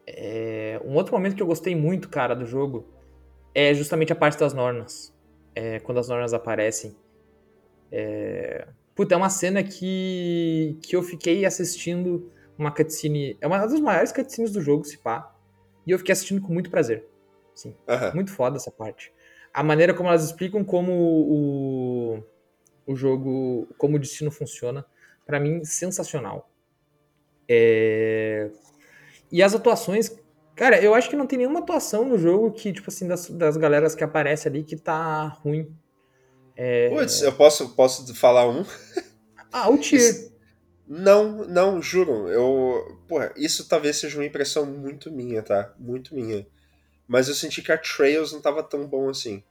É, um outro momento que eu gostei muito, cara, do jogo é justamente a parte das Nornas. É, quando as Nornas aparecem. É... Puta, é uma cena que, que eu fiquei assistindo uma cutscene. É uma das maiores cutscenes do jogo, se pá. E eu fiquei assistindo com muito prazer. Sim. Uhum. Muito foda essa parte. A maneira como elas explicam como o o jogo, como o destino funciona, para mim, sensacional. É... E as atuações, cara, eu acho que não tem nenhuma atuação no jogo que, tipo assim, das, das galeras que aparece ali que tá ruim. É... Putz, eu posso, posso falar um? Ah, o Tyr. Não, não, juro. Eu. Porra, isso talvez seja uma impressão muito minha, tá? Muito minha. Mas eu senti que a Trails não tava tão bom assim.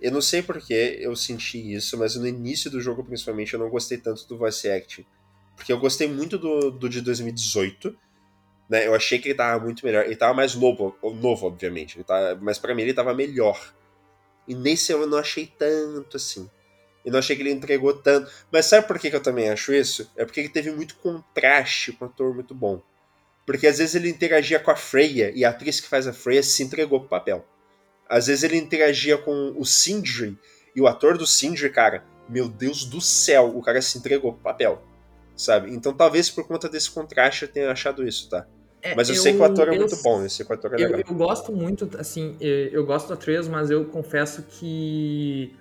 Eu não sei porque eu senti isso, mas no início do jogo, principalmente, eu não gostei tanto do voice acting. Porque eu gostei muito do, do de 2018, né? Eu achei que ele tava muito melhor. Ele tava mais novo, novo obviamente. Ele tava, mas para mim ele tava melhor. E nesse eu não achei tanto assim. Eu não achei que ele entregou tanto. Mas sabe por que, que eu também acho isso? É porque ele teve muito contraste com um ator muito bom. Porque às vezes ele interagia com a Freya e a atriz que faz a Freya se entregou pro papel. Às vezes ele interagia com o Sindri, e o ator do Sindri, cara, meu Deus do céu, o cara se entregou pro papel, sabe? Então talvez por conta desse contraste eu tenha achado isso, tá? É, mas eu, eu, sei que o ator é eu, muito bom, eu sei que o ator é legal. Eu, gosto muito, assim, eu gosto do Atreus, mas eu confesso que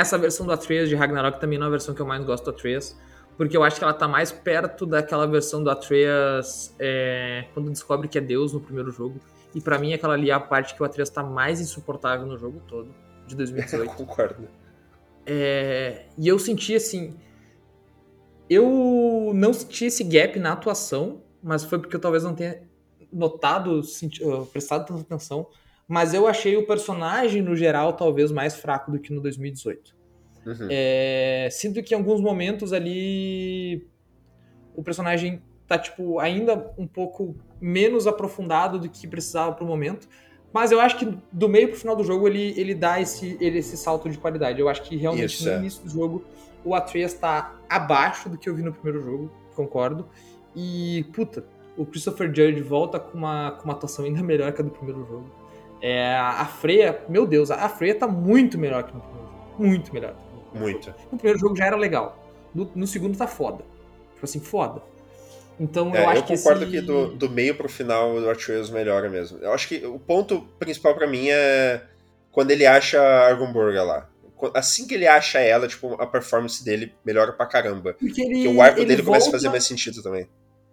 essa versão do Atreus de Ragnarok também não é a versão que eu mais gosto do Atreus, porque eu acho que ela tá mais perto daquela versão do Atreus é, quando descobre que é Deus no primeiro jogo. E para mim aquela ali é a parte que o Atreus tá mais insuportável no jogo todo, de 2018. Eu concordo. É, e eu senti assim. Eu não senti esse gap na atuação, mas foi porque eu talvez não tenha notado, senti, uh, prestado tanta atenção. Mas eu achei o personagem, no geral, talvez mais fraco do que no 2018. Uhum. É, sinto que em alguns momentos ali o personagem tá, tipo, ainda um pouco menos aprofundado do que precisava pro momento. Mas eu acho que do meio pro final do jogo ele, ele dá esse, ele, esse salto de qualidade. Eu acho que realmente Isso, no é. início do jogo o Atreus tá abaixo do que eu vi no primeiro jogo, concordo. E, puta, o Christopher Judge volta com uma, com uma atuação ainda melhor que a do primeiro jogo. É, a Freya, meu Deus, a Freya tá muito melhor que no primeiro jogo. Muito melhor. Muito. No primeiro jogo já era legal. No, no segundo tá foda. Tipo assim, foda. Então é, eu acho eu concordo que, esse... que do, do meio pro final o Atreus melhora mesmo. Eu acho que o ponto principal para mim é quando ele acha a Argonborga lá. Assim que ele acha ela, tipo, a performance dele melhora pra caramba. Porque, ele, Porque o arco dele volta, começa a fazer mais sentido também.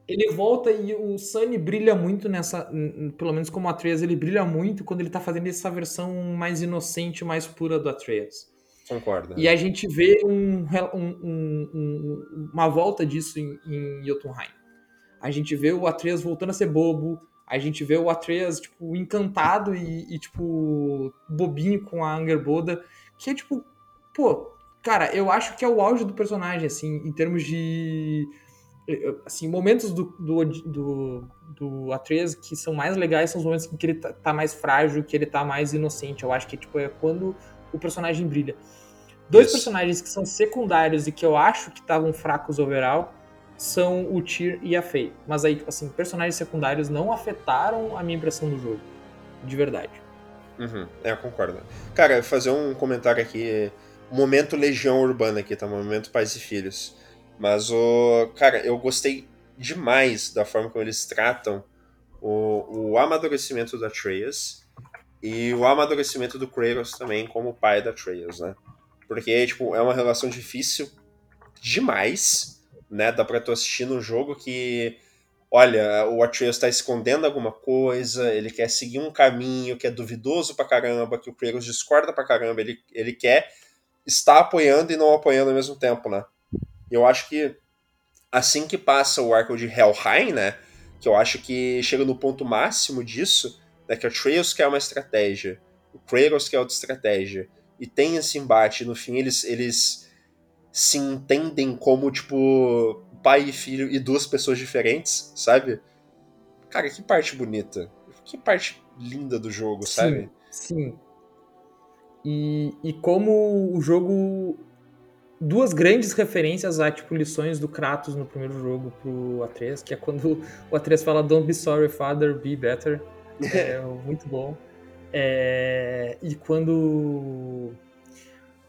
Ele volta e o Sunny brilha muito nessa. Pelo menos como Atreus, ele brilha muito quando ele tá fazendo essa versão mais inocente, mais pura do Atreus. Concordo. E a gente vê um, um, um, uma volta disso em, em Jotunheim. A gente vê o Atreus voltando a ser bobo, a gente vê o Atreus, tipo, encantado e, e tipo, bobinho com a Angerboda, que é, tipo, pô, cara, eu acho que é o auge do personagem, assim, em termos de assim, momentos do, do, do, do Atreus que são mais legais são os momentos em que ele tá, tá, mais frágil, que ele tá mais inocente. Eu acho que tipo, é quando o personagem brilha. Dois Isso. personagens que são secundários e que eu acho que estavam fracos overall são o Tyr e a Faye. Mas aí, tipo assim, personagens secundários não afetaram a minha impressão do jogo. De verdade. Uhum, é, eu concordo. Cara, fazer um comentário aqui. Momento Legião Urbana aqui, tá? Momento Pais e Filhos. Mas o. Cara, eu gostei demais da forma como eles tratam o, o amadurecimento da Atreus e o amadurecimento do Kratos também como pai da Atreus, né? Porque, tipo, é uma relação difícil demais, né? Dá pra tu assistir no jogo que, olha, o Atreus tá escondendo alguma coisa, ele quer seguir um caminho que é duvidoso pra caramba, que o Kratos discorda pra caramba, ele, ele quer estar apoiando e não apoiando ao mesmo tempo, né? Eu acho que assim que passa o arco de Helheim, né? Que eu acho que chega no ponto máximo disso, né? Que o Trails quer uma estratégia, o Kratos quer outra estratégia, e tem esse embate, no fim eles, eles se entendem como, tipo, pai e filho e duas pessoas diferentes, sabe? Cara, que parte bonita. Que parte linda do jogo, sim, sabe? Sim. E, e como o jogo duas grandes referências a tipo lições do Kratos no primeiro jogo pro Atreus, que é quando o Atreus fala Don't be sorry, father, be better. É muito bom. É, e quando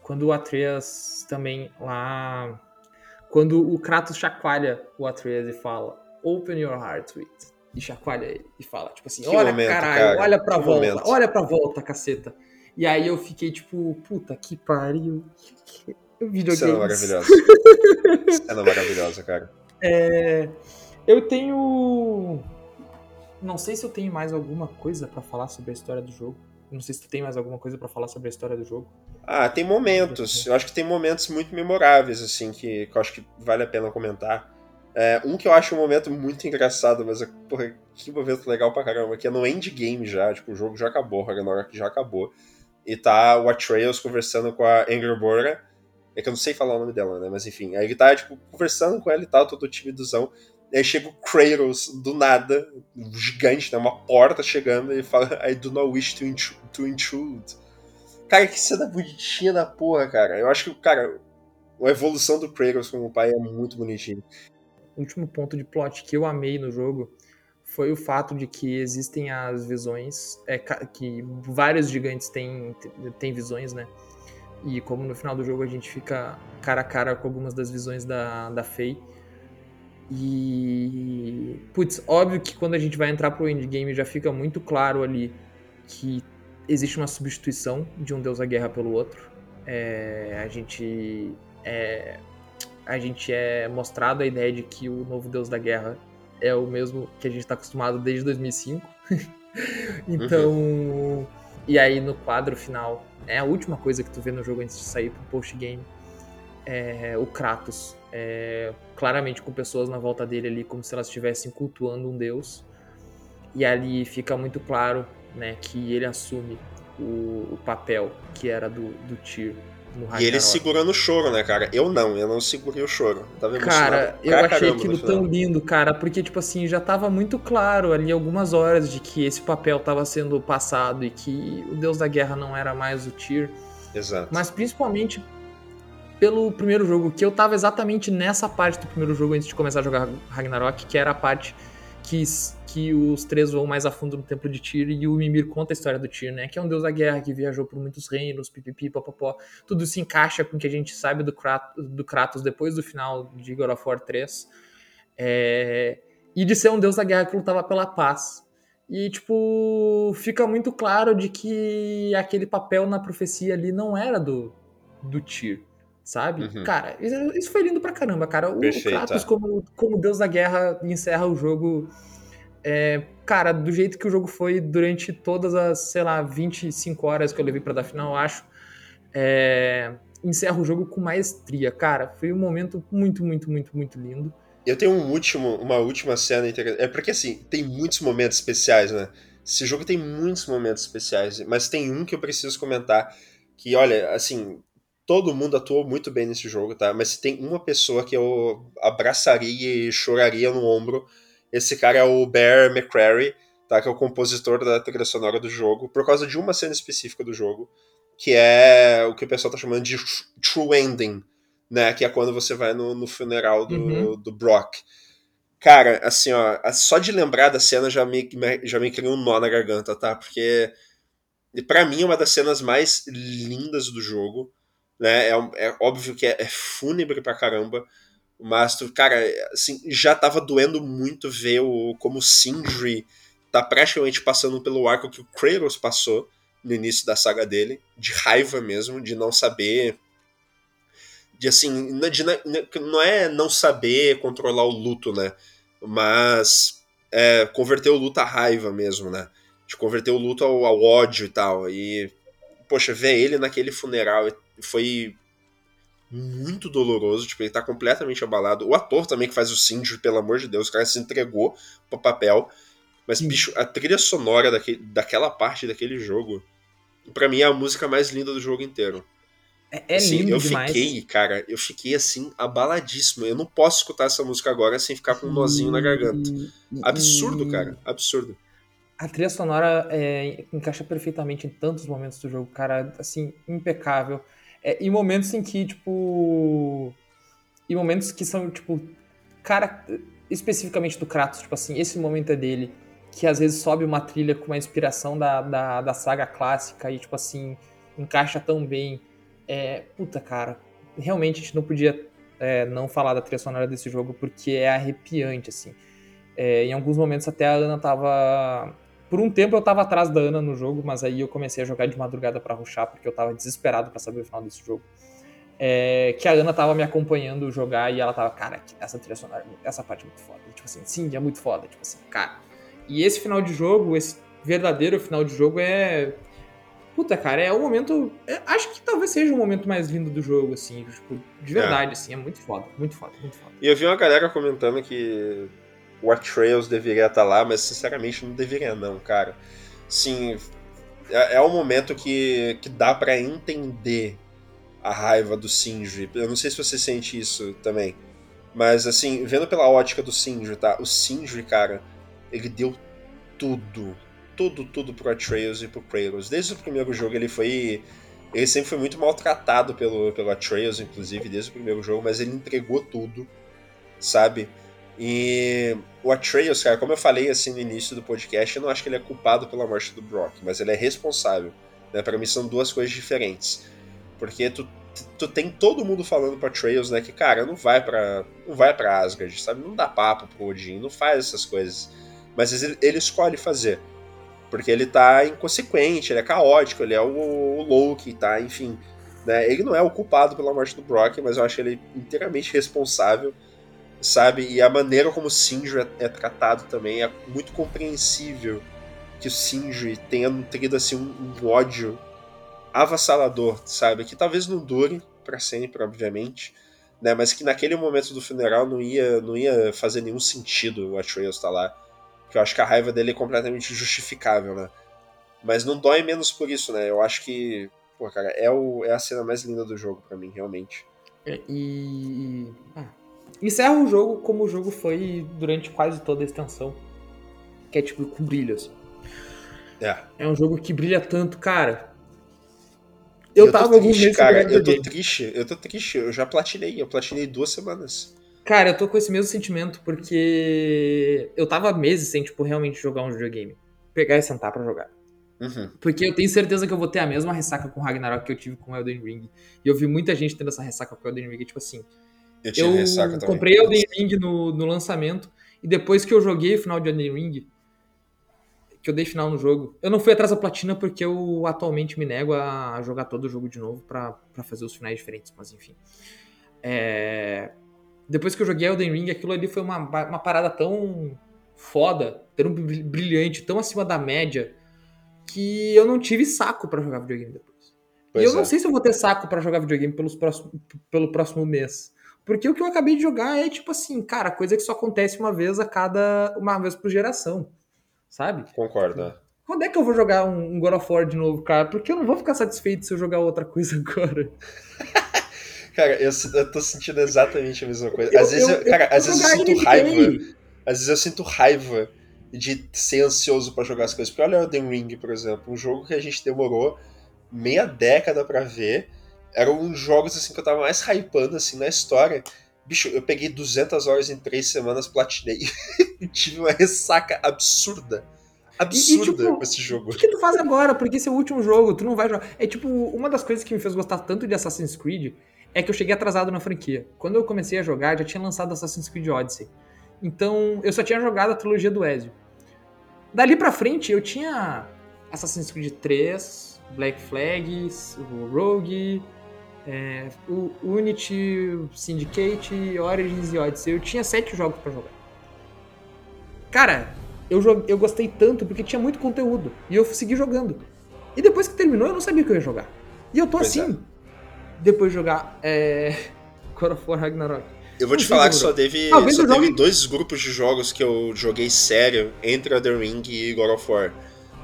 quando o Atreus também lá quando o Kratos chacoalha o Atreus e fala Open your heart to it e chacoalha ele e fala tipo assim, que olha momento, caralho, cara. olha pra que volta, momento. olha pra volta, caceta. E aí eu fiquei tipo, puta que pariu. Videogames. Cena maravilhosa. Cena maravilhosa, cara. É, eu tenho. Não sei se eu tenho mais alguma coisa para falar sobre a história do jogo. Não sei se tu tem mais alguma coisa para falar sobre a história do jogo. Ah, tem momentos. Eu acho que tem momentos muito memoráveis, assim, que, que eu acho que vale a pena comentar. É, um que eu acho um momento muito engraçado, mas, porra, que momento legal pra caramba, que é no endgame já, tipo, o jogo já acabou, Ragnarok já acabou. E tá o Atreus conversando com a Angerborga, é que eu não sei falar o nome dela, né? Mas enfim, aí ele tá, tipo, conversando com ela e tal, todo timidozão. Aí chega o Kratos do nada, um gigante, né? Uma porta chegando, e fala, I do not wish to, intrude. To intrude. Cara, que cena bonitinha da porra, cara. Eu acho que, cara, a evolução do Kratos como pai é muito bonitinho. Último ponto de plot que eu amei no jogo foi o fato de que existem as visões, é, que vários gigantes têm, têm visões, né? E como no final do jogo a gente fica cara a cara com algumas das visões da, da Faye. E. Putz, óbvio que quando a gente vai entrar pro endgame já fica muito claro ali que existe uma substituição de um deus da guerra pelo outro. É, a gente. É, a gente é mostrado a ideia de que o novo deus da guerra é o mesmo que a gente está acostumado desde 2005. então, uhum. e aí no quadro final, é a última coisa que tu vê no jogo antes de sair pro post game, é o Kratos, é, claramente com pessoas na volta dele ali como se elas estivessem cultuando um deus. E ali fica muito claro, né, que ele assume o, o papel que era do, do Tyr e ele segurando o choro, né, cara? Eu não, eu não segurei o choro. Eu tava cara, eu achei aquilo tão lindo, cara, porque, tipo assim, já tava muito claro ali algumas horas de que esse papel tava sendo passado e que o Deus da Guerra não era mais o Tyr. Exato. Mas principalmente pelo primeiro jogo, que eu tava exatamente nessa parte do primeiro jogo antes de começar a jogar Ragnarok, que era a parte que, que os três vão mais a fundo no templo de Tyr e o Mimir conta a história do Tyr, né? Que é um deus da guerra que viajou por muitos reinos, pipipi, papapó. Tudo se encaixa com o que a gente sabe do Kratos, do Kratos depois do final de God of War 3. É... E de ser um deus da guerra que lutava pela paz. E, tipo, fica muito claro de que aquele papel na profecia ali não era do, do Tyr sabe? Uhum. Cara, isso foi lindo pra caramba, cara. O Kratos, é. como, como deus da guerra, encerra o jogo. É, cara, do jeito que o jogo foi durante todas as, sei lá, 25 horas que eu levei para dar final, eu acho. É, encerra o jogo com maestria, cara. Foi um momento muito, muito, muito, muito lindo. Eu tenho um último, uma última cena. É porque assim, tem muitos momentos especiais, né? Esse jogo tem muitos momentos especiais, mas tem um que eu preciso comentar. Que, olha, assim, todo mundo atuou muito bem nesse jogo, tá? Mas se tem uma pessoa que eu abraçaria e choraria no ombro, esse cara é o Bear McCreary, tá? Que é o compositor da trilha sonora do jogo, por causa de uma cena específica do jogo, que é o que o pessoal tá chamando de True Ending, né? Que é quando você vai no, no funeral do, uhum. do Brock. Cara, assim, ó, só de lembrar da cena já me, já me cria um nó na garganta, tá? Porque, para mim, é uma das cenas mais lindas do jogo né? É, é óbvio que é, é, fúnebre pra caramba, mas, tu, cara, assim, já tava doendo muito ver o, como o Sindri tá praticamente passando pelo arco que o Kratos passou no início da saga dele, de raiva mesmo, de não saber. De assim, de, não é não saber controlar o luto, né? Mas é, converter o luto à raiva mesmo, né? De converter o luto ao, ao ódio e tal. E, poxa, ver ele naquele funeral foi muito doloroso, tipo, ele tá completamente abalado. O ator também que faz o Sindri, pelo amor de Deus, o cara se entregou pro papel. Mas, Sim. bicho, a trilha sonora daquele, daquela parte daquele jogo, para mim é a música mais linda do jogo inteiro. É, é assim, lindo eu demais. fiquei, cara, eu fiquei assim, abaladíssimo. Eu não posso escutar essa música agora sem ficar com um nozinho na garganta. Absurdo, cara, absurdo. A trilha sonora é, encaixa perfeitamente em tantos momentos do jogo, cara, assim, impecável. É, em momentos em que, tipo. Em momentos que são, tipo. Cara, especificamente do Kratos, tipo assim, esse momento é dele. Que às vezes sobe uma trilha com uma inspiração da, da, da saga clássica e, tipo assim, encaixa tão bem. É, puta, cara. Realmente a gente não podia é, não falar da trilha sonora desse jogo porque é arrepiante, assim. É, em alguns momentos até a Ana tava por um tempo eu tava atrás da Ana no jogo, mas aí eu comecei a jogar de madrugada para ruxar, porque eu tava desesperado para saber o final desse jogo. É, que a Ana tava me acompanhando jogar e ela tava, cara, essa trilha sonora, essa parte é muito foda. Tipo assim, sim, é muito foda. Tipo assim, cara. E esse final de jogo, esse verdadeiro final de jogo é. Puta, cara, é o momento. É, acho que talvez seja o momento mais lindo do jogo, assim. Tipo, de verdade, é. assim, é muito foda, muito foda, muito foda. E eu vi uma galera comentando que o Atreus deveria estar lá, mas sinceramente não deveria não, cara. Sim, é, é um momento que, que dá para entender a raiva do Sindri. Eu não sei se você sente isso também. Mas assim, vendo pela ótica do Sindri, tá? O Sindri, cara, ele deu tudo. Tudo, tudo pro Atreus e pro Kratos. Desde o primeiro jogo ele foi. Ele sempre foi muito maltratado pelo, pelo Atreus, inclusive, desde o primeiro jogo, mas ele entregou tudo, sabe? E o Atreus, cara, como eu falei assim no início do podcast, eu não acho que ele é culpado pela morte do Brock, mas ele é responsável. Né? Para mim são duas coisas diferentes. Porque tu, tu tem todo mundo falando pra Atreus, né, que, cara, não vai para não vai para Asgard, sabe? Não dá papo pro Odin, não faz essas coisas. Mas ele, ele escolhe fazer. Porque ele tá inconsequente, ele é caótico, ele é o, o Loki, tá? Enfim. Né? Ele não é o culpado pela morte do Brock, mas eu acho ele inteiramente responsável, sabe? E a maneira como o Shinji é, é tratado também é muito compreensível que o Shinji tenha nutrido assim, um, um ódio avassalador, sabe? Que talvez não dure para sempre, obviamente, né? Mas que naquele momento do funeral não ia, não ia fazer nenhum sentido o Atreus estar tá lá. Porque eu acho que a raiva dele é completamente justificável, né? Mas não dói menos por isso, né? Eu acho que, pô, cara, é, o, é a cena mais linda do jogo para mim, realmente. É, e. Ah, encerra o jogo como o jogo foi durante quase toda a extensão. Que é tipo com brilhos. É. É um jogo que brilha tanto, cara. Eu, eu tava alguns meses cara, eu tô triste, eu tô triste, eu já platinei, eu platinei duas semanas. Cara, eu tô com esse mesmo sentimento porque eu tava meses sem, tipo, realmente jogar um videogame. Pegar e sentar pra jogar. Uhum. Porque eu tenho certeza que eu vou ter a mesma ressaca com Ragnarok que eu tive com Elden Ring. E eu vi muita gente tendo essa ressaca com Elden Ring, tipo assim. Eu, tive eu ressaca também. comprei Elden Ring no, no lançamento, e depois que eu joguei o final de Elden Ring, que eu dei final no jogo. Eu não fui atrás da platina porque eu atualmente me nego a jogar todo o jogo de novo para fazer os finais diferentes, mas enfim. É... Depois que eu joguei Elden Ring, aquilo ali foi uma, uma parada tão foda, tão brilhante, tão acima da média, que eu não tive saco para jogar videogame depois. Pois e eu é. não sei se eu vou ter saco para jogar videogame pelos próximo, pelo próximo mês. Porque o que eu acabei de jogar é tipo assim, cara, coisa que só acontece uma vez a cada. uma vez por geração sabe? Concordo. Quando é que eu vou jogar um, God of War de novo, cara? Porque eu não vou ficar satisfeito se eu jogar outra coisa agora. cara, eu, eu tô sentindo exatamente a mesma coisa. Às eu, vezes, eu, cara, às vezes eu sinto raiva. Às vezes eu sinto raiva de ser ansioso para jogar as coisas. Porque olha o Elden Ring, por exemplo, um jogo que a gente demorou meia década para ver. Era um dos jogos assim que eu tava mais hypando assim na história. Bicho, eu peguei 200 horas em 3 semanas, platinei. e tive uma ressaca absurda. Absurda e, e, tipo, com esse jogo. O que, que, tu faz agora? Porque esse é o último jogo, tu não vai jogar. É tipo, uma das coisas que me fez gostar tanto de Assassin's Creed é que eu cheguei atrasado na franquia. Quando eu comecei a jogar, já tinha lançado Assassin's Creed Odyssey. Então, eu só tinha jogado a trilogia do Ezio. Dali pra frente, eu tinha Assassin's Creed 3, Black Flags, Rogue, é, o Unity, Syndicate, Origins e Odyssey. Eu tinha sete jogos para jogar. Cara, eu, eu gostei tanto porque tinha muito conteúdo. E eu segui jogando. E depois que terminou, eu não sabia o que eu ia jogar. E eu tô pois assim. É. Depois de jogar é... God of War Ragnarok. Eu vou te falar que só teve, só teve dois grupos de jogos que eu joguei sério entre Elden Ring e God of War.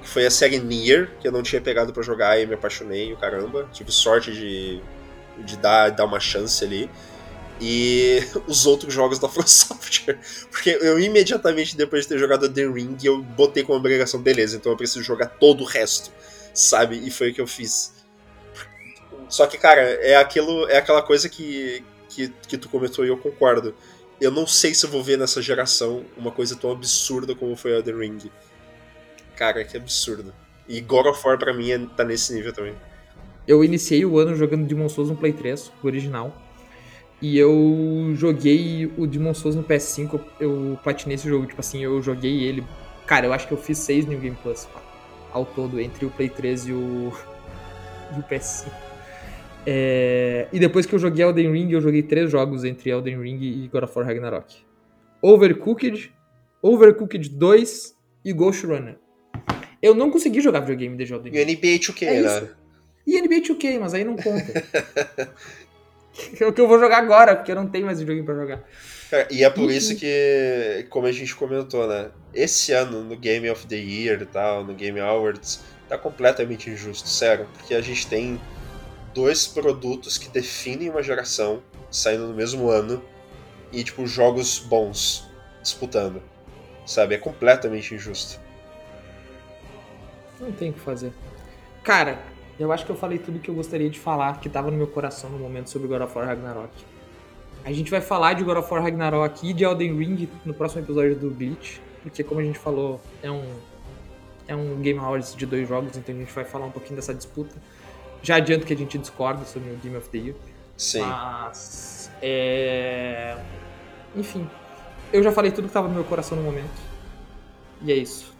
Foi a série Nier, que eu não tinha pegado para jogar e me apaixonei, o caramba. Tive sorte de de dar, dar uma chance ali. E os outros jogos da From Software. Porque eu imediatamente depois de ter jogado The Ring, eu botei como obrigação, beleza, então eu preciso jogar todo o resto, sabe? E foi o que eu fiz. Só que, cara, é aquilo, é aquela coisa que, que, que tu comentou e eu concordo. Eu não sei se eu vou ver nessa geração uma coisa tão absurda como foi a The Ring. Cara, que absurdo. E God of War pra mim é, tá nesse nível também eu iniciei o ano jogando Demon Souls no Play 3, o original. E eu joguei o Demon Souls no PS5, eu platinei esse jogo, tipo assim, eu joguei ele. Cara, eu acho que eu fiz 6 New Game Plus ao todo, entre o Play 3 e o, e o PS5. É... E depois que eu joguei Elden Ring, eu joguei três jogos entre Elden Ring e God of War Ragnarok. Overcooked, Overcooked 2 e Ghost Runner. Eu não consegui jogar videogame desde Elden Ring. E o NBA 2K, é né? E NBA 2K, mas aí não conta. é o que eu vou jogar agora, porque eu não tenho mais videogame pra jogar. Cara, e é por isso que, como a gente comentou, né? Esse ano, no Game of the Year e tal, no Game Awards, tá completamente injusto, sério. Porque a gente tem dois produtos que definem uma geração saindo no mesmo ano e, tipo, jogos bons disputando. Sabe? É completamente injusto. Não tem o que fazer. Cara, eu acho que eu falei tudo que eu gostaria de falar, que estava no meu coração no momento sobre God of War Ragnarok. A gente vai falar de God of War Ragnarok e de Elden Ring no próximo episódio do Bleach, porque como a gente falou, é um é um Game Awards de dois jogos, então a gente vai falar um pouquinho dessa disputa. Já adianto que a gente discorda sobre o Game of the Year. Sim. Mas é... enfim, eu já falei tudo que estava no meu coração no momento. E é isso.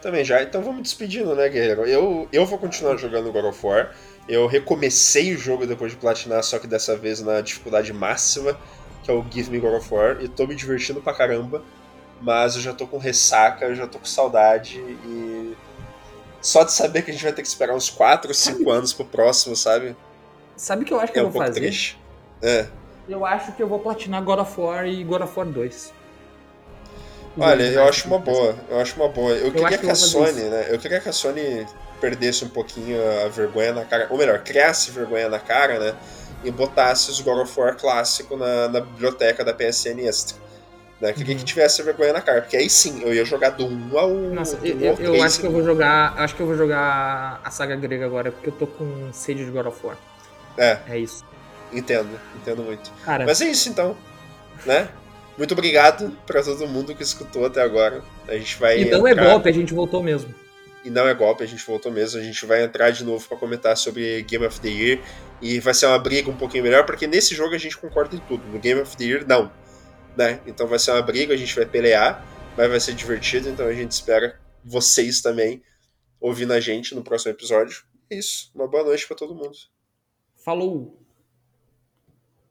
Também já. Então vamos despedindo, né, Guerreiro? Eu, eu vou continuar jogando God of War. Eu recomecei o jogo depois de platinar, só que dessa vez na dificuldade máxima, que é o Give Me God of War, e tô me divertindo pra caramba. Mas eu já tô com ressaca, eu já tô com saudade e. Só de saber que a gente vai ter que esperar uns 4 ou 5 anos pro próximo, sabe? Sabe o que eu acho que é eu um vou fazer? Triste. É. Eu acho que eu vou platinar God of War e God of War 2. Olha, eu acho uma boa. Eu acho uma boa. Eu, Eu queria que, eu a Sony, né? Eu queria que a Sony perdesse um pouquinho a vergonha na cara. Ou melhor, criasse vergonha na cara, né? E botasse os God of War clássico na, na biblioteca da PSN Extra. Né? Queria Uhum. que tivesse vergonha na cara, porque aí sim eu ia jogar do 1 ao. Nossa, do eu, 1 eu, ao eu 3 acho que eu vou jogar. Acho que eu vou jogar a saga grega agora, porque eu tô com sede de God of War. É, É isso. entendo, entendo muito. Cara, Mas é isso então, né? Muito obrigado pra todo mundo que escutou até agora. A gente vai. e não é entrar- golpe, a gente voltou mesmo. E não é golpe, a gente voltou mesmo. A gente vai entrar de novo pra comentar sobre Game of the Year. E vai ser uma briga um pouquinho melhor, porque nesse jogo a gente concorda em tudo. No Game of the Year, não. Né? Então vai ser uma briga, a gente vai pelear, mas vai ser divertido. Então a gente espera vocês também ouvindo a gente no próximo episódio. É isso. Uma boa noite pra todo mundo. Falou!